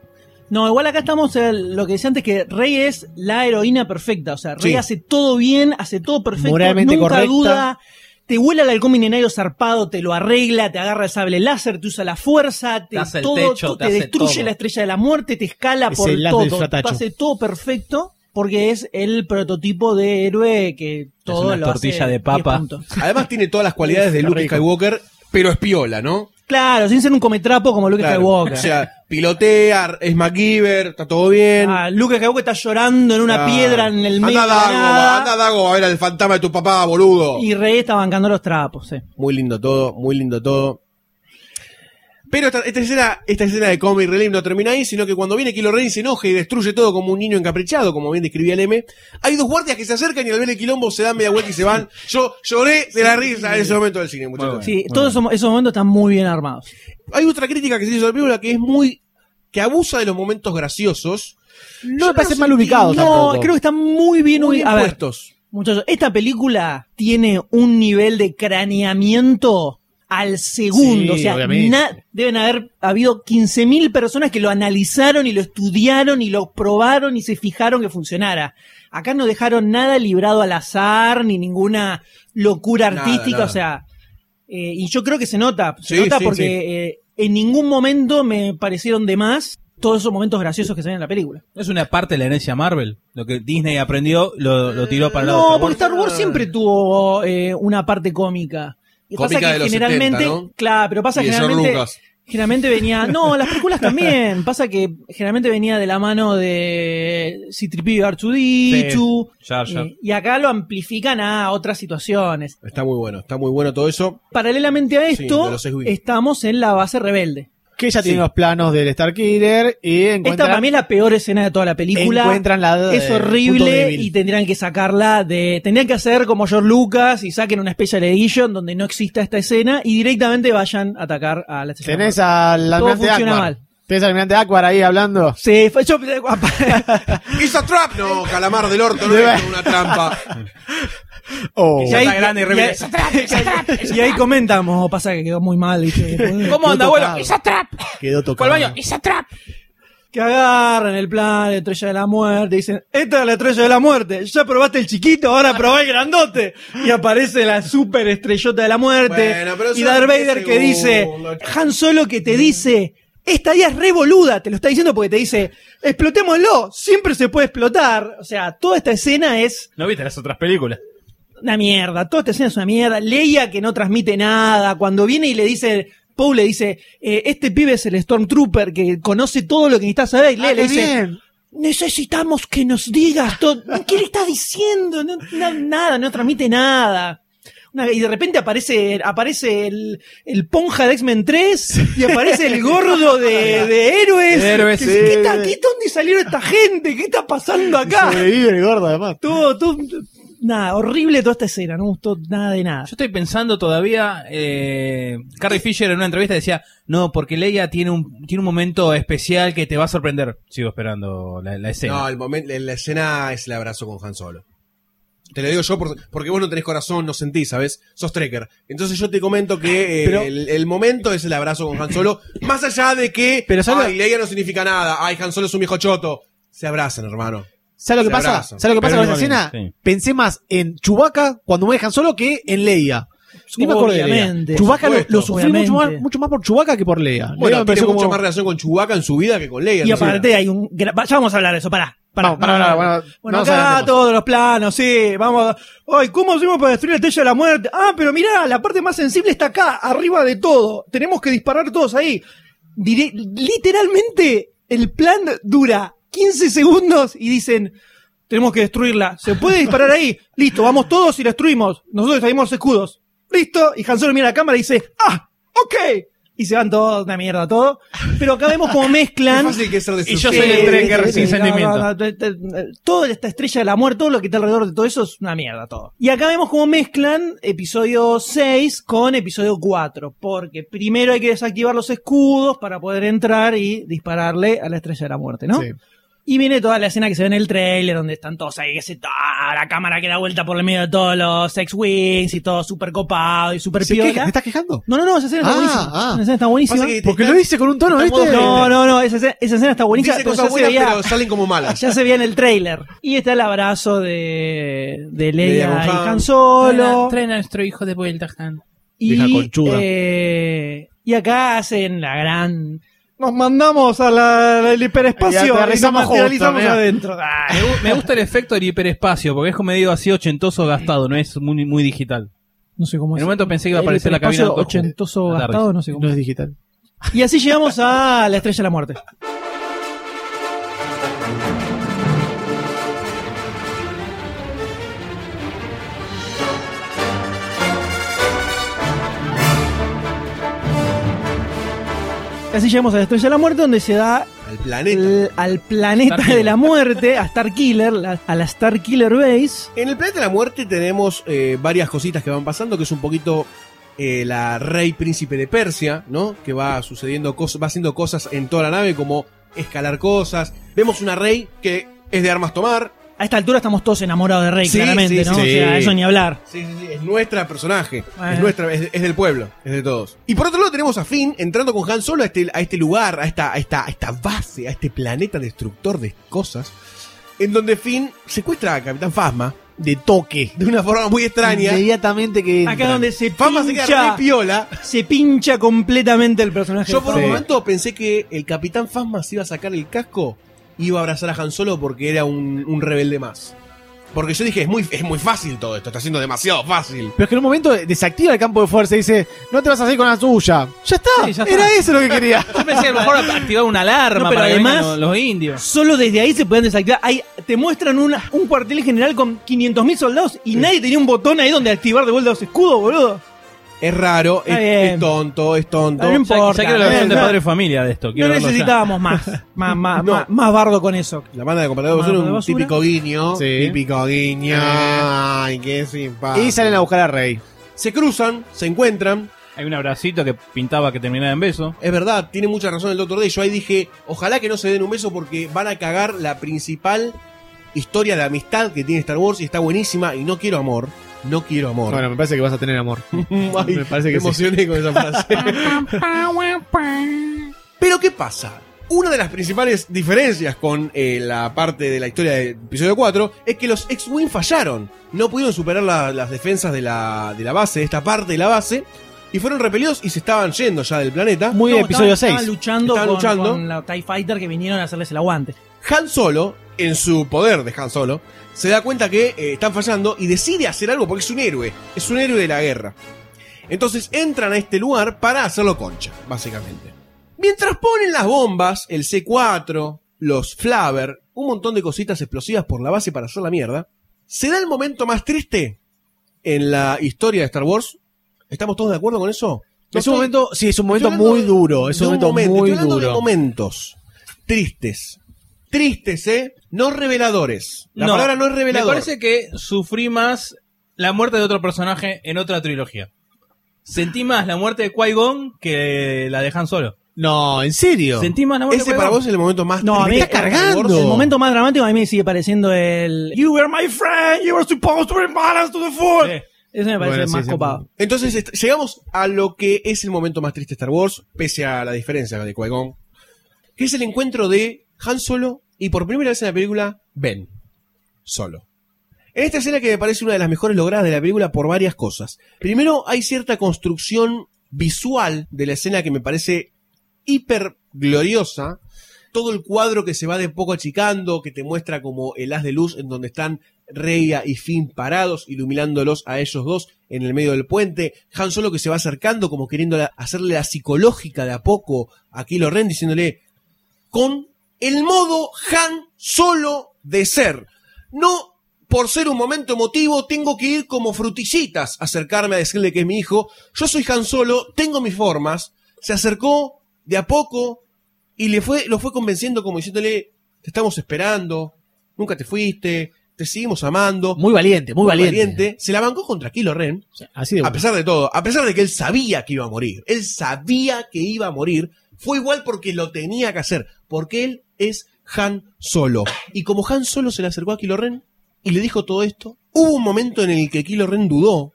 No, igual acá estamos en lo que decía antes que Rey es la heroína perfecta. O sea, Rey Sí. hace todo bien, hace todo perfecto, Moralmente nunca correcta. duda, te vuela el halcón milenario zarpado, te lo arregla, te agarra el sable láser, te usa la fuerza, te, todo, techo, todo- te destruye todo. la estrella de la muerte, te escala Es por el todo, te hace todo perfecto porque es el prototipo de héroe que todo una lo tortilla hace de 10 papa. Además tiene todas las cualidades <laughs> de Luke rico. Skywalker, pero es piola, ¿no? Claro, sin ser un cometrapo como Luke Claro. Skywalker. O sea, pilotea, es MacGyver, está todo bien. Ah, Luke Skywalker está llorando en una piedra en el medio anda de la Dago, nada, anda Dago a ver al fantasma de tu papá, boludo. y Rey está bancando los trapos. sí. Muy lindo todo, muy lindo todo. Pero esta, esta escena, esta escena de Comic Relief no termina ahí, sino que cuando viene Kilo Ren se enoja y destruye todo como un niño encaprichado, como bien describía el M, hay dos guardias que se acercan y al ver el quilombo se dan media vuelta y se van. <laughs> Yo lloré de la risa en ese momento del cine, muchachos. bueno. Sí, todos esos, esos momentos están muy bien armados. Hay otra crítica que se hizo de la película que es muy, que abusa de los momentos graciosos. No Yo me parece no mal ubicado No, tampoco. creo que está muy bien Muy ubi- bien A ver, puestos. muchachos, esta película tiene un nivel de craneamiento al segundo. Sí, o sea, na- deben haber habido 15.000 personas que lo analizaron y lo estudiaron y lo probaron y se fijaron que funcionara. Acá no dejaron nada librado al azar ni ninguna locura artística. nada. O sea, eh, y yo creo que se nota. Se Sí, nota sí, porque eh, en ningún momento me parecieron de más todos esos momentos graciosos que se ven en la película. Es una parte de la herencia Marvel. Lo que Disney aprendió lo, lo tiró para el lado No, porque. Star Wars siempre tuvo eh, una parte cómica. Y Cómica pasa que de los generalmente, 70, ¿no? claro, pero pasa Y generalmente, Lucas. generalmente venía, no, las películas <laughs> también, pasa que generalmente venía de la mano de C-3PO y R2D2, Sí, Jar Jar. eh, y acá lo amplifican a otras situaciones. Está muy bueno, está muy bueno todo eso. Paralelamente a esto, estamos en la base rebelde. Que ella tiene Sí. los planos del Starkiller y Esta para mí es la peor escena de toda la película. encuentran la es eh, punto horrible y tendrían que sacarla de. Tendrían que hacer como George Lucas y saquen una Special Edition donde no exista esta escena y directamente vayan a atacar a la estación. Tenés de al almirante funciona mal. Tenés al almirante Akbar ahí hablando. Sí, fue- yo- ¡It's <laughs> a trap! No, calamar del orto, no es <laughs> una trampa. <laughs> Oh. y, ahí, está grande y y- <laughs> ahí comentamos, pasa que quedó muy mal. ¿viste? <laughs> ¿Cómo anda, Quedó abuelo? tocado. Quedó Fue tocado. baño. ¡Esa trap! Que agarran el plan de Estrella de la Muerte y dicen, esta es la Estrella de la Muerte, ya probaste el chiquito, ahora probá el grandote. Y aparece la super estrellota de la muerte. Bueno, y Darth 10 Vader que dice. Han Solo que te dice, esta idea es revoluda, te lo está diciendo porque te dice, explotémoslo, siempre se puede explotar. O sea, toda esta escena es ¿No viste las otras películas? Una mierda, toda esta escena es una mierda. Leia que no transmite nada, cuando viene y le dice, Poe le dice, eh, este pibe es el Stormtrooper que conoce todo lo que necesitas saber, y Leia Ah, le qué dice, bien. necesitamos que nos digas todo. ¿Qué le estás diciendo? No, no- nada, no transmite nada. Una- y de repente aparece, aparece el, el ponja de X-Men 3 y aparece el gordo de, <laughs> de héroes. De héroes, ¿Qué- sí. ¿qué está- qué- ¿Dónde salieron esta gente? ¿Qué está pasando acá? Sobrevive el gordo, además. Todo, todo, nada, horrible toda esta escena, no me gustó nada de nada. Yo estoy pensando todavía, eh, Carrie Fisher en una entrevista decía, no, porque Leia tiene un, tiene un momento especial que te va a sorprender. Sigo esperando la, la escena. No, el momento, la escena es el abrazo con Han Solo. Te lo digo yo por- porque vos no tenés corazón, no sentís, ¿sabes? Sos trekker. Entonces yo te comento que eh, Pero- el, el momento es el abrazo con Han Solo. Más allá de que, Pero ¿sabes- ay, Leia no significa nada. Ay, Han Solo es un viejo choto. Se abrazan, hermano. ¿Sabes lo que pasa? ¿Sabes lo que pasa con esa escena? sí. Pensé más en Chewbacca cuando me dejan solo que en Leia. Ni me acuerdo de Leia. Chewbacca lo, lo sufrí mucho más, mucho más por Chewbacca que por Leia. Leia Bueno, me tiene pareció mucha como- más relación con Chewbacca en su vida que con Leia. Y ¿no? aparte hay un... Ya vamos a hablar de eso, pará. pará, Vamos, pará, pará, pará. bueno, Bueno, no acá todos los planos, sí, vamos. Ay, ¿cómo hacemos para destruir la estrella de la muerte? Ah, pero mirá, la parte más sensible está acá, arriba de todo. Tenemos que disparar todos ahí. Dire- literalmente, el plan dura 15 segundos y dicen, tenemos que destruirla. ¿Se puede disparar ahí? Listo, vamos todos y la destruimos. Nosotros traemos los escudos. Listo. Y Han Solo mira la cámara y dice, ah, ok. Y se van todos, una mierda, todo. Pero acá vemos como <laughs> Es mezclan. fácil que ser Y yo soy el sí, sin sí, sentimiento. Toda esta estrella de la muerte, todo lo que está alrededor de todo eso es una mierda, todo. Y acá vemos cómo mezclan episodio 6 con episodio 4. Porque primero hay que desactivar los escudos para poder entrar y dispararle a la estrella de la muerte, ¿no? Sí. Y viene toda la escena que se ve en el trailer, donde están todos ahí, que se toda la cámara que da vuelta por el medio de todos los X-Wings y todo súper copado y súper ¿Se queja? piola. ¿Me estás quejando? No, no, no, esa escena está Ah, buenísima. ah. Esa escena está buenísima. Que te Porque lo dice con un tono, ¿viste? No, no, no, esa, escena- esa escena está buenísima. Dice pero cosas ya se buenas, veía- pero salen como malas. Ya se veía en el trailer. Y está el abrazo de, de Leia Leia y con Han. Solo. Traen a nuestro hijo de vuelta, Han. Y, conchuda. eh, y acá hacen la gran. Nos mandamos a la- al hiperespacio y nos materializamos justo, adentro. Dale. Me, gu- me gusta el efecto del hiperespacio, porque es como medio así ochentoso gastado, no es muy, muy digital. No sé cómo En es. un momento pensé que iba a aparecer la cabina ochentoso gastado, no sé cómo. No es digital. Y así llegamos a la estrella de la muerte. Así llegamos a la estrella de la muerte, donde se da Al planeta. el- al planeta de la muerte, a Starkiller, la- a la Starkiller Base. En el planeta de la muerte tenemos eh, varias cositas que van pasando, que es un poquito eh, la rey príncipe de Persia, ¿no? Que va sucediendo cosas, va haciendo cosas en toda la nave, como escalar cosas. Vemos una rey que es de armas tomar. A esta altura estamos todos enamorados de Rey, Sí, claramente, sí, ¿no? sí. O sea, eso ni hablar. Sí, sí, sí, es nuestra personaje. Es nuestra, es, es del pueblo, es de todos. Y por otro lado tenemos a Finn entrando con Han Solo a este, a este lugar, a esta, a esta, a esta base, a este planeta destructor de cosas, en donde Finn secuestra a Capitán Phasma De toque. de una forma muy extraña. Inmediatamente que. Acá entran. donde se Phasma se queda pincha, re piola. se pincha completamente el personaje. Yo de por un momento pensé que el Capitán Phasma se iba a sacar el casco iba a abrazar a Han Solo porque era un, un rebelde más. Porque yo dije, es muy, es muy fácil todo esto, está siendo demasiado fácil. Pero es que en un momento desactiva el campo de fuerza y dice: No te vas a hacer con la tuya. Ya está. Sí, ya está. Era eso lo que quería. <laughs> Yo pensé que a lo mejor activar una alarma No, pero para que además- vengan los, los indios. Solo desde ahí se pueden desactivar. Ahí te muestran una- un cuartel general con 500.000 soldados y nadie tenía un botón ahí donde activar de vuelta los escudos, boludo. Es raro, es, es tonto, es tonto. No importa. ya quiero la versión de padre de familia de esto. No necesitábamos más. <laughs> Más, más, No. más, más bardo con eso. La banda de basura de un basura. típico guiño. Sí. Típico guiño. Ay, qué simpático. Y salen a buscar a Rey. Se cruzan, se encuentran. Hay un abracito que pintaba que terminara en beso. Es verdad, tiene mucha razón el Doctor D. Yo ahí dije, ojalá que no se den un beso porque van a cagar la principal historia de amistad que tiene Star Wars y está buenísima y no quiero amor. No quiero amor. Bueno, me parece que vas a tener amor. <laughs> Ay, me parece que me emocioné con esa frase. <laughs> Pero ¿qué pasa? Una de las principales diferencias con eh, la parte de la historia del episodio 4 es que los X-Wing fallaron. No pudieron superar la- las defensas de la, de la base, de esta parte de la base, y fueron repelidos y se estaban yendo ya del planeta. Muy No, episodio estaban- 6. Estaban luchando, Estaban con, luchando. con la TIE Fighter que vinieron a hacerles el aguante. Han Solo, en su poder de Han Solo, se da cuenta que eh, están fallando y decide hacer algo porque es un héroe. Es un héroe de la guerra. Entonces entran a este lugar para hacerlo concha, básicamente. Mientras ponen las bombas, el C4, los Flaver, un montón de cositas explosivas por la base para hacer la mierda, se da el momento más triste en la historia de Star Wars. ¿Estamos todos de acuerdo con eso? No Es un momento, sí, es un momento muy duro. Es un momento muy de duro. momentos tristes. Tristes, ¿eh? No reveladores. La palabra no es Me revelador. parece que sufrí más la muerte de otro personaje en otra trilogía. Sentí más la muerte de Qui-Gon que la de Han Solo. No, en serio. Sentí más la muerte Ese de para vos es el momento más No, a mí- triste. está cargando. El momento más dramático a mí me sigue pareciendo el You were my friend, you were supposed to bring balance to the force. Sí. Ese me parece Bueno, más sí. copado. Entonces llegamos a lo que es el momento más triste de Star Wars, pese a la diferencia de Qui-Gon, que es el encuentro de Han Solo y por primera vez en la película Ben Solo. En esta escena que me parece una de las mejores logradas de la película por varias cosas. Primero, hay cierta construcción visual de la escena que me parece hiper gloriosa. Todo el cuadro que se va de poco achicando, que te muestra como el haz de luz en donde están Reia y Finn parados, iluminándolos a ellos dos en el medio del puente. Han Solo que se va acercando, como queriendo hacerle la psicológica de a poco a Kylo Ren, diciéndole con el modo Han Solo de ser. No por ser un momento emotivo, tengo que ir como frutillitas a acercarme a decirle que es mi hijo. Yo soy Han Solo, tengo mis formas. Se acercó de a poco y le fue, lo fue convenciendo como diciéndole, te estamos esperando, nunca te fuiste, te seguimos amando. Muy valiente, muy, valiente. Se la bancó contra Kylo Ren, Así de a pesar de todo, a pesar de que él sabía que iba a morir. Él sabía que iba a morir. Fue igual porque lo tenía que hacer, porque él es Han Solo. Y como Han Solo se le acercó a Kylo Ren y le dijo todo esto, hubo un momento en el que Kylo Ren dudó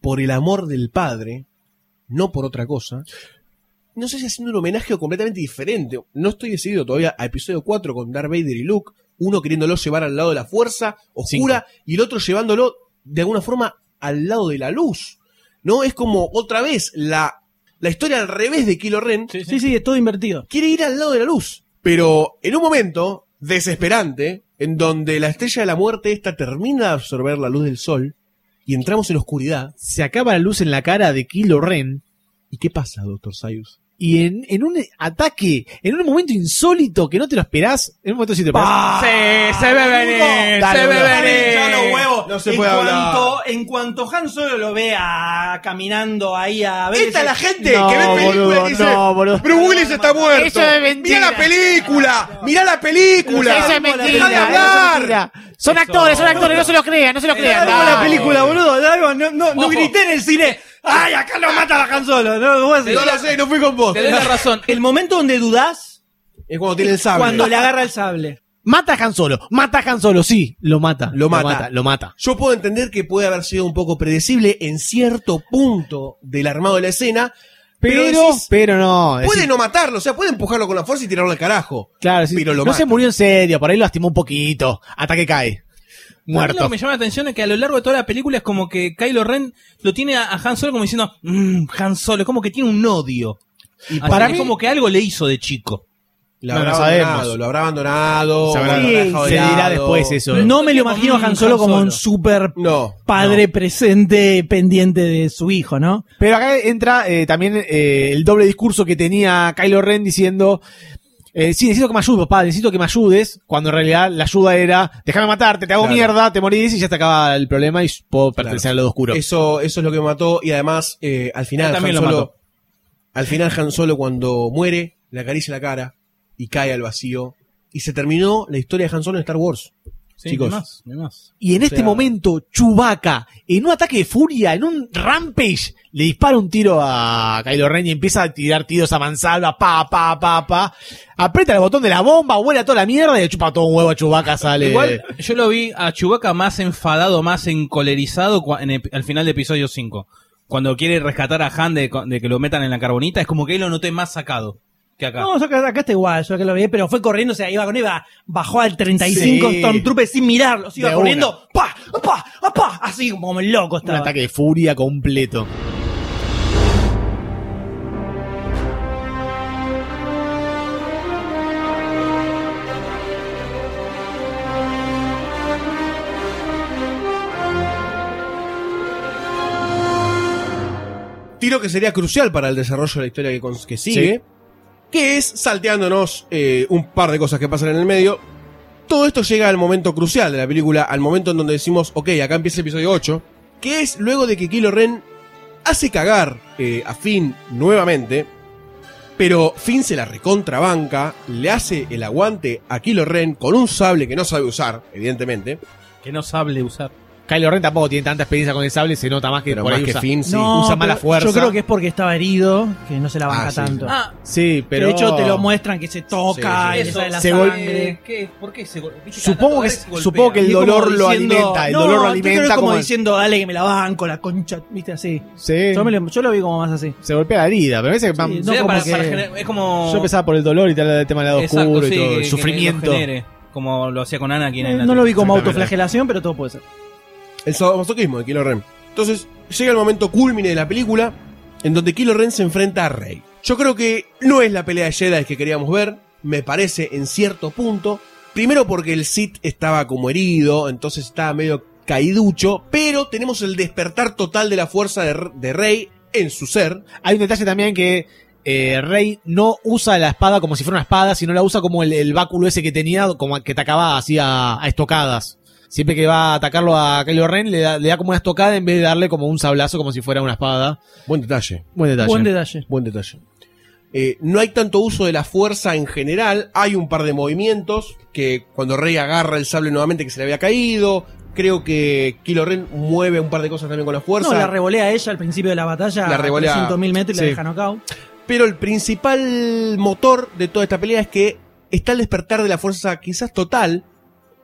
por el amor del padre, no por otra cosa. No sé si haciendo un homenaje o completamente diferente. No estoy decidido todavía a episodio 4 con Darth Vader y Luke, uno queriéndolo llevar al lado de la fuerza oscura y el otro llevándolo de alguna forma al lado de la luz. ¿No? Es como otra vez la, la historia al revés de Kylo Ren Sí, sí, es todo invertido. quiere ir al lado de la luz. Pero en un momento desesperante, en donde la estrella de la muerte esta termina de absorber la luz del sol y entramos en oscuridad. Se acaba la luz en la cara de Kylo Ren ¿Y qué pasa, Doctor Sayus? Y en, en un ataque, en un momento insólito que no te lo esperás, en un momento sí te lo esperás. Sí, se ve venir, se ve venir. No se en puede cuanto, hablar. En cuanto Han Solo lo vea caminando ahí a ver. Esta es la gente No, que ve películas y dice, no, boludo. Bruce Willis está muerto. Eso es mentira. Mirá la película, mirá la película. Eso es mentira, de eso es hablar. mentira. Son actores, son actores, no se lo crean, no se lo crean. Dale, la película, boludo. no, no, no grité en el cine. ¡Ay, acá lo mata a Han Solo! No, vos decís. No lo sé, no fui con vos. Te doy la razón. El momento donde dudás, Es cuando tiene el sable. cuando le agarra el sable. Mata a Han Solo, mata a Han Solo, sí, lo mata. Lo mata. Lo mata. Yo puedo entender que puede haber sido un poco predecible en cierto punto del armado de la escena, pero, Pero, decís, pero no. puede no matarlo, o sea, puede empujarlo con la fuerza y tirarlo al carajo. Claro, sí, pero lo no mata. se murió en serio, por ahí lo lastimó un poquito, hasta que cae. Muerto. Lo que me llama la atención es que a lo largo de toda la película es como que Kylo Ren lo tiene a, Han Solo como diciendo, mmm, Han Solo, es como que tiene un odio. Y para para mí- mí como que algo le hizo de chico. Lo No habrá abandonado, lo habrá abandonado. Se habrá- Sí, se dirá después eso. No me lo imagino a Han Solo como un super No. padre presente pendiente de su hijo, ¿no? Pero acá entra eh, también eh, el doble discurso que tenía Kylo Ren diciendo, eh, sí, necesito que me ayudes, papá, necesito que me ayudes, cuando en realidad la ayuda era, déjame matarte, te hago Claro. mierda, te morís y ya te acaba el problema y puedo pertenecer al lado oscuro. Eso, eso es lo que me mató. Y además, eh, al final, Él también Han lo Solo, mató. al final Han Solo cuando muere, le acaricia la cara y cae al vacío. Y se terminó la historia de Han Solo en Star Wars. Sí, Chicos. más, más. Y en este sea- momento, Chewbacca, en un ataque de furia, en un rampage, le dispara un tiro a Kylo Ren y empieza a tirar tiros a mansalva, pa, pa, pa, pa. Aprieta el botón de la bomba, vuela toda la mierda y le chupa todo un huevo a Chewbacca, sale. Igual yo lo vi a Chewbacca más enfadado, más encolerizado en al final de episodio 5. Cuando quiere rescatar a Han de, de que lo metan en la carbonita, es como que ahí lo noté más sacado que acá. No, yo acá, acá está igual, yo que lo vi, pero fue corriendo, o sea, iba con iba, bajó al 35 Sí. Stormtroopers sin mirarlos, iba De corriendo, pa, pa, pa, así como el loco un estaba. ataque de furia completo. Tiro que sería crucial para el desarrollo de la historia que, cons- que sigue. Que es salteándonos eh, un par de cosas que pasan en el medio. Todo esto llega al momento crucial de la película, al momento en donde decimos, ok, acá empieza el episodio 8. Que es luego de que Kylo Ren hace cagar eh, a Finn nuevamente. Pero Finn se la recontrabanca, le hace el aguante a Kylo Ren con un sable que no sabe usar, evidentemente. Que no sabe usar. Kylo Ren tampoco tiene tanta experiencia con el sable, se nota más que Pero por más ahí que usa, Finn, sí. No, usa mala fuerza. Yo creo que es porque estaba herido, que no se la banca Ah, sí. tanto. Ah, Sí, pero... de hecho, te lo muestran que se toca Sí, y sale la Se sangre. ¿qué? ¿Por qué se Supongo que, se supongo que el dolor lo diciendo, alimenta, el no, dolor lo yo creo alimenta como, como... diciendo, dale que me la banco, la concha, viste así. Sí, Yo, me lo, yo lo vi como más así. se golpea la herida, pero a veces Sí, van- no Sería como para- que- para generar- es como... yo empezaba por el dolor y tal el tema del lado Exacto, oscuro y todo, el sufrimiento. como lo hacía con Anakin en Eh, no lo vi como autoflagelación, pero todo puede ser. El sadomasoquismo de Kylo Ren. Entonces, llega el momento culmine de la película, en donde Kylo Ren se enfrenta a Rey. Yo creo que no es la pelea de Jedi que queríamos ver, me parece en cierto punto. Primero porque el Sith estaba como herido, entonces estaba medio caiducho, pero tenemos el despertar total de la fuerza de, Rey en su ser. Hay un detalle también que eh, Rey no usa la espada como si fuera una espada, sino la usa como el, báculo ese que tenía, como que te acababa así a estocadas. Siempre que va a atacarlo a Kylo Ren, le da, le da como una estocada en vez de darle como un sablazo como si fuera una espada. Buen detalle. Buen detalle. Buen detalle. Buen detalle. Eh, no hay tanto uso de la fuerza en general. Hay un par de movimientos que cuando Rey agarra el sable nuevamente que se le había caído. Creo que Kylo Ren mueve un par de cosas también con la fuerza. No, la revolea ella al principio de la batalla La revolea- a 300.000 metros y sí. la deja knockout. pero el principal motor de toda esta pelea es que está el despertar de la fuerza quizás total,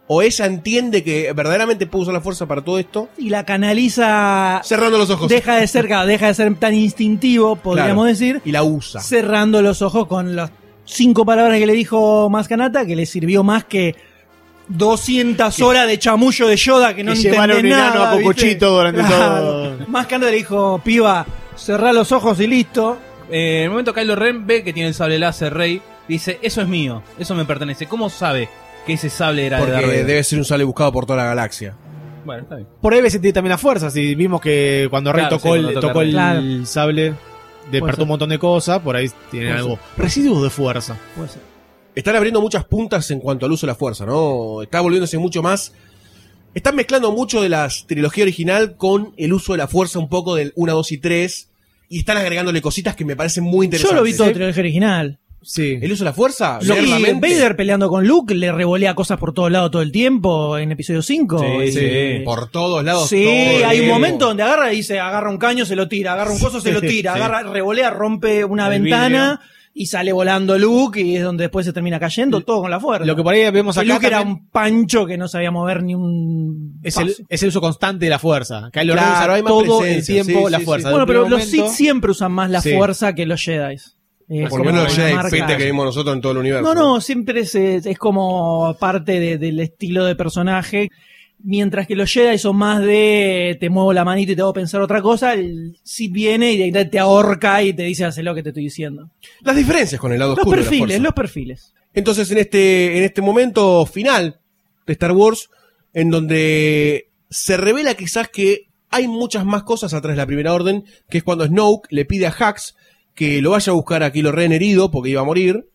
o ella entiende que verdaderamente puede usar la fuerza para todo esto, Y la canaliza. cerrando los ojos. Deja de ser, deja de ser tan instintivo, podríamos Claro. decir. Y la usa. cerrando los ojos con las cinco palabras que le dijo Mascanata, que le sirvió más que 200 horas de chamullo de Yoda que no Que un enano nada. a. Cocochito durante todo. Mascanata le dijo, piba, cerrá los ojos y listo. Eh, en el momento Kylo Ren ve que tiene el sable láser Rey, dice, eso es mío, eso me pertenece. ¿Cómo sabe que ese sable era de Porque Vader? debe ser un sable buscado por toda la galaxia. Bueno, está bien. Por ahí debe sentir también la fuerza. Si vimos que cuando Rey Claro, tocó, sí, el, cuando toca tocó el Rey. sable, despertó ser. un montón de cosas. Por ahí tiene Puede algo. Residuos de fuerza. Puede ser. Están abriendo muchas puntas en cuanto al uso de la fuerza, ¿no? Está volviéndose mucho más. Están mezclando mucho de la trilogía original con el uso de la fuerza, un poco del 1, 2 y 3. Y están agregándole cositas que me parecen muy Yo interesantes. lo vi todo el trilogía original. Sí. ¿El uso de la fuerza? Mente. Vader peleando con Luke, le revolea cosas por todos lados todo el tiempo en episodio 5. Sí, sí. Por todos lados. Sí, todo hay un momento donde agarra y dice, agarra un caño, se lo tira, agarra un coso, se lo tira, Sí. agarra, revolea, rompe una El ventana y sale volando Luke y es donde después se termina cayendo, todo con la fuerza. Lo que por ahí vemos acá Luke era un pancho que no sabía mover ni un es, el, es el uso constante de la fuerza. Claro, todo el tiempo sí, la sí, fuerza. sí. Bueno, pero los Sith siempre usan más la Sí. fuerza que los Jedi. Es Por lo menos marca. Fate que vimos nosotros en todo el universo. No, no, siempre es, es como parte de- del estilo de personaje. Mientras que los Jedi son más de te muevo la manito y te hago pensar otra cosa, el Sith viene y te ahorca y te dice hace lo que te estoy diciendo. Las diferencias con el lado Los oscuro. de la perfiles, fuerza. los perfiles. Entonces, en este, en este momento final de Star Wars, en donde se revela quizás que hay muchas más cosas atrás de la primera orden, que es cuando Snoke le pide a Hax que lo vaya a buscar a Kylo Ren herido, porque iba a morir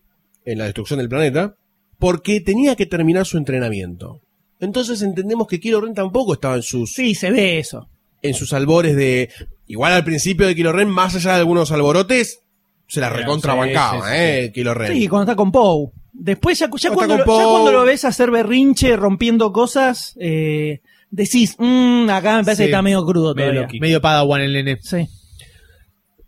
en la destrucción del planeta, porque tenía que terminar su entrenamiento. Entonces entendemos que Kylo Ren tampoco estaba en sus, Sí, se ve eso. en sus albores de... Igual al principio de Kylo Ren, más allá de algunos alborotes, se la recontrabancaba, sí, sí, eh, Kylo Ren. Sí, cuando está con Poe. Después, ya, ya Cuando lo, con ya cuando lo ves hacer berrinche, rompiendo cosas, eh, decís, "Mm, acá me parece Sí. que está medio crudo Medio todavía. loqui. Medio Padawan el nene. Sí.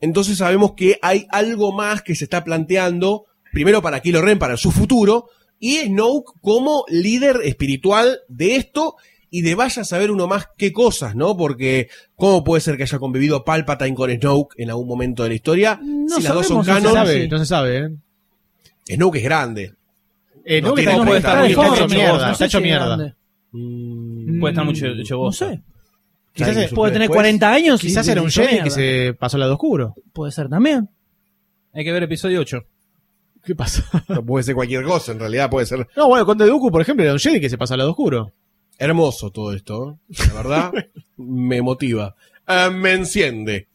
Entonces sabemos que hay algo más que se está planteando, primero para Kylo Ren, para su futuro, y Snoke como líder espiritual de esto, y de vaya a saber uno más qué cosas, ¿no? Porque, ¿cómo puede ser que haya convivido Palpatine con Snoke en algún momento de la historia? No si las dos son si No se No, canon, sabe, no se sabe, ¿eh? Snoke es grande. Eh, No no, que está, está, estar está hecho mierda, no está hecho mierda. Puede estar mucho hecho No vos. sé. Quizás, Puede tener después. 40 años. quizás y era un Jedi que se pasó al lado oscuro. Puede ser también. Hay que ver episodio 8. ¿Qué pasa? No puede ser cualquier cosa, en realidad puede ser No, bueno, Conde Dooku, por ejemplo, era un Jedi que se pasó al lado oscuro. hermoso todo esto. La verdad, <laughs> me motiva. Ah, me enciende.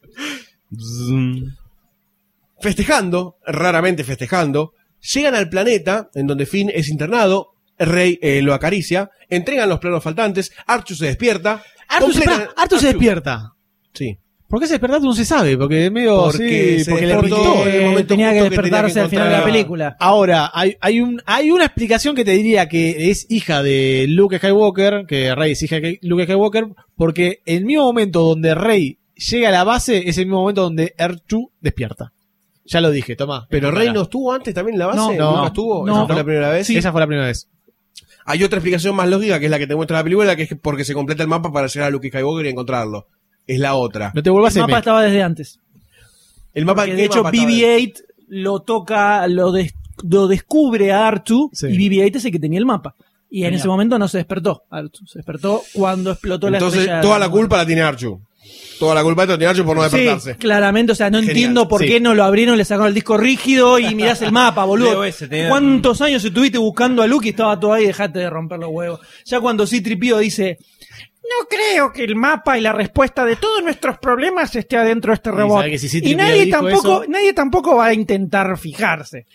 festejando, raramente festejando, llegan al planeta en donde Finn es internado, Rey eh, lo acaricia, entregan los planos faltantes, Archu se despierta. Artu, se, despierta. Sí. ¿Por qué se despierta? No se sabe, porque es medio Porque sí, se porque le despertó pintó. en el momento tenía que despertarse tenía que al final de la película. Ahora, hay, hay, un, hay una explicación que te diría que es hija de Luke Skywalker, que Rey es hija de Luke Skywalker, porque el mismo momento donde Rey llega a la base es el mismo momento donde R2 despierta. Ya lo dije, toma. Pero Rey no estuvo antes también en la base, No, no, nunca estuvo, no. esa fue la primera vez. Esa fue la primera vez. Hay otra explicación más lógica que es la que te muestra la película, que es porque se completa el mapa para llegar a Luke Skywalker y encontrarlo. Es la otra. No te vuelvas El a mapa estaba desde antes. El mapa Porque ¿qué de hecho mapa estaba? BB-8 lo toca, lo, des- lo descubre a Artu Sí. y BB-8 es el que tenía el mapa. Y en Genial. ese momento no se despertó Artu. Se despertó cuando explotó la Entonces, toda la culpa la tiene Archu. Toda la culpa tiene Archu por no despertarse. Sí, claramente, o sea, no Genial, entiendo por sí. qué no lo abrieron, le sacaron el disco rígido y <laughs> mirás el mapa, boludo. Leo ese, tenía- ¿Cuántos años estuviste buscando a Luke y estaba todo ahí? Dejate de romper los huevos. Ya cuando C-Tripio dice, no creo que el mapa y la respuesta de todos nuestros problemas esté adentro de este robot. sabe que si Y, C-3PO nadie dijo tampoco, eso- nadie tampoco va a intentar fijarse.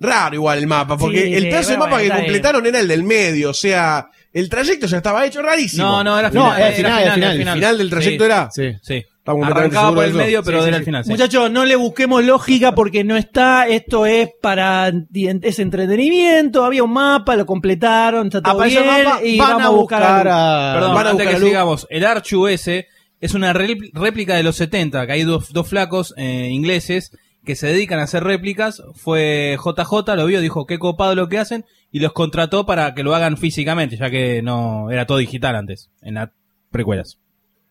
Raro igual el mapa, porque Sí, el pedazo de bueno, mapa que está bien. completaron era el del medio, o sea, el trayecto ya estaba hecho, rarísimo. No, no, era No, final. era final, era final. El final del trayecto Sí, era. Sí. Sí. Arrancaba por el eso. medio, pero Sí, era sí. el final. sí. Muchachos, no le busquemos lógica porque no está. Esto es para es entretenimiento. Había un mapa, lo completaron, está todo Apareció bien el mapa, y van vamos a buscar a... Perdón, Van a antes buscar que sigamos, el Archu ese es una répl- réplica de los 70, que hay dos, dos flacos eh, ingleses que se dedican a hacer réplicas, fue JJ, lo vio, dijo qué copado lo que hacen y los contrató para que lo hagan físicamente, ya que no era todo digital antes, en las precuelas.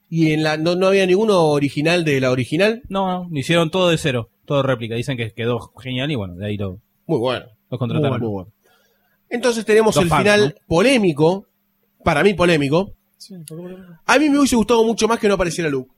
Y en la, no, no había ninguno original de la original. No, no, hicieron todo de cero, todo réplica. Dicen que quedó genial y bueno, de ahí lo, Muy bueno. los contrataron. Muy bueno. Entonces tenemos Los el fans, final polémico, para mí polémico. A mí me hubiese gustado mucho más que no apareciera Luke.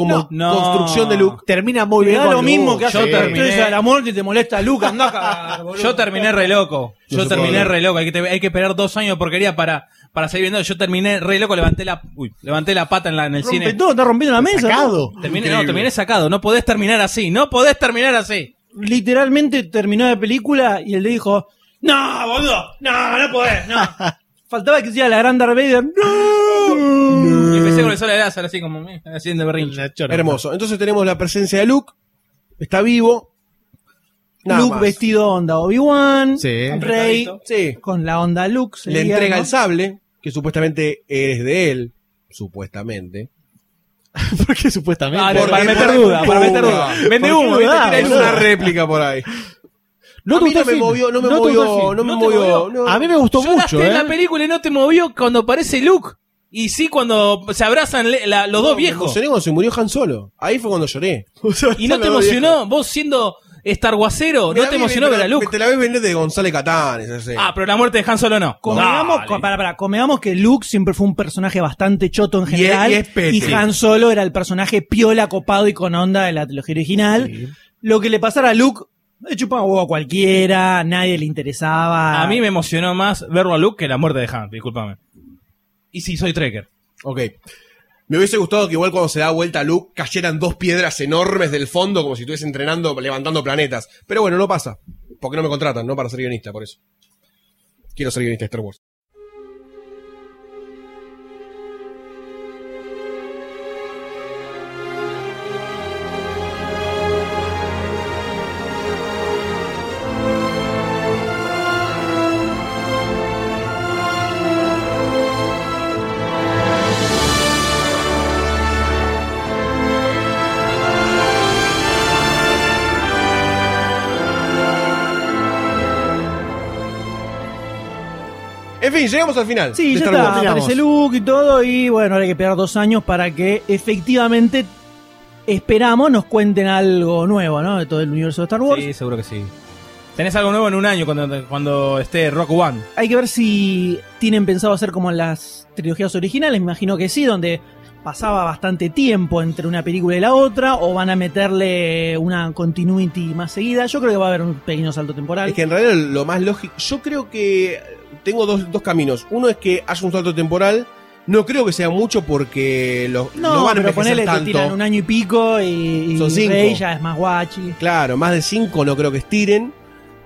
Como No. construcción de Luke. Termina muy bien. lo mismo Luke. que hace Yo terminé- estrella de la muerte y te molesta. Andá <laughs> boludo. Yo terminé re loco. Yo No terminé re loco. Hay que, hay que esperar dos años de porquería para, para seguir viendo. Yo terminé re loco. Levanté la, uy, levanté la pata en, la, en el Rompe cine. todo, está rompiendo la mesa. Sacado. Terminé, no, terminé sacado. No podés terminar así. No podés terminar así. Literalmente terminó la película y él le dijo, no, boludo, no, no podés, no. <laughs> Faltaba que hiciera la gran Darth Vader. No. Y empecé con el sol de láser así como, eh, haciendo berrinche. Una chora. Hermoso. Entonces tenemos la presencia de Luke. Está vivo. Nada Luke más. vestido onda Obi-Wan. Sí. Rey Sí. con la onda Luke. Le sería, entrega ¿no? el sable, que supuestamente es de él. Supuestamente. <laughs> ¿Por qué supuestamente? Ah, Porque para meter duda, para meter duda. Vende ¿Por qué humo, ¿viste? Tira Es una réplica por ahí. No a te mí gustó no me movió, no me movió, no me ¿No te movió. movió? no. A mí me gustó Lloraste mucho, en ¿eh? la película y no te movió cuando aparece Luke. Y sí cuando se abrazan le- la- los No, dos me viejos. emocioné cuando se murió Han Solo. Ahí fue cuando lloré. <laughs> Y no te emocionó, vos siendo Star Warsero, Me no te emocionó ver a Luke. Te la ves vender de González Catán. esa escena. Ah, pero la muerte de Han Solo no. Convengamos, Dale. co- para, para, convengamos que Luke siempre fue un personaje bastante choto en Y es- general. y es pete. y Han Solo era el personaje piola, copado y con onda de la trilogía original. Lo que le pasara a Luke, le chupaba huevo a cualquiera, nadie le interesaba. A mí me emocionó más verlo a Luke que la muerte de Han, discúlpame. Y sí, soy Trekker. Ok. Me hubiese gustado que igual cuando se da vuelta Luke cayeran dos piedras enormes del fondo como si estuviese entrenando, levantando planetas. Pero bueno, no pasa. Porque no me contratan, no para ser guionista, por eso. Quiero ser guionista de Star Wars. Fin, llegamos al final. Sí, de ya Star está, Wars. aparece Luke y todo, y bueno, ahora hay que esperar dos años para que efectivamente esperamos nos cuenten algo nuevo, ¿no? De todo el universo de Star Wars. Sí, seguro que sí. Tenés algo nuevo en un año cuando, cuando esté Rock One. Hay que ver si tienen pensado hacer como en las trilogías originales, me imagino que sí, donde pasaba bastante tiempo entre una película y la otra, o van a meterle una continuity más seguida. Yo creo que va a haber un pequeño salto temporal. Es que en realidad lo más lógico. Yo creo que tengo dos, dos caminos. Uno es que haya un salto temporal. No creo que sea mucho porque lo, no, no van a pero ponele que tanto. tiran un año y pico y, y Son cinco. Rey ya es más guachi. Claro, más de 5 no creo que estiren.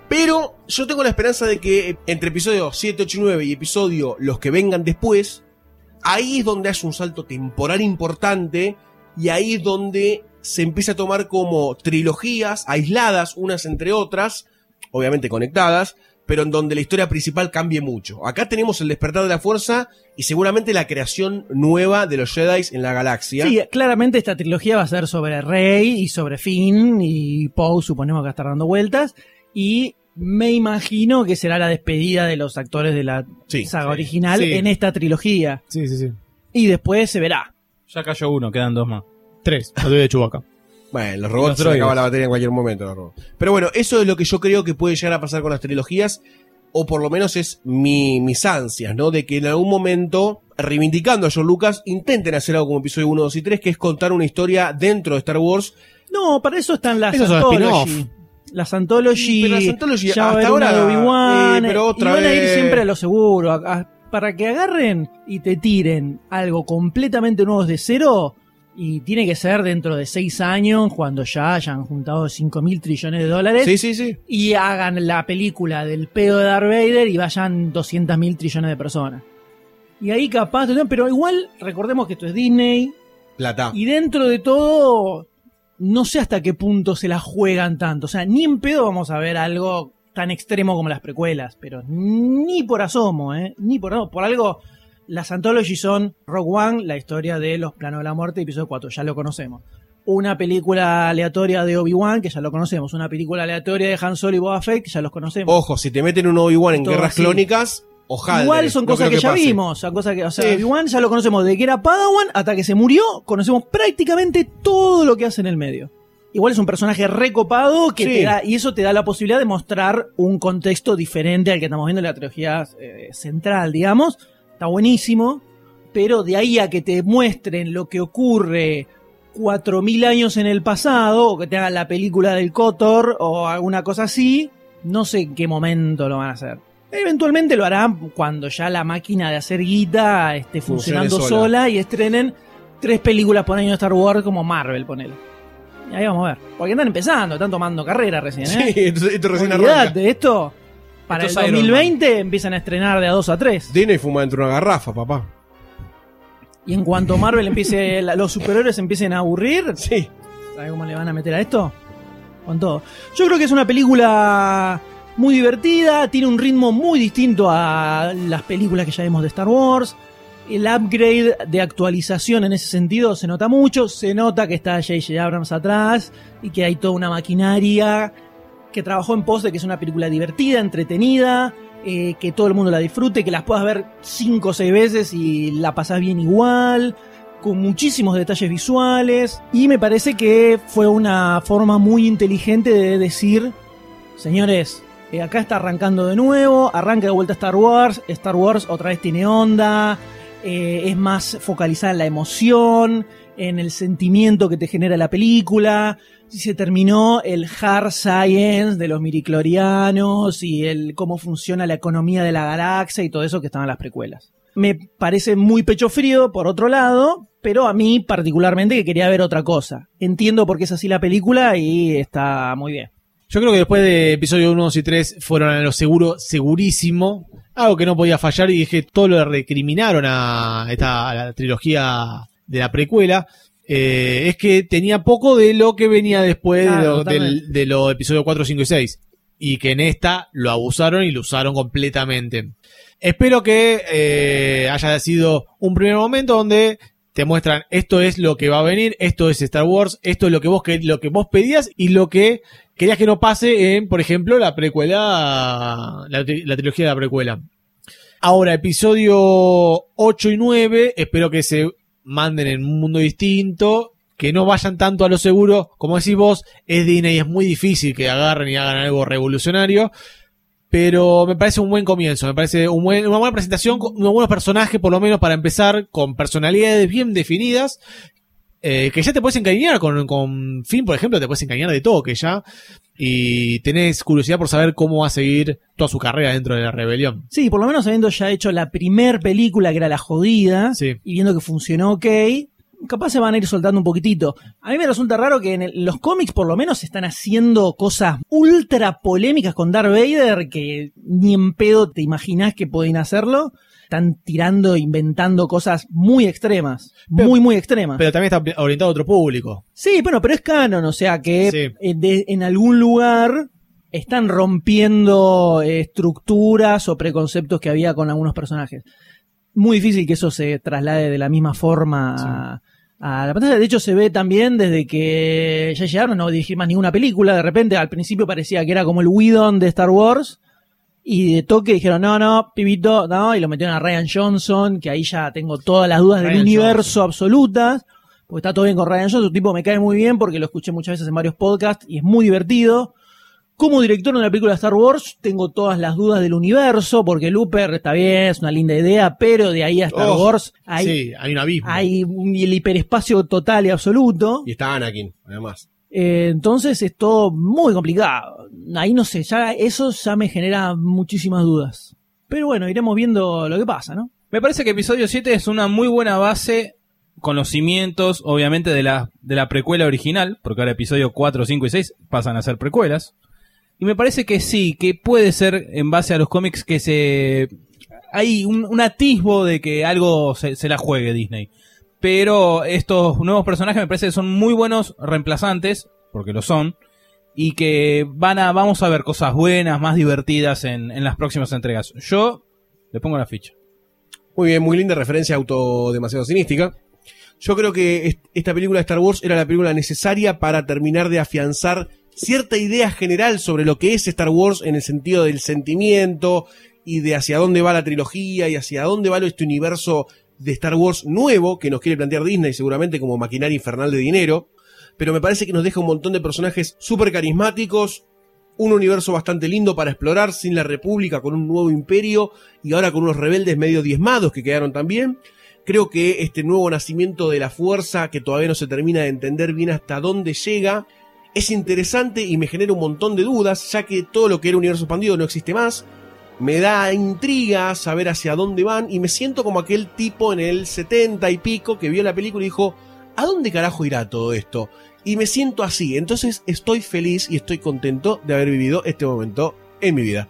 Pero yo tengo la esperanza de que entre episodio 7, 8 y 9 y episodio los que vengan después, ahí es donde hace un salto temporal importante y ahí es donde se empieza a tomar como trilogías aisladas unas entre otras, obviamente conectadas, pero en donde la historia principal cambie mucho. Acá tenemos el despertar de la fuerza y seguramente la creación nueva de los Jedi en la galaxia. Sí, claramente esta trilogía va a ser sobre Rey y sobre Finn y Poe, suponemos que va a estar dando vueltas. Y me imagino que será la despedida de los actores de la Sí, saga sí, original sí. en esta trilogía. Sí, sí, sí. Y después se verá. Ya cayó uno, quedan dos más. Tres. Lo de Chubaca. Bueno, los robots Los se droides. acaba la batería en cualquier momento. los robots. Pero bueno, eso es lo que yo creo que puede llegar a pasar con las trilogías, o por lo menos es mi, mis ansias, ¿no? De que en algún momento, reivindicando a George Lucas, intenten hacer algo como episodio 1, 2 y 3, que es contar una historia dentro de Star Wars. No, para eso están las spin-off. Las Anthology. Pero las Anthology, ya va a hasta ahora, Obi-Wan. eh, pero otra y van a ir vez. siempre a lo seguro. a- a- para que agarren y te tiren algo completamente nuevo de cero. Y tiene que ser dentro de seis años, cuando ya hayan juntado 5 mil trillones de dólares. Sí, sí, sí. y hagan la película del pedo de Darth Vader y vayan 200 mil trillones de personas. Y ahí capaz, pero igual recordemos que esto es Disney Plata. y dentro de todo no sé hasta qué punto se la juegan tanto. O sea, ni en pedo vamos a ver algo tan extremo como las precuelas, pero ni por asomo, ¿eh? Ni por asomo. Por algo, las anthologies son Rogue One, la historia de los planos de la muerte, episodio 4, ya lo conocemos. una película aleatoria de Obi-Wan, que ya lo conocemos, una película aleatoria de Han Solo y Boba Fett, que ya los conocemos. Ojo, si te meten un Obi-Wan en Todo guerras así. clónicas, ojalá. Igual son no cosas que, ya vimos, son cosas que, o sea, Sí. Obi-Wan ya lo conocemos de que era Padawan hasta que se murió, conocemos prácticamente todo lo que hace en el medio. Igual es un personaje recopado que Sí. te da, y eso te da la posibilidad de mostrar un contexto diferente al que estamos viendo en la trilogía eh, central, digamos. Está buenísimo, pero de ahí a que te muestren lo que ocurre 4000 años en el pasado, o que te hagan la película del Kotor o alguna cosa así, no sé en qué momento lo van a hacer. Eventualmente lo harán cuando ya la máquina de hacer guita esté funcionando sola. sola. y estrenen tres películas por año de Star Wars como Marvel, ponele. Y ahí vamos a ver. Porque están empezando, están tomando carrera recién, Sí, ¿eh? esto, esto recién arranca. Esto para Esto el es Iron 2020 empiezan a estrenar de a 2 a 3. Disney fuma dentro de una garrafa, papá. Y en cuanto Marvel empiece, <laughs> la- los superhéroes empiecen a aburrir, Sí. ¿Sabes cómo le van a meter a esto? Con todo. Yo creo que es una película muy divertida, tiene un ritmo muy distinto a las películas que ya vimos de Star Wars. El upgrade de actualización en ese sentido se nota mucho, se nota que está J.J. Abrams atrás y que hay toda una maquinaria que trabajó en pos de que es una película divertida, entretenida, eh, que todo el mundo la disfrute, que las puedas ver cinco o seis veces y la pasás bien igual con muchísimos detalles visuales. Y me parece que fue una forma muy inteligente de decir, señores, eh, acá está arrancando de nuevo, arranca de vuelta Star Wars, Star Wars otra vez tiene onda, eh, es más focalizada en la emoción, en el sentimiento que te genera la película, se terminó el hard science de los miriclorianos y el cómo funciona la economía de la galaxia y todo eso que estaban en las precuelas. Me parece muy pecho frío, por otro lado, pero a mí particularmente que quería ver otra cosa. Entiendo por qué es así la película y está muy bien. Yo creo que después de episodio 1, 2 y 3 fueron a lo seguro, segurísimo. Algo que no podía fallar y dije, todo lo recriminaron a esta a la trilogía de la precuela. Eh, es que tenía poco de lo que venía después de, Claro, los episodios 4, 5 y 6. Y que en esta lo abusaron y lo usaron completamente. Espero que eh, haya sido un primer momento donde te muestran esto es lo que va a venir, esto es Star Wars, esto es lo que vos que- lo que vos pedías y lo que querías que no pase en, por ejemplo, la precuela, la, la trilogía de la precuela. Ahora, episodio 8 y 9, espero que se manden en un mundo distinto, que no vayan tanto a lo seguro, como decís vos, es Disney, es muy difícil que agarren y hagan algo revolucionario, pero me parece un buen comienzo, me parece una buena presentación, unos buenos personajes, por lo menos para empezar, con personalidades bien definidas, eh, que ya te puedes encariñar con, con Finn, por ejemplo, te puedes encariñar de todo, que ya, y tenés curiosidad por saber cómo va a seguir toda su carrera dentro de la rebelión. Sí, por lo menos habiendo ya hecho la primer película que era La Jodida Sí. y viendo que funcionó ok, capaz se van a ir soltando un poquitito. A mí me resulta raro que en el- los cómics por lo menos están haciendo cosas ultra polémicas con Darth Vader que ni en pedo te imaginás que pueden hacerlo. Están tirando, inventando cosas muy extremas. Pero- muy, muy extremas. Pero también está orientado a otro público. Sí, bueno, pero es canon, o sea que Sí. eh, de- en algún lugar están rompiendo eh, estructuras o preconceptos que había con algunos personajes. Muy difícil que eso se traslade de la misma forma a, a la pantalla. De hecho, se ve también desde que ya llegaron no dirigir más ninguna película. De repente, al principio parecía que era como el Whedon de Star Wars. Y de toque dijeron, no, no, pibito, no, y lo metieron a Ryan Johnson, que ahí ya tengo todas las dudas del universo absolutas, porque está todo bien con Ryan Johnson, un tipo me cae muy bien porque lo escuché muchas veces en varios podcasts y es muy divertido. Como director de la película Star Wars, tengo todas las dudas del universo, porque Looper está bien, es una linda idea, pero de ahí a Star Oh, Wars hay, sí, hay un abismo. hay un- el hiperespacio total y absoluto. Y está Anakin, además. Eh, entonces es todo muy complicado. Ahí no sé, ya eso ya me genera muchísimas dudas. Pero bueno, iremos viendo lo que pasa, ¿no? Me parece que episodio 7 es una muy buena base con los cimientos, obviamente, de la, de la precuela original, porque ahora episodio 4, 5 y 6 pasan a ser precuelas. Y me parece que sí, que puede ser en base a los cómics que se... Hay un, un atisbo de que algo se, se la juegue Disney. Pero estos nuevos personajes me parece que son muy buenos reemplazantes, porque lo son, y que van a, vamos a ver cosas buenas, más divertidas en, en las próximas entregas. Yo le pongo la ficha. Muy bien, muy linda referencia auto demasiado cinística. Yo creo que est- esta película de Star Wars era la película necesaria para terminar de afianzar cierta idea general sobre lo que es Star Wars en el sentido del sentimiento y de hacia dónde va la trilogía y hacia dónde va este universo de Star Wars nuevo que nos quiere plantear Disney seguramente como maquinaria infernal de dinero. Pero me parece que nos deja un montón de personajes súper carismáticos, un universo bastante lindo para explorar sin la República, con un nuevo imperio y ahora con unos rebeldes medio diezmados que quedaron también. Creo que este nuevo nacimiento de la fuerza, que todavía no se termina de entender bien hasta dónde llega, es interesante y me genera un montón de dudas, ya que todo lo que era universo expandido no existe más. Me da intriga saber hacia dónde van y me siento como aquel tipo en el 70 y pico que vio la película y dijo, ¿a dónde carajo irá todo esto? Y me siento así, entonces estoy feliz y estoy contento de haber vivido este momento en mi vida.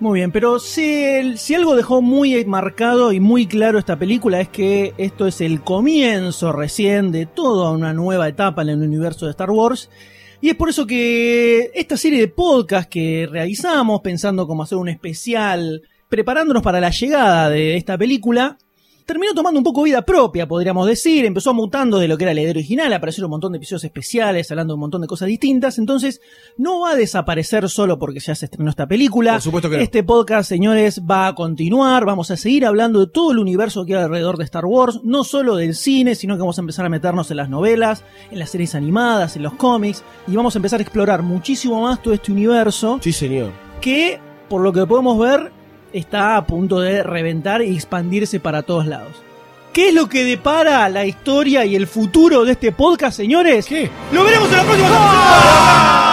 Muy bien, pero si, si algo dejó muy marcado y muy claro esta película es que esto es el comienzo recién de toda una nueva etapa en el universo de Star Wars. Y es por eso que esta serie de podcast que realizamos, pensando cómo hacer un especial, preparándonos para la llegada de esta película, terminó tomando un poco vida propia, podríamos decir. Empezó mutando de lo que era la idea original, aparecieron un montón de episodios especiales, hablando de un montón de cosas distintas. Entonces, no va a desaparecer solo porque ya se estrenó esta película. Por supuesto que no. Este podcast, señores, va a continuar. Vamos a seguir hablando de todo el universo que hay alrededor de Star Wars, no solo del cine, sino que vamos a empezar a meternos en las novelas, en las series animadas, en los cómics, y vamos a empezar a explorar muchísimo más todo este universo Sí, señor. que, por lo que podemos ver, está a punto de reventar y expandirse para todos lados. ¿Qué es lo que depara la historia y el futuro de este podcast, señores? ¿Qué? ¡Lo veremos en la próxima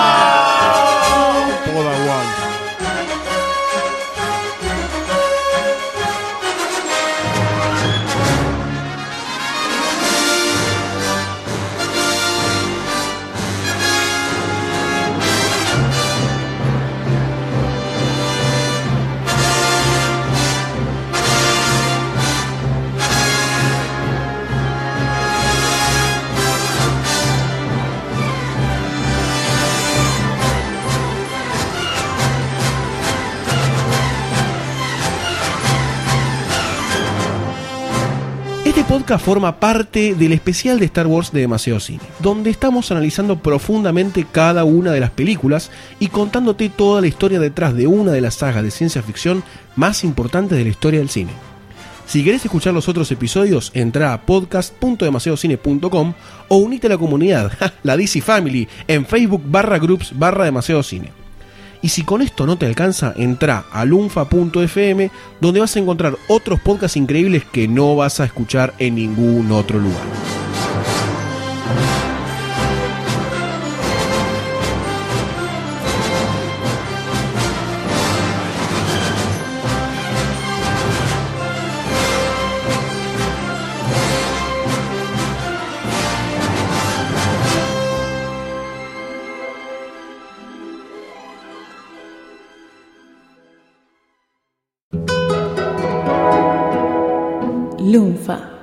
podcast forma parte del especial de Star Wars de Demasiado Cine, donde estamos analizando profundamente cada una de las películas y contándote toda la historia detrás de una de las sagas de ciencia ficción más importantes de la historia del cine. Si querés escuchar los otros episodios, entra a podcast.demasiadocine.com o unite a la comunidad, <laughs> la DC Family, en Facebook barra groups barra demasiado cine. Y si con esto no te alcanza, entra a lunfa.fm donde vas a encontrar otros podcasts increíbles que no vas a escuchar en ningún otro lugar. 用法。